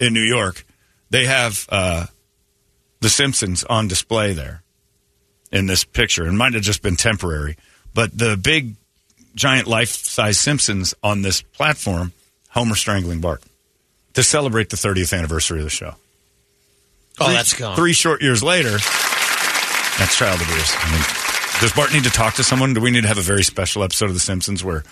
in New York, they have uh, the Simpsons on display there in this picture. It might have just been temporary, but the big giant life size Simpsons on this platform, Homer strangling Bart to celebrate the 30th anniversary of the show. Oh, Three- that's gone. Three short years later, that's child abuse. I mean, does Bart need to talk to someone? Do we need to have a very special episode of The Simpsons where?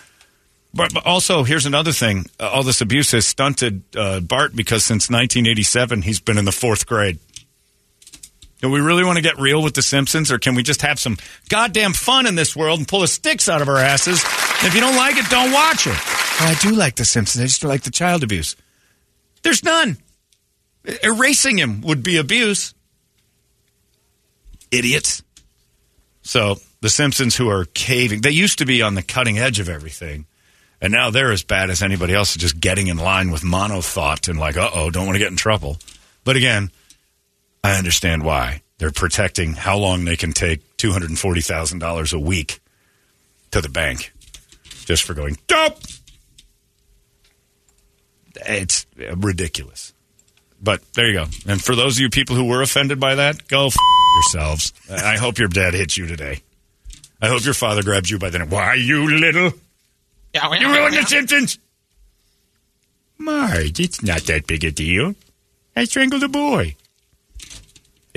But, but also, here's another thing: uh, all this abuse has stunted uh, Bart because since 1987 he's been in the fourth grade. Do we really want to get real with The Simpsons, or can we just have some goddamn fun in this world and pull the sticks out of our asses? And if you don't like it, don't watch it. Well, I do like The Simpsons. I just like the child abuse. There's none. Erasing him would be abuse. Idiots. So the Simpsons, who are caving, they used to be on the cutting edge of everything, and now they're as bad as anybody else, just getting in line with mono thought and like, uh oh, don't want to get in trouble. But again, I understand why they're protecting how long they can take two hundred and forty thousand dollars a week to the bank just for going dope. It's ridiculous. But there you go. And for those of you people who were offended by that, go f- yourselves. I hope your dad hits you today. I hope your father grabs you by the neck. Why, you little? You ruined the Simpsons. Marge, it's not that big a deal. I strangled a boy.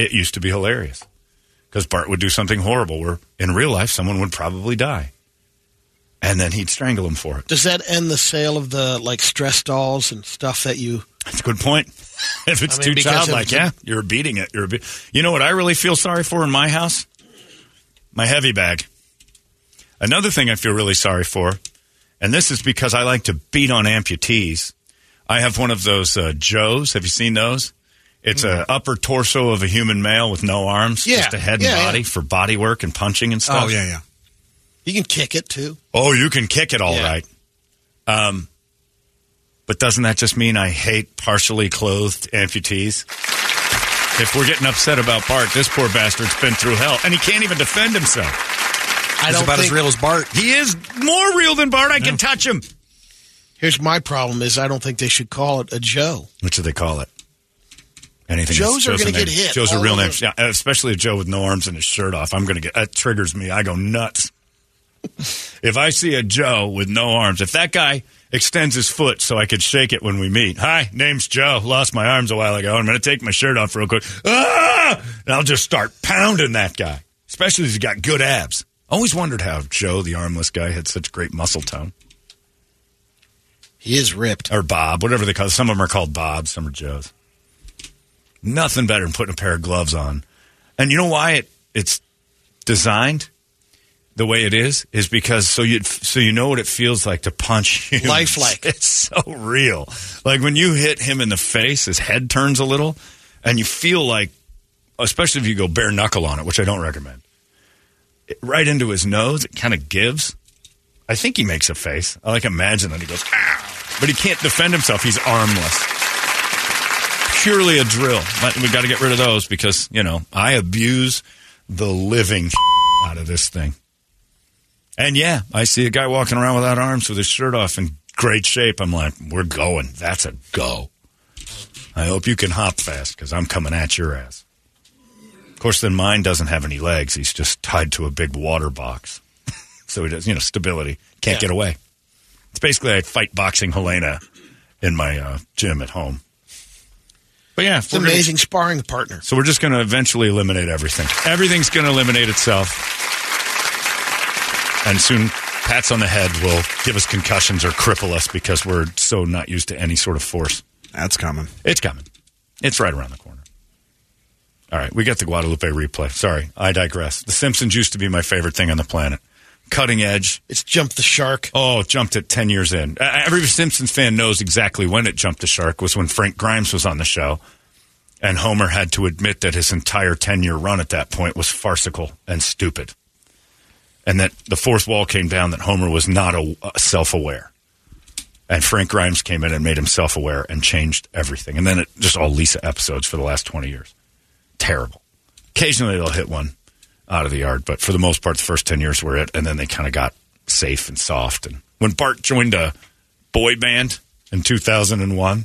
It used to be hilarious because Bart would do something horrible where in real life someone would probably die. And then he'd strangle him for it. Does that end the sale of the like stress dolls and stuff that you? That's a good point. if it's I mean, too childlike, the- yeah, you're beating it. You're, be- you know what I really feel sorry for in my house? My heavy bag. Another thing I feel really sorry for, and this is because I like to beat on amputees. I have one of those uh, Joes. Have you seen those? It's a upper torso of a human male with no arms, Mm. Yeah, just a head and yeah, body yeah. for body work and punching and stuff. Oh, yeah, yeah. You can kick it too. Oh, you can kick it all Yeah. right. Um, but doesn't that just mean I hate partially clothed amputees? If we're getting upset about Bart, this poor bastard's been through hell, and he can't even defend himself. I He's don't about think, as real as Bart. He is more real than Bart. I can touch him. Here's my problem: is I don't think they should call it a Joe. What do they call it? Anything? Joes are gonna get hit Joe's a real name. Yeah, especially a Joe with no arms and his shirt off. I'm going to get that triggers me. I go nuts. if I see a Joe with no arms, if that guy extends his foot so I could shake it when we meet. Hi, name's Joe. Lost my arms a while ago. I'm going to take my shirt off real quick. Ah! And I'll just start pounding that guy, especially if he's got good abs. Always wondered how Joe, the armless guy, had such great muscle tone. He is ripped. Or Bob, whatever they call it. Some of them are called Bob, some are Joes. Nothing better than putting a pair of gloves on. And you know why it, it's designed the way it is? Is because so you so you know what it feels like to punch humans. Lifelike. It's so real. Like when you hit him in the face, his head turns a little, and you feel like, especially if you go bare knuckle on it, which I don't recommend, it- right into his nose, it kind of gives. I think he makes a face. I like imagine that he goes, ow. But he can't defend himself. He's armless. Purely a drill. We got to get rid of those because, you know, I abuse the living out of this thing. And yeah, I see a guy walking around without arms with his shirt off in great shape. I'm like, we're going. That's a go. I hope you can hop fast because I'm coming at your ass. Of course, then mine doesn't have any legs. He's just tied to a big water box. so he does, you know, stability. Can't Yeah. get away. It's basically like fight boxing Helena in my uh, gym at home. But yeah, It's an gonna- amazing sparring partner. So we're just going to eventually eliminate everything. Everything's going to eliminate itself. And soon, pats on the head will give us concussions or cripple us because we're so not used to any sort of force. That's coming. It's coming. It's right around the corner. All right, we got the Guadalupe replay. Sorry, I digress. The Simpsons used to be my favorite thing on the planet. Cutting edge. It's jumped the shark. Oh, jumped it 10 years in. Uh, Every Simpsons fan knows exactly when it jumped the shark was when Frank Grimes was on the show. And Homer had to admit that his entire 10 year run at that point was farcical and stupid. And that the fourth wall came down that Homer was not a, self aware. And Frank Grimes came in and made him self aware and changed everything. And then it just all Lisa episodes for the last 20 years. Terrible. Occasionally they'll hit one out of the yard, but for the most part, the first 10 years were it. And then they kind of got safe and soft. And when Bart joined a boy band in 2001,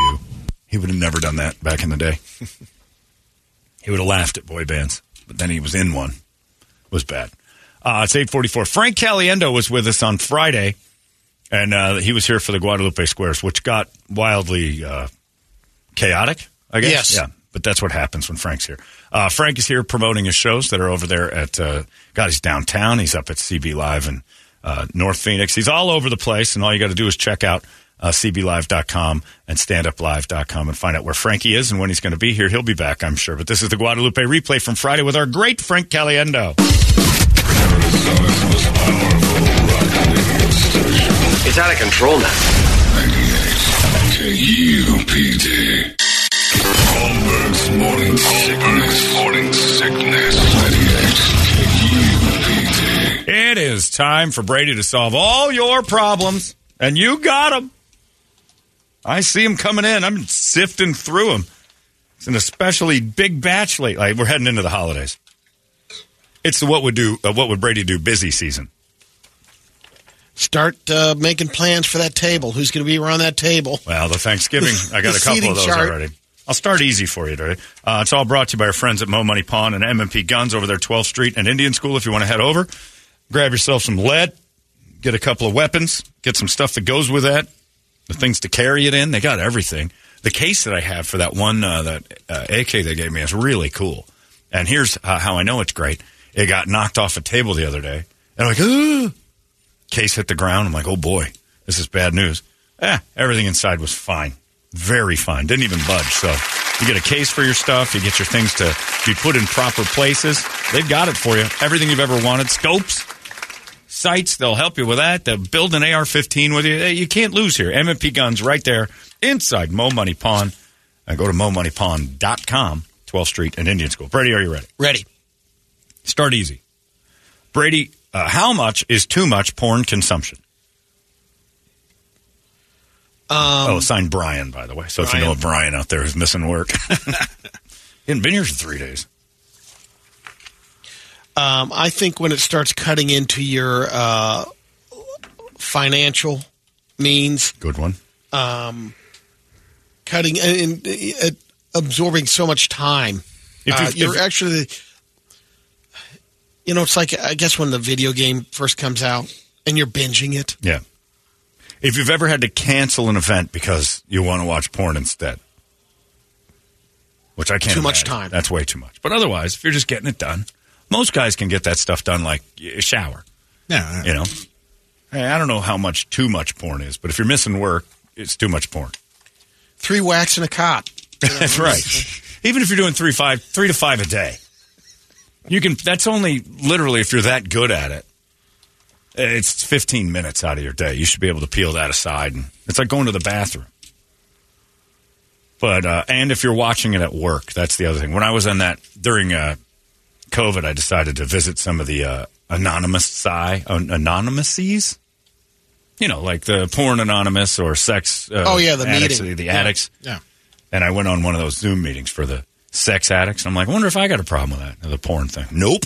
you. He would have never done that back in the day. he would have laughed at boy bands, but then he was in one. It was bad. Uh, it's 844. Frank Caliendo was with us on Friday, and uh, he was here for the Guadalupe Squares, which got wildly uh, chaotic, I guess. Yes. Yeah, but that's what happens when Frank's here. Uh, Frank is here promoting his shows that are over there at, uh, God, he's downtown. He's up at CB Live in uh, North Phoenix. He's all over the place, and all you got to do is check out uh, cblive.com and standuplive.com and find out where Frankie is and when he's going to be here. He'll be back, I'm sure. But this is the Guadalupe replay from Friday with our great Frank Caliendo. It's out of control now. 98 KUPD. Holmberg's morning sickness. Morning sickness. It is time for Brady to solve all your problems, and you got them. I see them coming in. I'm sifting through them. It's an especially big batch lately. We're heading into the holidays. It's the what would do uh, what would Brady do busy season. Start uh, making plans for that table. Who's going to be around that table? Well, the Thanksgiving, I got a couple of those chart. already. I'll start easy for you today. Uh, it's all brought to you by our friends at Mo Money Pawn and M&P Guns over there, 12th Street and Indian School. If you want to head over, grab yourself some lead, get a couple of weapons, get some stuff that goes with that, the things to carry it in. They got everything. The case that I have for that one, uh, that uh, AK they gave me is really cool. And here's uh, how I know it's great. It got knocked off a table the other day. And I'm like, Ugh! case hit the ground. I'm like, oh boy, this is bad news. Eh, everything inside was fine. Very fine. Didn't even budge. So you get a case for your stuff. You get your things to be put in proper places. They've got it for you. Everything you've ever wanted. Scopes, sights, they'll help you with that. They'll build an AR-15 with you. You can't lose here. M&P Guns right there inside Mo Money Pawn. And go to momoneypawn.com, 12th Street and Indian School. Brady, are you ready? Ready. Start easy. Brady, uh, how much is too much porn consumption? Um, oh, signed Brian, by the way. So if you know a Brian out there who's missing work, he hadn't been here for three days. Um, I think when it starts cutting into your uh, financial means, Good one. um, cutting and, and uh, absorbing so much time, If uh, you- you're if- actually, you know, it's like I guess when the video game first comes out and you're binging it. Yeah. If you've ever had to cancel an event because you want to watch porn instead, which I can't Too much time. That's way too much. But otherwise, if you're just getting it done, most guys can get that stuff done like a shower. Yeah. You know, hey, I don't know how much too much porn is, but if you're missing work, it's too much porn. Three whacks and a cot. That's right. Even if you're doing three five three to five a day, you can. That's only literally if you're that good at it. It's 15 minutes out of your day. You should be able to peel that aside, and it's like going to the bathroom. But uh, and if you're watching it at work, that's the other thing. When I was on that during uh, COVID, I decided to visit some of the uh, anonymous sci an- anonymousies. You know, like the porn anonymous or sex. Uh, Oh, yeah, the addicts, meeting. the Yeah. addicts. Yeah. And I went on one of those Zoom meetings for the sex addicts. I'm like, I wonder if I got a problem with that, the porn thing. Nope.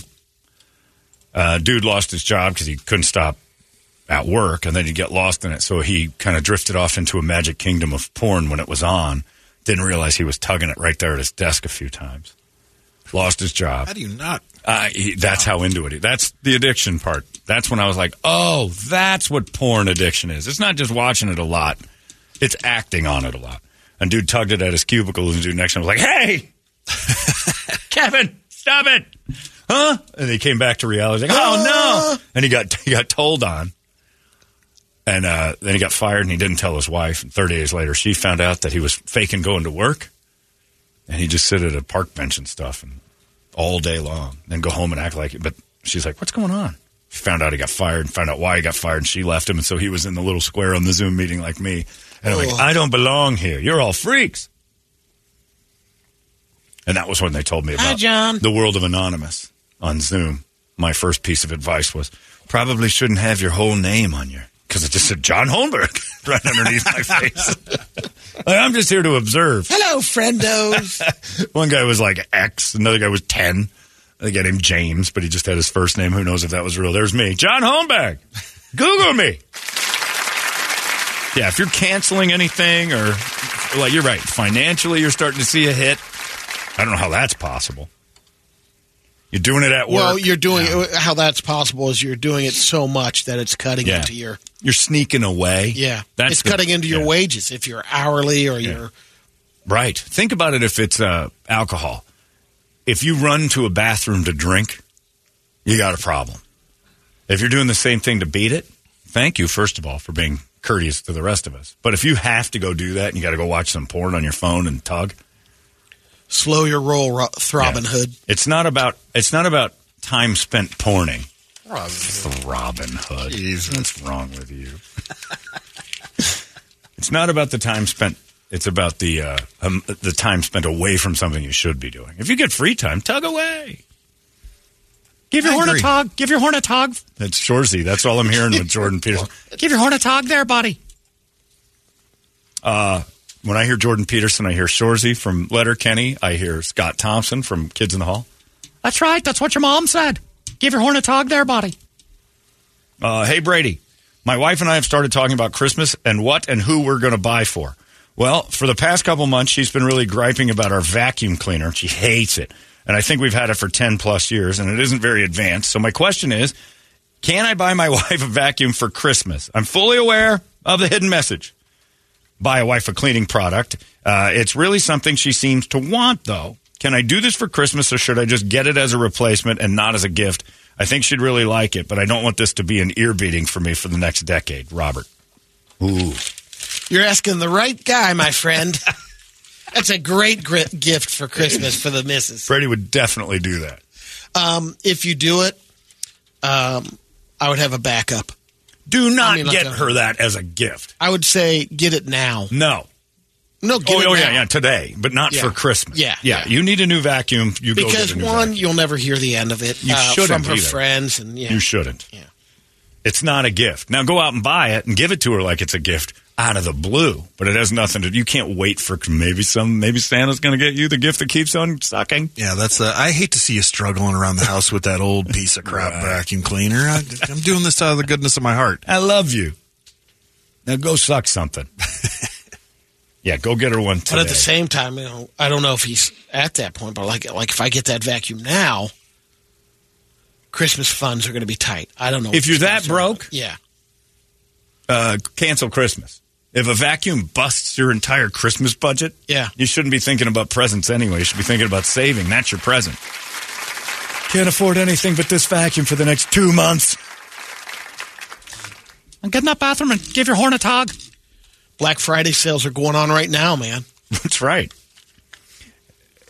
Uh, dude lost his job because he couldn't stop at work, and then he'd get lost in it. So he kind of drifted off into a magic kingdom of porn when it was on. Didn't realize he was tugging it right there at his desk a few times. Lost his job. How do you not? Uh, he, that's how into it. he- That's the addiction part. That's when I was like, oh, that's what porn addiction is. It's not just watching it a lot; it's acting on it a lot. And dude tugged it at his cubicle, and dude next to him was like, "Hey, Kevin, stop it, huh?" And he came back to reality. Like, oh no! And he got he got told on, and uh, then he got fired, and he didn't tell his wife. And thirty days later, she found out that he was faking going to work, and he just sit at a park bench and stuff, and all day long, and go home and act like it. But she's like, "What's going on?" She found out he got fired, and found out why he got fired, and she left him, and so he was in the little square on the Zoom meeting like me. And I'm like. I don't belong here. You're all freaks. And that was when they told me about Hi, John. the world of anonymous on Zoom. My first piece of advice was probably shouldn't have your whole name on your because it just said John Holmberg right underneath my face. Like, I'm just here to observe. Hello, friendos. One guy was like X, another guy was 10. A guy named James, but he just had his first name. Who knows if that was real? There's me, John Holmberg. Google me. Yeah, if you're canceling anything or, like, you're right, financially you're starting to see a hit. I don't know how that's possible. You're doing it at work. well, you're doing how that's possible is you're doing it so much that it's cutting Yeah. into your You're sneaking away. yeah. That's it's the- cutting into your yeah. wages if you're hourly or you're Right. Think about it if it's uh, alcohol. If you run to a bathroom to drink, you got a problem. If you're doing the same thing to beat it, thank you, first of all, for being courteous to the rest of us. But if you have to go do that and you got to go watch some porn on your phone and tug, slow your roll, Ro- Throbbing Hood. it's not about it's not about time spent porning. Robin Hood. What's wrong with you? it's not about the time spent. It's about the uh, um, the time spent away from something you should be doing. If you get free time, tug away. Give your I horn a tug. Give your horn a tug. That's Shoresy. That's all I'm hearing with Jordan Peterson. Give your horn a tug there, buddy. Uh, when I hear Jordan Peterson, I hear Shoresy from Letterkenny. I hear Scott Thompson from Kids in the Hall. That's right. That's what your mom said. Give your horn a tug there, buddy. Uh, hey, Brady. My wife and I have started talking about Christmas and what and who we're going to buy for. Well, for the past couple months, she's been really griping about our vacuum cleaner. She hates it. And I think we've had it for 10 plus years, and it isn't very advanced. So my question is can I buy my wife a vacuum for Christmas? I'm fully aware of the hidden message. Buy a wife a cleaning product. Uh, it's really something she seems to want, though. Can I do this for Christmas, or should I just get it as a replacement and not as a gift? I think she'd really like it, but I don't want this to be an ear beating for me for the next decade. Robert. Ooh. You're asking the right guy, my friend. That's a great gri- gift for Christmas for the missus. Brady would definitely do that. Um, if you do it, um, I would have a backup. Do not I mean, like get a- her that as a gift. I would say get it now. No. No, get oh, it oh now. yeah, yeah, today, but not Yeah. for Christmas. Yeah, yeah. You need a new vacuum. You go Because get a new one, vacuum. you'll never hear the end of it You uh, shouldn't from her either. friends, and yeah, You shouldn't. Yeah. It's not a gift. Now go out and buy it and give it to her like it's a gift out of the blue. But it has nothing to. You can't wait for maybe some. Maybe Santa's going to get you the gift that keeps on sucking. Yeah, that's. Uh, I hate to see you struggling around the house with that old piece of crap vacuum cleaner. I, I'm doing this out of the goodness of my heart. I love you. Now go suck something. yeah, go get her one today. But at the same time, you know, I don't know if he's at that point. But like, like if I get that vacuum now, Christmas funds are going to be tight. I don't know If you're that gonna- broke, Yeah, uh, cancel Christmas. If a vacuum busts your entire Christmas budget, Yeah. you shouldn't be thinking about presents anyway. You should be thinking about saving. That's your present. Can't afford anything but this vacuum for the next two months. and get in that bathroom and give your horn a tug. Black Friday sales are going on right now, man. That's right.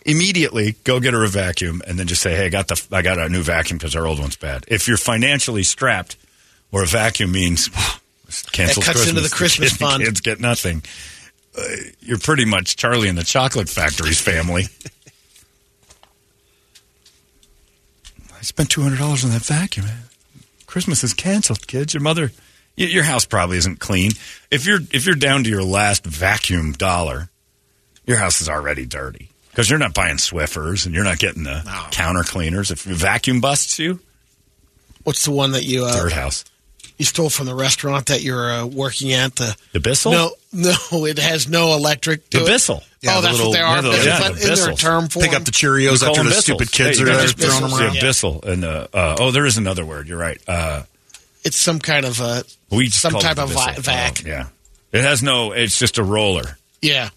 Immediately go get her a vacuum and then just say, "Hey, I got the I got a new vacuum because our old one's bad." If you're financially strapped, or a vacuum means cancel It cuts into the Christmas kids, fund. kids get nothing. Uh, you're pretty much Charlie and the Chocolate Factory's family. I spent two hundred dollars on that vacuum. Christmas is canceled, kids. Your mother, y- your house probably isn't clean. If you're if you're down to your last vacuum dollar, your house is already dirty because you're not buying Swiffers and you're not getting the counter cleaners. If your vacuum busts you, What's the one that you uh, third house, you stole from the restaurant that you're uh, working at? The the Bissell, no, no, it has no electric. the to it. Bissell. oh, that's what they are. yeah, Is yeah, that- the is there term for Pick them? up the Cheerios We after the Bissell. stupid kids Yeah, are there just throwing them Bissell. around. Yeah, Bissell. And uh, uh, oh, there is another word. You're right. Uh, It's some kind of uh, we some type of vi- vac. Oh, yeah, it has no. It's just a roller. Yeah,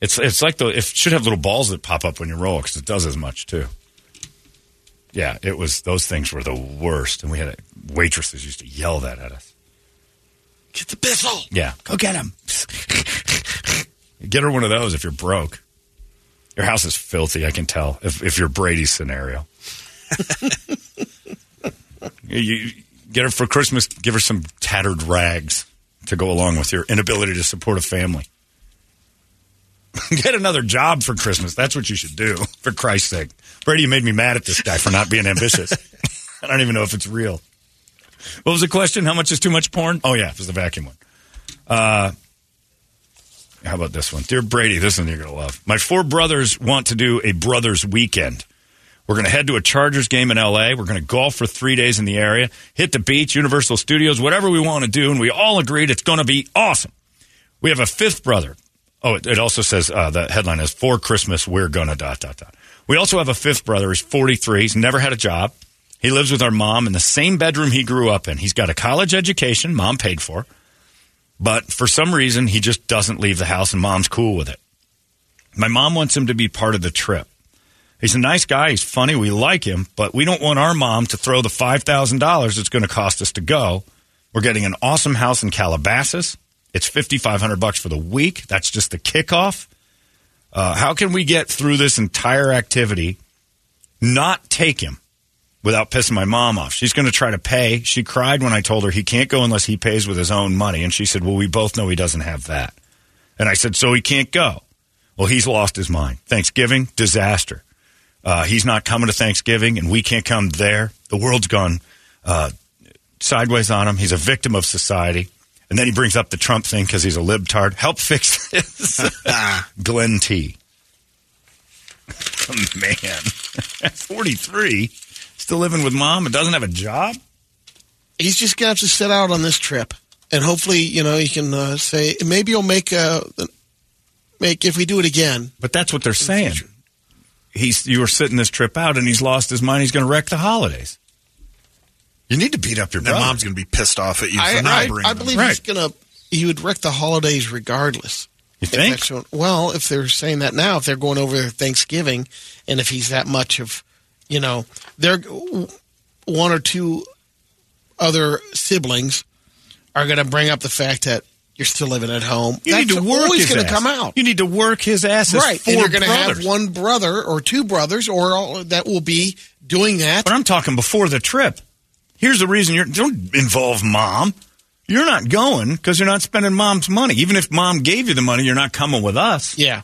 It's it's like the it should have little balls that pop up when you roll because it does as much too. Yeah, it was those things were the worst, and we had waitresses used to yell that at us. Get the pistol. Yeah, go get him. get her one of those if you're broke. Your house is filthy. I can tell if if you're Brady's scenario. you, you get her for Christmas. Give her some tattered rags to go along with your inability to support a family. Get another job for Christmas. That's what you should do, for Christ's sake. Brady, you made me mad at this guy for not being ambitious. I don't even know if it's real. What was the question? How much is too much porn? Oh, yeah, it was the vacuum one. Uh, how about this one? Dear Brady, this one you're going to love. My four brothers want to do a brothers weekend. We're going to head to a Chargers game in LA. We're going to golf for three days in the area, hit the beach, Universal Studios, whatever we want to do. And we all agreed it's going to be awesome. We have a fifth brother. Oh, it, it also says uh, the headline is For Christmas, we're gonna dot, dot, dot. We also have a fifth brother. He's 43. He's never had a job. He lives with our mom in the same bedroom he grew up in. He's got a college education, mom paid for. But for some reason, he just doesn't leave the house, and mom's cool with it. My mom wants him to be part of the trip. He's a nice guy. He's funny. We like him, but we don't want our mom to throw the $5,000 it's going to cost us to go. We're getting an awesome house in Calabasas. It's 5500 bucks for the week. That's just the kickoff. Uh, how can we get through this entire activity, not take him without pissing my mom off? She's going to try to pay. She cried when I told her he can't go unless he pays with his own money. And she said, Well, we both know he doesn't have that. And I said, So he can't go. Well, he's lost his mind. Thanksgiving, disaster. Uh, he's not coming to Thanksgiving, and we can't come there. The world's gone uh, sideways on him. He's a victim of society. And then he brings up the Trump thing because he's a libtard. Help fix this. Glenn T. Man, 43, still living with mom and doesn't have a job? He's just going to have to sit out on this trip. And hopefully, you know, he can uh, say, maybe he'll make, a, make, if we do it again. But that's what they're saying. He's, you were sitting this trip out and he's lost his mind. He's going to wreck the holidays. You need to beat up your Then brother. mom's going to be pissed off at you for I, not I, bringing I them. believe he's going to, he would wreck the holidays regardless. You think? that's what- well, if they're saying that now, if they're going over Thanksgiving, and if he's that much of, you know, they're one or two other siblings are going to bring up the fact that you're still living at home. You need to work always going to come out. You need to work his ass. right, four and you're going to have one brother or two brothers, or all, that will be doing that. But I'm talking before the trip. Here's the reason you're don't involve mom. You're not going because you're not spending mom's money. Even if mom gave you the money, you're not coming with us. Yeah.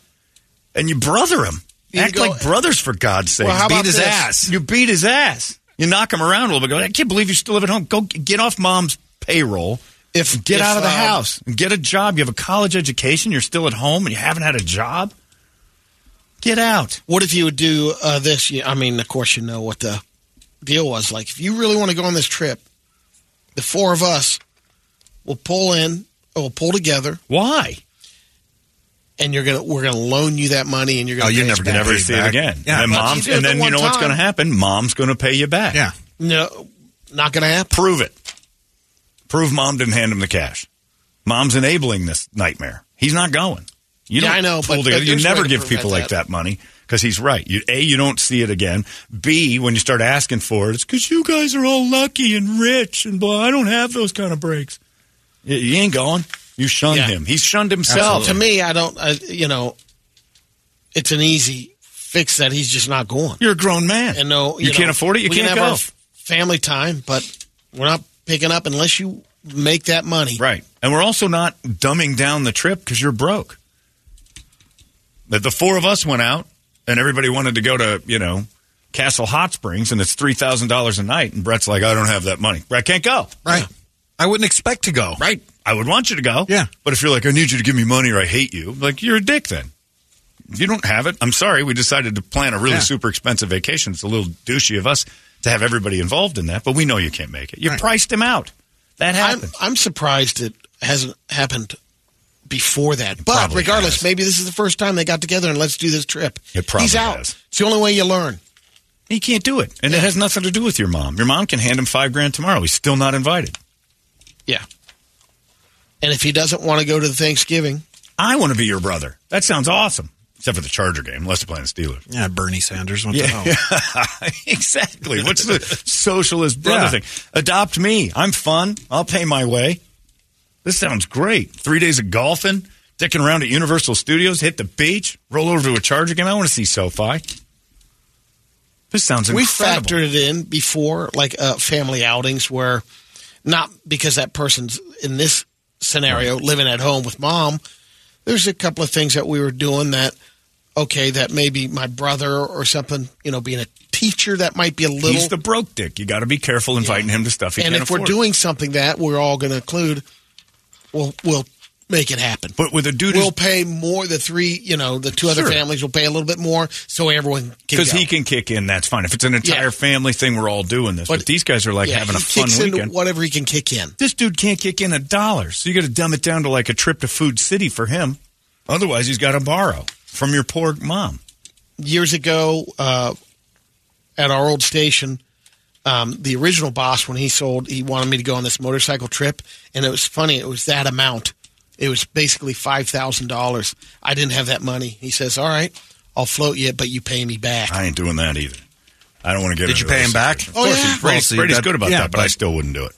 And you brother him. You Act go- like brothers for God's sake. Well, how beat about his this? ass. You beat his ass. You knock him around a little bit. Go, I can't believe you still live at home. Go get off mom's payroll. If get if, out of the um, house and get a job. You have a college education. You're still at home and you haven't had a job. Get out. What if you would do uh, this? I mean, of course, you know what the deal was. Like, if you really want to go on this trip, the four of us will pull in, We'll pull together, Why? and you're gonna we're gonna loan you that money, and you're gonna Oh, you're never back. gonna Never see it again. Yeah, and, then you mom's, do it and the then you one know what's going to happen? Mom's going to pay you back. Yeah. No, not gonna happen. Prove it. Prove mom didn't hand him the cash. Mom's enabling this nightmare. He's not going. You Yeah, don't I know, pull but together- you there's a way never give prevent people like that. that money because he's right. You, a, you don't see it again. B, when you start asking for it, it's because you guys are all lucky and rich and blah. I don't have those kind of breaks. You, you ain't going. You shunned Yeah. him. He's shunned himself. To me, I don't. I, you know, it's an easy fix that he's just not going. You're a grown man. And no, You know, can't afford it, you we can't can go. have our family time, but we're not picking up unless you make that money. Right. And we're also not dumbing down the trip because you're broke. That the four of us went out and everybody wanted to go to, you know, Castle Hot Springs and it's $3,000 a night. And Brett's like, I don't have that money. Brett can't go. Right. I wouldn't expect to go. Right. I would want you to go. Yeah. But if you're like, I need you to give me money or I hate you, like, you're a dick then. If you don't have it, I'm sorry. We decided to plan a really Yeah. super expensive vacation. It's a little douchey of us to have everybody involved in that, but we know you can't make it. You Right. priced him out. That I'm, happened. I'm surprised it hasn't happened before that. But probably regardless, has. maybe this is the first time they got together and let's do this trip. It probably He's out. has. It's the only way you learn. He can't do it. And it has nothing to do with your mom. Your mom can hand him five grand tomorrow. He's still not invited. Yeah. And if he doesn't want to go to the Thanksgiving, I want to be your brother. That sounds awesome. Except for the Charger game, unless they're playing the Steelers. Yeah, Bernie Sanders. What the Yeah, hell? exactly. What's the socialist brother Yeah. thing? Adopt me. I'm fun. I'll pay my way. This sounds great. Three days of golfing, dicking around at Universal Studios, hit the beach, roll over to a Charger game. I want to see SoFi. This sounds incredible. We factored it in before, like uh, family outings, where not because that person's in this scenario living at home with mom. There's a couple of things that we were doing that, okay, that maybe my brother or something, you know, being a teacher, that might be a little. He's the broke dick. You got to be careful inviting him to stuff he and if we're doing something that we're all going to include, we'll we'll make it happen. But with a dude we'll pay more. The three, you know, the two other Sure. families will pay a little bit more, so everyone can because he can kick in, that's fine. If it's an entire Yeah. family thing, we're all doing this. But, these guys are like Yeah, having a fun weekend. whatever he can kick in. This dude can't kick in a dollar, so you got to dumb it down to like a trip to Food City for him. Otherwise, he's got to borrow from your poor mom. years ago uh, at our old station, um, the original boss, when he sold, he wanted me to go on this motorcycle trip, and it was funny. It was that amount. It was basically five thousand dollars. I didn't have that money. He says, "All right, I'll float you, but you pay me back." I ain't doing that either. I don't want to get. Did you pay him back? situations. Oh, Of course, yeah. he's- Brady's, Well, see, Brady's that- good about yeah, that, but, I still wouldn't do it.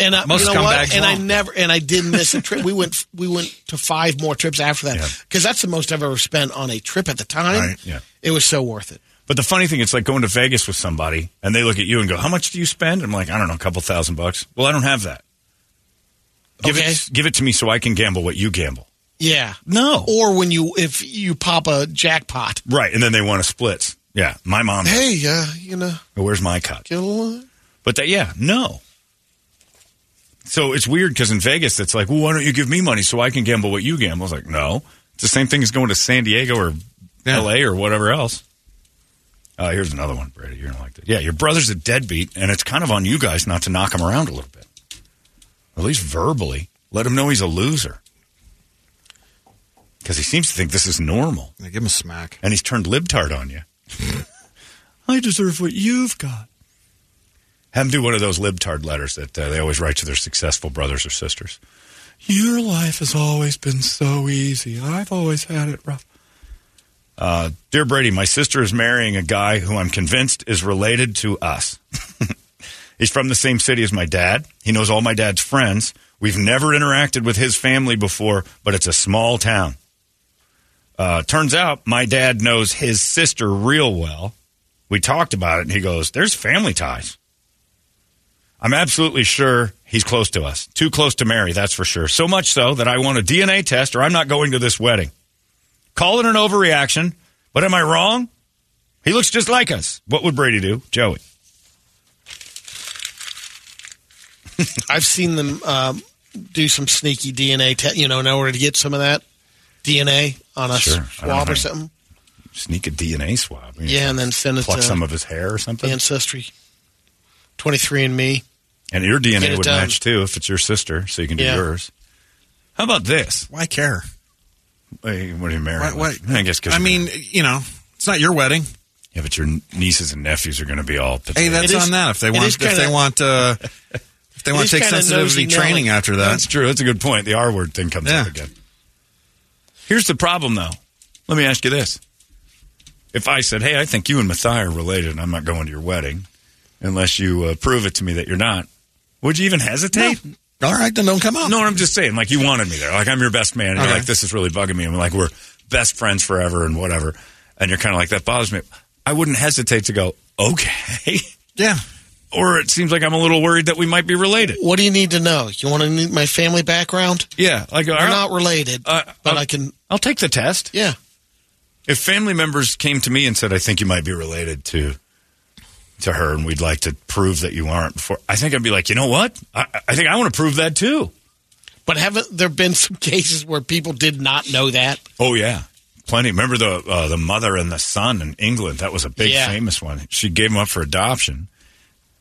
And I, Most you know what? And I never, and I didn't miss a trip. We went, we went to five more trips after that Yeah. because that's the most I've ever spent on a trip at the time. Right, yeah. It was so worth it. But the funny thing, it's like going to Vegas with somebody, and they look at you and go, "How much do you spend?" I'm like, "I don't know, a couple thousand bucks." Well, I don't have that. Give Okay. it, give it to me so I can gamble what you gamble. Yeah. No. Or when you, if you pop a jackpot, Right, and then they want to split. Yeah, my mom. hey, uh, you know, Where's my cut? get a little. But that, yeah, no. So it's weird because in Vegas, it's like, well, why don't you give me money so I can gamble what you gamble? I was like, no. It's the same thing as going to San Diego or L.A. or whatever else. Uh, here's another one, Brady. You're gonna like that. Yeah, your brother's a deadbeat, and it's kind of on you guys not to knock him around a little bit, at least verbally. Let him know he's a loser because he seems to think this is normal, Yeah, give him a smack. and he's turned libtard on you. I deserve what you've got. Have him do one of those libtard letters that uh, they always write to their successful brothers or sisters. Your life has always been so easy. I've always had it rough. Uh, Dear Brady, my sister is marrying a guy who I'm convinced is related to us. He's from the same city as my dad. He knows all my dad's friends. We've never interacted with his family before, but it's a small town. Uh, turns out my dad knows his sister real well. We talked about it, and he goes, There's family ties. I'm absolutely sure he's close to us. Too close to marry, that's for sure. So much so that I want a DNA test or I'm not going to this wedding. Call it an overreaction, but am I wrong? He looks just like us. What would Brady do? Joey. I've seen them um, do some sneaky DNA, te- you know, in order to get some of that DNA on a Sure. Know swab or something. Sneak a DNA swab. You Yeah, and then send it pluck to some of his hair or something. Ancestry. 23 and Me. And your DNA would done. match too if it's your sister, so you can do Yeah. yours. How about this? Why care? Hey, what are you married? Why- with? I guess because I mean, you know, it's not your wedding. yeah, but your nieces and nephews are going to be all. Hey, that's It is- on that. If they it want, is if they kinda- want, uh, if they want to take sensitivity training Nelly. after that, That's true. That's a good point. The R word thing comes up again. Here's the problem, though. Let me ask you this: If I said, "Hey, I think you and Matthias are related, and I'm not going to your wedding unless you uh, prove it to me that you're not," would you even hesitate? All right, then don't come out. No, I'm just saying, like you wanted me there. Like I'm your best man, and Okay. you're like, this is really bugging me. And we're like, we're best friends forever and whatever. And you're kind of like, that bothers me. I wouldn't hesitate to go, okay. Yeah. or it seems like I'm a little worried that we might be related. What do you need to know? You want to need my family background? Yeah, like We're not related, uh, but I'll- I can. I'll take the test. Yeah. If family members came to me and said, I think you might be related to to her, and we'd like to prove that you aren't before, I think I'd be like, you know what? I, I think I want to prove that too. But haven't there been some cases where people did not know that? Oh yeah, plenty. Remember the uh, the mother and the son in England? That was a big Yeah. famous one. She gave him up for adoption,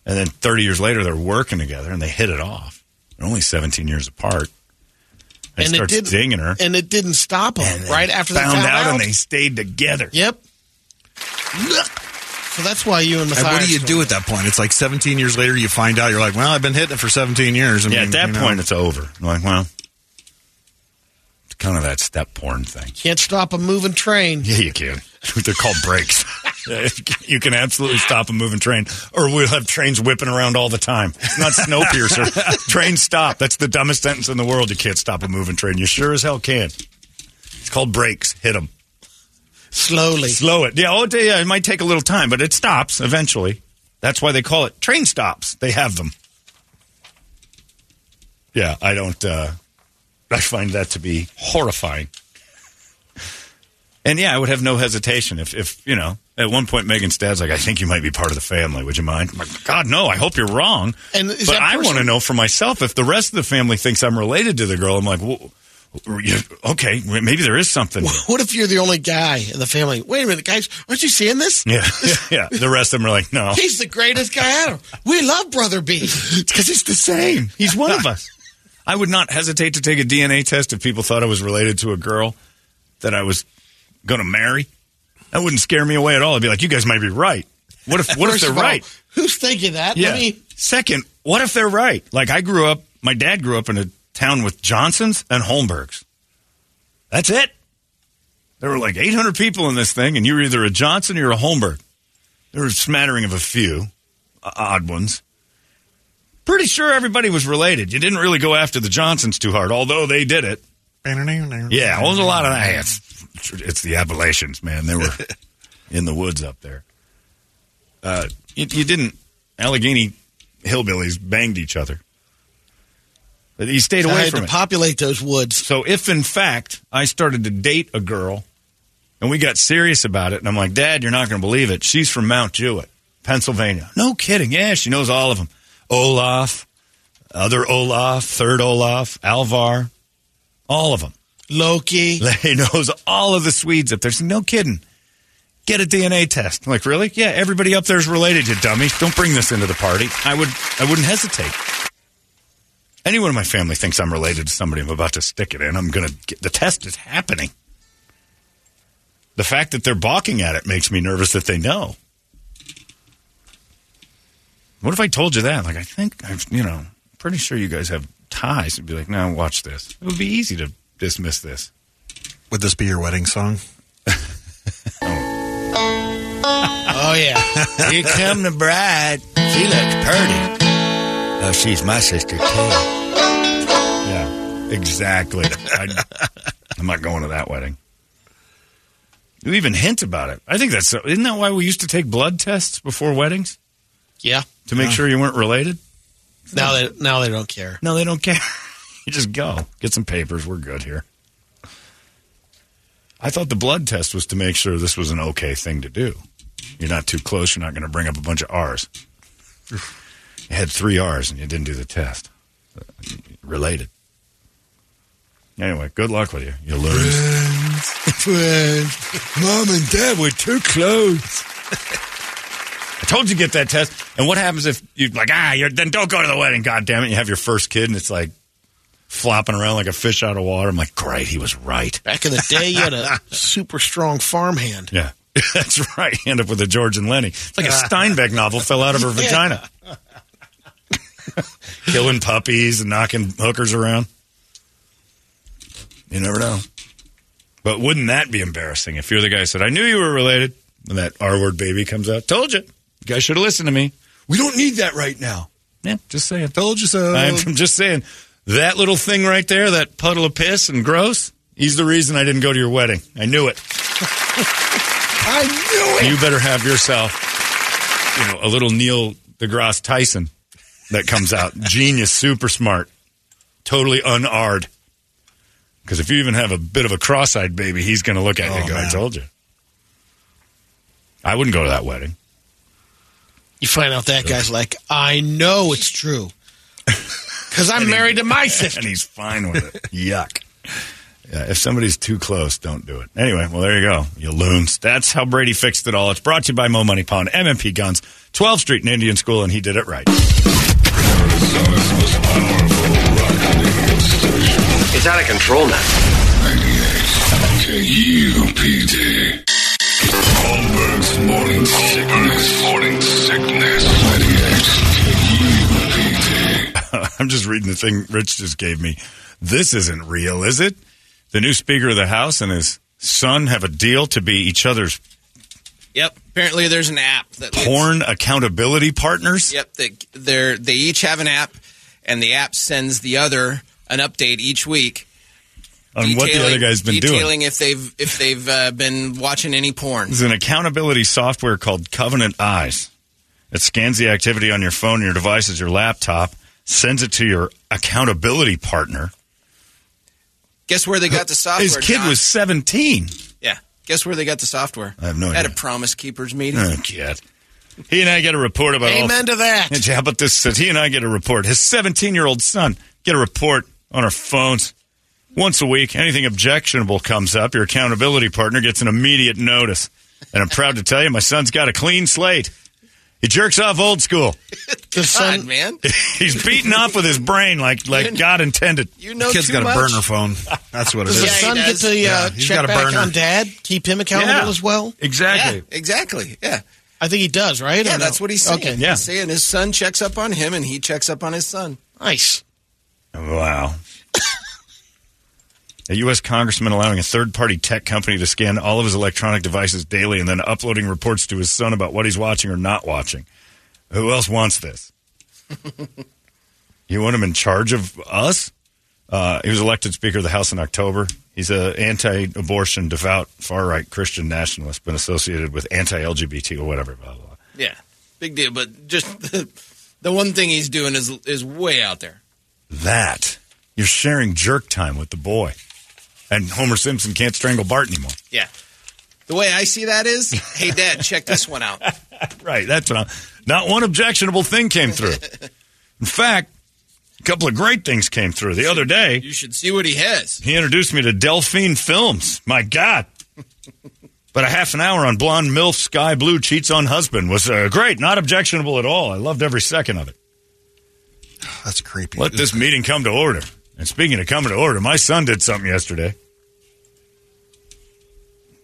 and then 30 years later, they're working together and they hit it off. They're only 17 years apart. And, it did, dinging her. and it didn't stop them. Right after they found, found out, out, and they stayed together. Yep. So that's why you and And what do you do at that point? It's like 17 years later, you find out. You're like, well, I've been hitting it for 17 years. I yeah, mean, at that you know. point, it's over. I'm like, well, it's kind of that step porn thing. Can't stop a moving train. Yeah, you can. They're called brakes. you can absolutely stop a moving train, or we'll have trains whipping around all the time. It's not Snowpiercer. train stop. That's the dumbest sentence in the world. You can't stop a moving train. You sure as hell can. It's called brakes. Hit them. Slowly. Slow it. Yeah, oh, yeah, it might take a little time, but it stops eventually. That's why they call it train stops. They have them. Yeah, I don't. Uh, I find that to be horrifying. And yeah, I would have no hesitation if, if you know, at one point Megan's dad's like, "I think you might be part of the family. Would you mind?" I'm like, God, no. I hope you're wrong. And but I want to know for myself if the rest of the family thinks I'm related to the girl. I'm like, well, okay, maybe there is something. What if you're the only guy in the family? Wait a minute, guys, aren't you seeing this? Yeah, yeah. The rest of them are like, no, He's the greatest guy ever. We love Brother B. because he's the same. He's one of us. I would not hesitate to take a DNA test if people thought I was related to a girl that I was going to marry. That wouldn't scare me away at all. I'd be like, you guys might be right. What if what if they're all, right? Who's thinking that? Yeah. Me- Second, what if they're right? Like I grew up, my dad grew up in a town with Johnsons and Holmbergs. That's it. There were like 800 people in this thing, and you were either a Johnson or a Holmberg. There was a smattering of a few uh, odd ones. Pretty sure everybody was related. You didn't really go after the Johnsons too hard, although they did it. Yeah, well, there's a lot of that. It's, it's the Appalachians, man. They were in the woods up there. Uh, you, you didn't. Allegheny hillbillies banged each other. You stayed So I away had from to it. populate those woods. So if in fact I started to date a girl and we got serious about it, and I'm like, Dad, you're not going to believe it. She's from Mount Jewett, Pennsylvania. No kidding. Yeah, she knows all of them. Olaf, other Olaf, third Olaf, Alvar, all of them. Loki. He knows all of the Swedes up there. So no kidding. Get a DNA test. I'm like, really? Yeah, everybody up there's related, you dummy. Don't bring this into the party. I would I wouldn't hesitate. Anyone in my family thinks I'm related to somebody I'm about to stick it in. I'm gonna get the test is happening. The fact that they're balking at it makes me nervous that they know. What if I told you that? Like, I think I've, you know, pretty sure you guys have ties. It'd be like, no, watch this. It would be easy to dismiss this. Would this be your wedding song? Oh yeah. Here come the bride. She looks pretty. Oh, she's my sister too. Exactly. I, I'm not going to that wedding. You even hint about it. I think that's so. Isn't that why we used to take blood tests before weddings Yeah. to make Yeah. sure you weren't related? Now they now they don't care. No, they don't care. you just go get some papers. We're good here. I thought the blood test was to make sure this was an okay thing to do. You're not too close. You're not going to bring up a bunch of R's. You had three R's and you didn't do the test. Related. Anyway, good luck with you. You lose. Friends. Mom and Dad were too close. I told you to get that test. And what happens if you're like ah? You're, then don't go to the wedding. God damn it! You have your first kid and it's like flopping around like a fish out of water. I'm like, great, he was right. Back in the day, you had a super strong farmhand. Yeah, that's right. You end up with a George and Lennie. It's like a Steinbeck novel fell out of her vagina. Killing puppies and knocking hookers around. You never know. But wouldn't that be embarrassing if you're the guy who said, I knew you were related, and that R word baby comes out? Told you. You guys should have listened to me. We don't need that right now. Yeah, just saying. Told you so. I'm just saying. That little thing right there, that puddle of piss and gross, he's the reason I didn't go to your wedding. I knew it. I knew it. You better have yourself, you know, a little Neil deGrasse Tyson that comes out. Genius, super smart, totally unarred. Because if you even have a bit of a cross-eyed baby, he's going to look at you oh, and go, I told you. I wouldn't go to that wedding. You find out that guy's like, I know it's true. Because I'm married to my sister. and he's fine with it. Yuck. Yeah, if somebody's too close, don't do it. Anyway, well, there you go. You loons. That's how Brady fixed it all. It's brought to you by Mo Money Pawn, MMP Guns, 12th Street in Indian School, and he did it right. It's out of control now. 98 KUPD. Holmberg's morning sickness. Morning sickness. 98 KUPD. I'm just reading the thing Rich just gave me. This isn't real, is it? the new Speaker of the House and his son have a deal to be each other's Yep. Apparently, there's an app that lets- porn accountability partners. Yep. They they're, they each have an app, and the app sends the other an update each week On what the other guy's been doing. detailing if they've if they've uh, been watching any porn. There's an accountability software called Covenant Eyes. It scans the activity on your phone, your devices, your laptop, sends it to your accountability partner. Guess where they got the software? His kid John? was 17. Yeah. Guess where they got the software? I have no idea. At a Promise Keepers meeting. Oh, kid. He and I get a report about all- Amen to that. Yeah, How about this? Says he and I get a report. His 17 year old son get a report on our phones once a week. Anything objectionable comes up, your accountability partner gets an immediate notice. And I'm proud to tell you, my son's got a clean slate. He jerks off old school. God, man. He's beating off with his brain like like God intended. You know Kid's too got a much. burner phone. That's what it Does is. the son get to uh, Yeah, check got a back burner. on dad? Keep him accountable Yeah. as well? Exactly. Yeah, exactly. Yeah. I think he does, right? Yeah, Or no? that's what he's saying. Okay. Yeah. He's saying his son checks up on him and he checks up on his son. Nice. Wow. A U.S. congressman allowing a third party tech company to scan all of his electronic devices daily and then uploading reports to his son about what he's watching or not watching. Who else wants this? you want him in charge of us? Uh, he was elected Speaker of the House in October. He's an anti abortion, devout, far right Christian nationalist, been associated with anti LGBT or whatever. Blah, blah, blah. Yeah. Big deal. But just the, the one thing he's doing is is way out there. That. You're sharing jerk time with the boy. And Homer Simpson can't strangle Bart anymore. Yeah. The way I see that is, hey, Dad, check this one out. Right, that's what I'm. Not one objectionable thing came through. In fact, a couple of great things came through. The other day, You should see what he has. he introduced me to Delphine Films. My God. But a half an hour on Blonde MILF Sky Blue Cheats on Husband was uh, great, not objectionable at all. I loved every second of it. That's creepy. Let this meeting come to order. And speaking of coming to order, my son did something yesterday.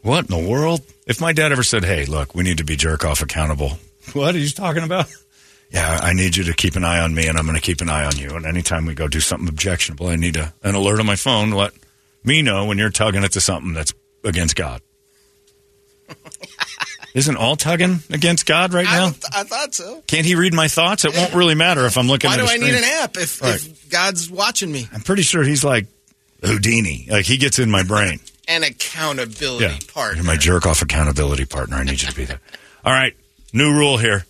What in the world? If my dad ever said, hey, look, we need to be jerk off accountable. What are you talking about? Yeah, I need you to keep an eye on me, and I'm going to keep an eye on you. And anytime we go do something objectionable, I need a, an alert on my phone to let me know when you're tugging it to something that's against God. Isn't all tugging against God right now? I, I thought so. Can't he read my thoughts? It won't really matter if I'm looking at. Why do a I need an app if, Right. if God's watching me? I'm pretty sure he's like Houdini. Like he gets in my brain. An accountability Yeah. partner. You're my jerk off accountability partner. I need you to be there. All right. New rule here.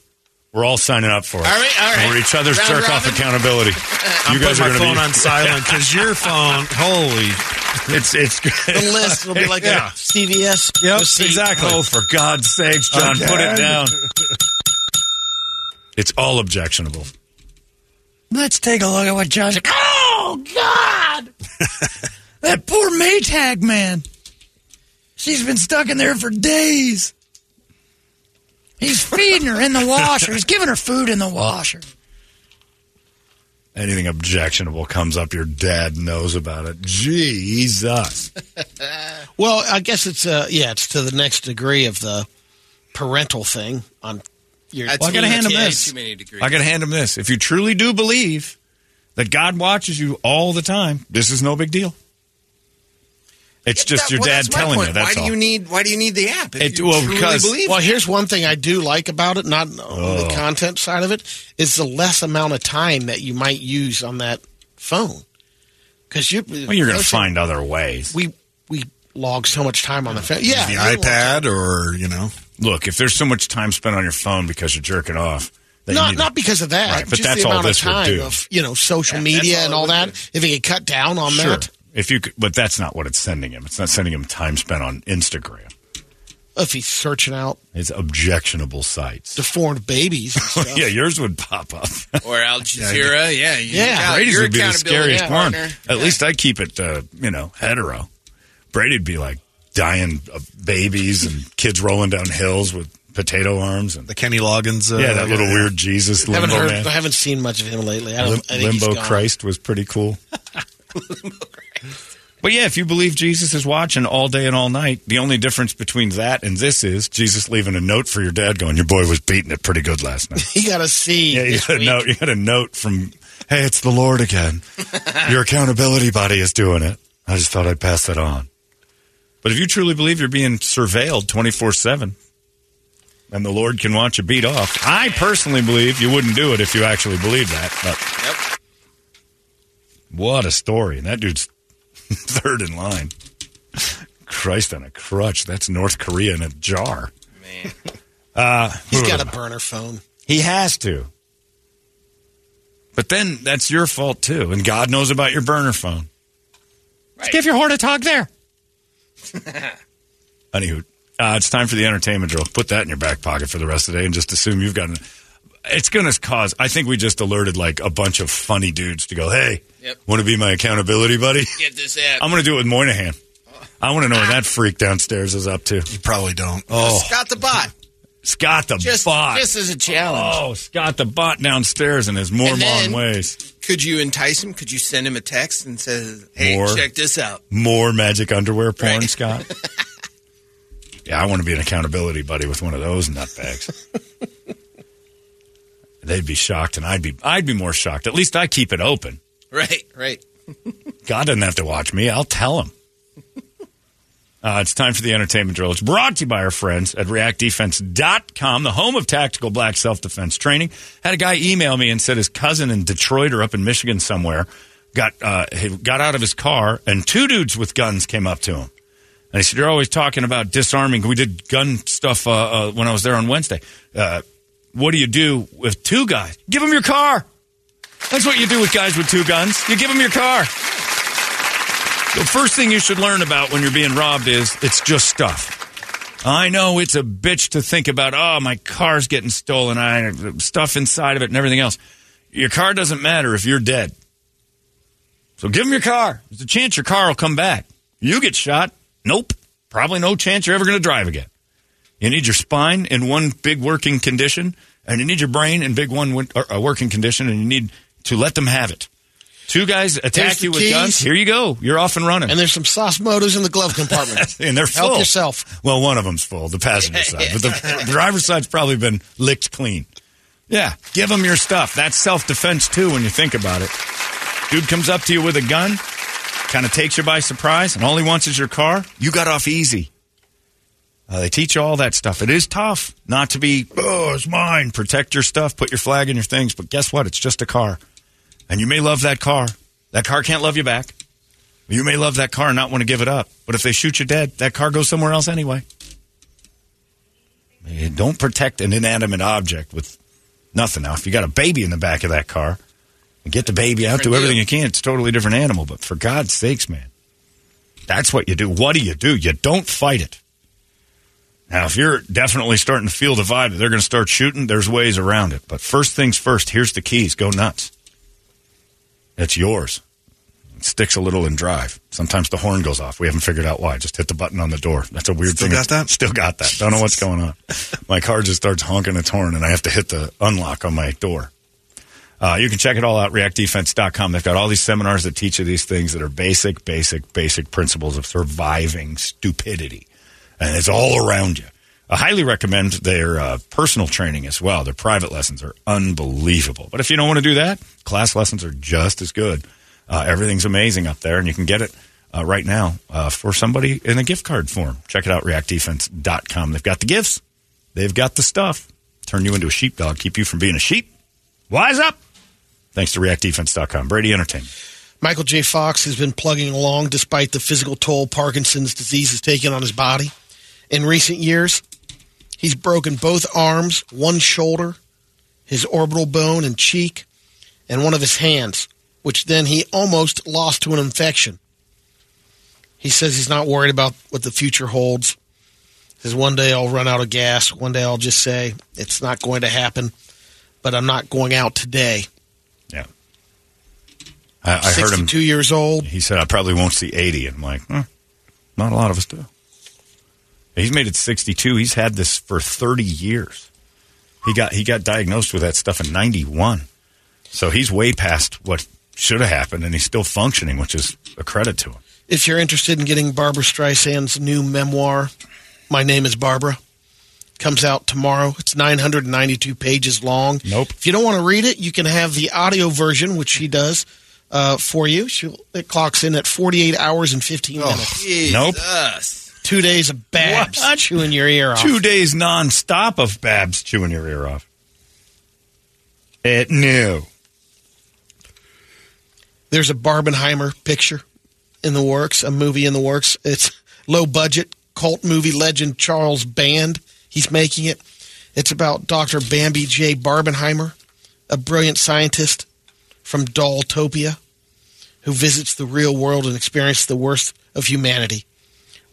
We're all signing up for it. All right, all right. We're each other's Round jerk off robin. accountability. I'm you guys putting are going to put my phone be on silent because your phone, holy. It's it's The list will be like Yeah. a CVS. Yep, receipt. exactly. Oh, for God's sakes, John, put it down. It's all objectionable. Let's take a look at what John's. Oh God! that poor Maytag man. She's been stuck in there for days. He's feeding her in the washer. He's giving her food in the washer. Anything objectionable comes up, your dad knows about it. Jesus. Well, I guess it's uh yeah, it's to the next degree of the parental thing on your. Well, I got to too hand him many- this. Too many degrees. I got to hand him this. If you truly do believe that God watches you all the time, this is no big deal. It's just That- your well, dad telling point. you. That's why do you need Why do you need the app? If It- you well, truly because- believe Well, here's one thing I do like about it, not on Oh. the content side of it, is the less amount of time that you might use on that phone. Because you, well, you're going to find other ways. we we log so much time on the phone. Yeah, the iPad or, you know. Look, if there's so much time spent on your phone because you're jerking off, then Not need not because of that. Right, but just that's the all amount this of would time do. of you know social Yeah, media that's and all all that. would If it could cut down on sure. that, If you, could, but that's not what it's sending him. It's not sending him time spent on Instagram. if he's searching out his objectionable sites. deformed babies, and stuff. yeah, yours would pop up. or Al Jazeera. Yeah, you Yeah. Brady's would be the accountability scariest one. partner. At least I keep it, uh, you know, hetero. Brady'd be like dying of babies and kids rolling down hills with potato arms and The Kenny Loggins. Uh, yeah, that little weird Jesus I haven't limbo heard. man. I haven't seen much of him lately. I, Lim- don't, I think he's limbo gone. Christ was pretty cool. But yeah, if you believe Jesus is watching all day and all night, the only difference between that and this is Jesus leaving a note for your dad going, "Your boy was beating it pretty good last night." He got a C. yeah, you got a note. You got a note from, "Hey, it's the Lord again. your accountability buddy is doing it." I just thought I'd pass that on. But if you truly believe you're being surveilled 24 7 and the Lord can watch you beat off, I personally believe you wouldn't do it if you actually believe that. But what a story. And that dude's third in line. Christ on a crutch. That's North Korea in a jar. Man. Uh, He's got a burner phone. He has to. But then that's your fault too. And God knows about your burner phone. Let's give your horn a tug there. Anywho, uh, it's time for the entertainment drill. Put that in your back pocket for the rest of the day and just assume you've got an. It's going to cause. I think we just alerted like a bunch of funny dudes to go, hey, Yep. want to be my accountability buddy? Get this app. I'm going to do it with Moynihan. Oh. I want to know what ah. that freak downstairs is up to. You probably don't. Oh, Scott the bot. Scott the Just, bot. just as a challenge. Oh, Scott the bot downstairs in his Mormon And then- ways. Could you entice him? Could you send him a text and say, "Hey, More. check this out"? More magic underwear porn, Right. Scott. yeah, I want to be an accountability buddy with one of those nutbags. They'd be shocked, and I'd be I'd be more shocked. At least I keep it open. Right, right. God doesn't have to watch me. I'll tell him. Uh, it's time for the entertainment drill. It's brought to you by our friends at reactdefense.com, the home of tactical black self defense training. Had a guy email me and said his cousin in Detroit or up in Michigan somewhere got uh, got out of his car and two dudes with guns came up to him. And he said, You're always talking about disarming. We did gun stuff uh, uh, when I was there on Wednesday. What do you do with two guys? Give them your car. That's what you do with guys with two guns. You give them your car. The first thing you should learn about when you're being robbed is it's just stuff. I know it's a bitch to think about, oh, my car's getting stolen, I have stuff inside of it and everything else. Your car doesn't matter if you're dead. So give them your car. There's a chance your car will come back. You get shot. Nope. Probably no chance you're ever going to drive again. You need your spine in one big working condition, and you need your brain in big one win- uh, working condition, and you need to let them have it. Two guys attack you with keys. guns. Here you go. You're off and running. And there's some Saucemotos in the glove compartment. and they're full. Help yourself. Well, one of them's full, the passenger side, but the driver's side's probably been licked clean. Yeah, give them your stuff. That's self defense too when you think about it. Dude comes up to you with a gun, kind of takes you by surprise, and all he wants is your car. You got off easy. Uh, they teach you all that stuff. It is tough not to be, oh, it's mine. Protect your stuff, put your flag in your things. But guess what? It's just a car. And you may love that car. That car can't love you back. You may love that car and not want to give it up. But if they shoot you dead, that car goes somewhere else anyway. Eh, Don't protect an inanimate object with nothing. Now, if you got a baby in the back of that car, get the baby out, do everything you can. It's a totally different animal. But for God's sakes, man, that's what you do. What do you do? You don't fight it. Now, if you're definitely starting to feel the vibe that they're going to start shooting, there's ways around it. But first things first, here's the keys. Go nuts. It's yours. It sticks a little and drive. Sometimes the horn goes off. We haven't figured out why. Just hit the button on the door. That's a weird thing. Still thing. got that? Still got that. Don't know what's going on. My car just starts honking its horn, and I have to hit the unlock on my door. Uh, you can check it all out, reactdefense.com. They've got all these seminars that teach you these things that are basic, basic, basic principles of surviving stupidity. And it's all around you. I highly recommend their uh, personal training as well. Their private lessons are unbelievable. But if you don't want to do that, class lessons are just as good. Uh, everything's amazing up there, and you can get it uh, right now uh, for somebody in a gift card form. Check it out, reactdefense.com. They've got the gifts, they've got the stuff. Turn you into a sheepdog, keep you from being a sheep. Wise up! Thanks to reactdefense.com. Brady Entertainment. Michael J. Fox has been plugging along despite the physical toll Parkinson's disease has taken on his body. In recent years, he's broken both arms, one shoulder, his orbital bone and cheek, and one of his hands, which then he almost lost to an infection. He says he's not worried about what the future holds. He Says one day I'll run out of gas. One day I'll just say it's not going to happen, but I'm not going out today. Yeah. I, I heard him. 62 years old. He said, I probably won't see 80. And I'm like, hmm, not a lot of us do. He's made it 62. He's had this for 30 years. He got he got diagnosed with that stuff in 91. So he's way past what should have happened, and he's still functioning, which is a credit to him. If you're interested in getting Barbra Streisand's new memoir, My Name is Barbra, comes out tomorrow. It's 992 pages long. Nope. If you don't want to read it, you can have the audio version, which she does, uh, for you. She, it clocks in at 48 hours and 15 minutes. Nope. Two days of Babs What? chewing your ear off. Two days nonstop of Babs chewing your ear off. It knew. There's a Barbenheimer picture in the works, a movie in the works. It's low budget cult movie legend Charles Band. He's making it. It's about Dr. Bambi J. Barbenheimer, a brilliant scientist from Dolltopia who visits the real world and experiences the worst of humanity.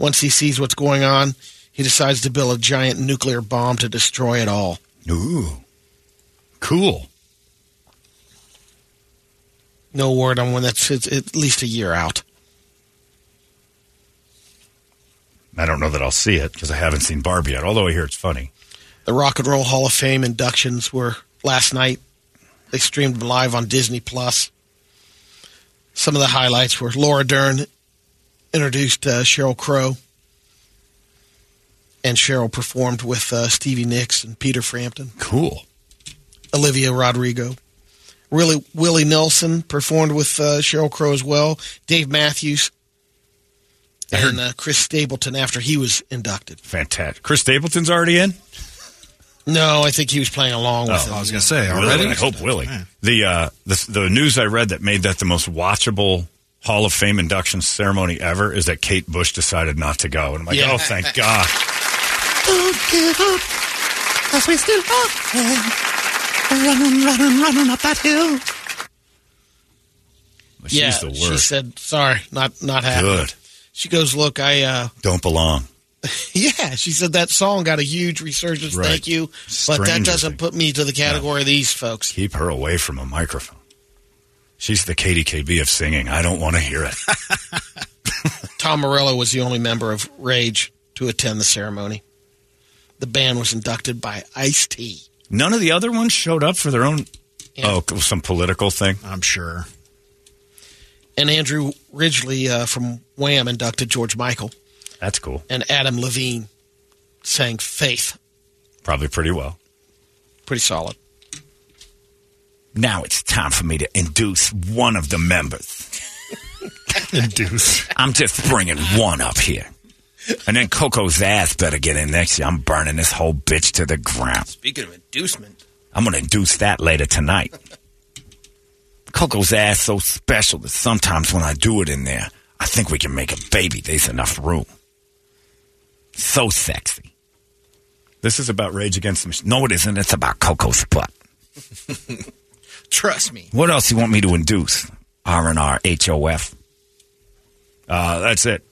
Once he sees what's going on, he decides to build a giant nuclear bomb to destroy it all. Ooh. Cool. No word on when that's it's at least a year out. I don't know that I'll see it because I haven't seen Barbie yet, although I hear it's funny. The Rock and Roll Hall of Fame inductions were last night. They streamed live on Disney Plus. Some of the highlights were Laura Dern introduced uh, Sheryl Crow, and Sheryl performed with uh, Stevie Nicks and Peter Frampton. Cool. Olivia Rodrigo. Really, Willie Nelson performed with uh, Sheryl Crow as well. Dave Matthews and uh, Chris Stapleton after he was inducted. Fantastic. Chris Stapleton's already in? No, I think he was playing along with Oh, them. I was going to say, Willie, already? I hope Willie. The, uh, the the news I read that made that the most watchable Hall of Fame induction ceremony ever is that Kate Bush decided not to go. And I'm like, Yeah. oh, thank God. Don't give up, cause we still love you. Running, running, running up that hill. But yeah, She's the she said, "Sorry, not not happening." Good. She goes, "Look, I uh, Don't belong. yeah." She said that song got a huge resurgence. Right. Thank you, but that doesn't put me to the category of these folks. Keep her away from a microphone. She's the KDKB of singing. I don't want to hear it. Tom Morello was the only member of Rage to attend the ceremony. The band was inducted by Ice T. None of the other ones showed up for their own. Yeah. Oh, some political thing. I'm sure. And Andrew Ridgeley uh, from Wham inducted George Michael. That's cool. And Adam Levine sang Faith. Probably pretty well. Pretty solid. Now it's time for me to induce one of the members. Induce. I'm just bringing one up here. And then Coco's ass better get in next year. I'm burning this whole bitch to the ground. Speaking of inducement, I'm going to induce that later tonight. Coco's ass so special that sometimes when I do it in there, I think we can make a baby. There's enough room. So sexy. This is about Rage Against the Machine. No, it isn't. It's about Coco's butt. trust me. What else you want me to induce? R and R H O F. Uh, that's it.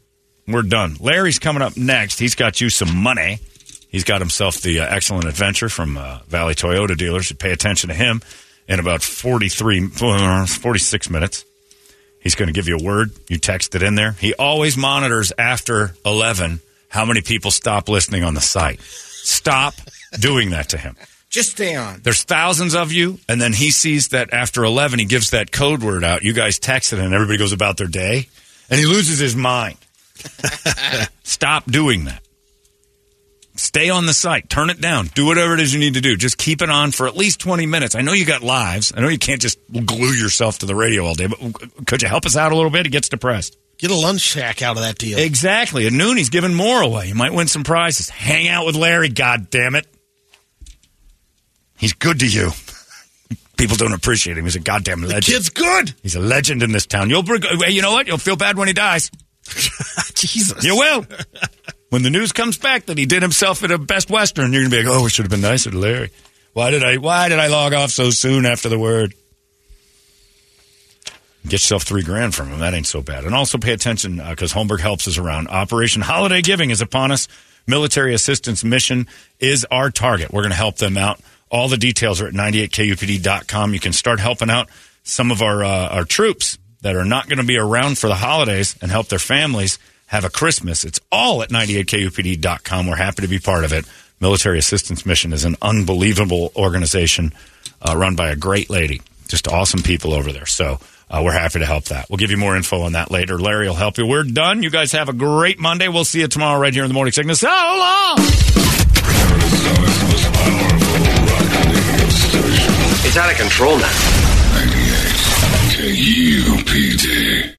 We're done. Larry's coming up next. He's got you some money. He's got himself the uh, excellent adventure from uh, Valley Toyota dealers. You pay attention to him in about 43, uh, 46 minutes. He's going to give you a word. You text it in there. He always monitors after 11 how many people stop listening on the site. Stop doing that to him. Just stay on. There's thousands of you, and then he sees that after 11, he gives that code word out. You guys text it, and everybody goes about their day, and he loses his mind. Stop doing that. Stay on the site. Turn it down. Do whatever it is you need to do. Just keep it on for at least 20 minutes. I know you got lives. I know you can't just glue yourself to the radio all day, but could you help us out a little bit? He gets depressed. Get a lunch shack out of that deal. Exactly. At noon, he's giving more away. You might win some prizes. Hang out with Larry, God damn it. He's good to you. People don't appreciate him. He's a goddamn legend. The Kid's good. He's a legend in this town. You'll bring, you know what? You'll feel bad when he dies. Jesus. You will. when the news comes back that he did himself at a Best Western, you're gonna be like, "Oh, we should have been nicer to Larry." Why did I? Why did I log off so soon after the word? Get yourself three grand from him. That ain't so bad. And also pay attention uh, because Holmberg helps us around. Operation Holiday Giving is upon us. Military assistance mission is our target. We're going to help them out. All the details are at 98kupd.com. You can start helping out some of our uh, our troops that are not going to be around for the holidays and help their families have a Christmas. It's all at 98kupd.com. We're happy to be part of it. Military Assistance Mission is an unbelievable organization uh, run by a great lady. Just awesome people over there. So uh, we're happy to help that. We'll give you more info on that later. Larry will help you. We're done. You guys have a great Monday. We'll see you tomorrow right here in the morning sickness. So long. It's out of control now. 98 KUPD.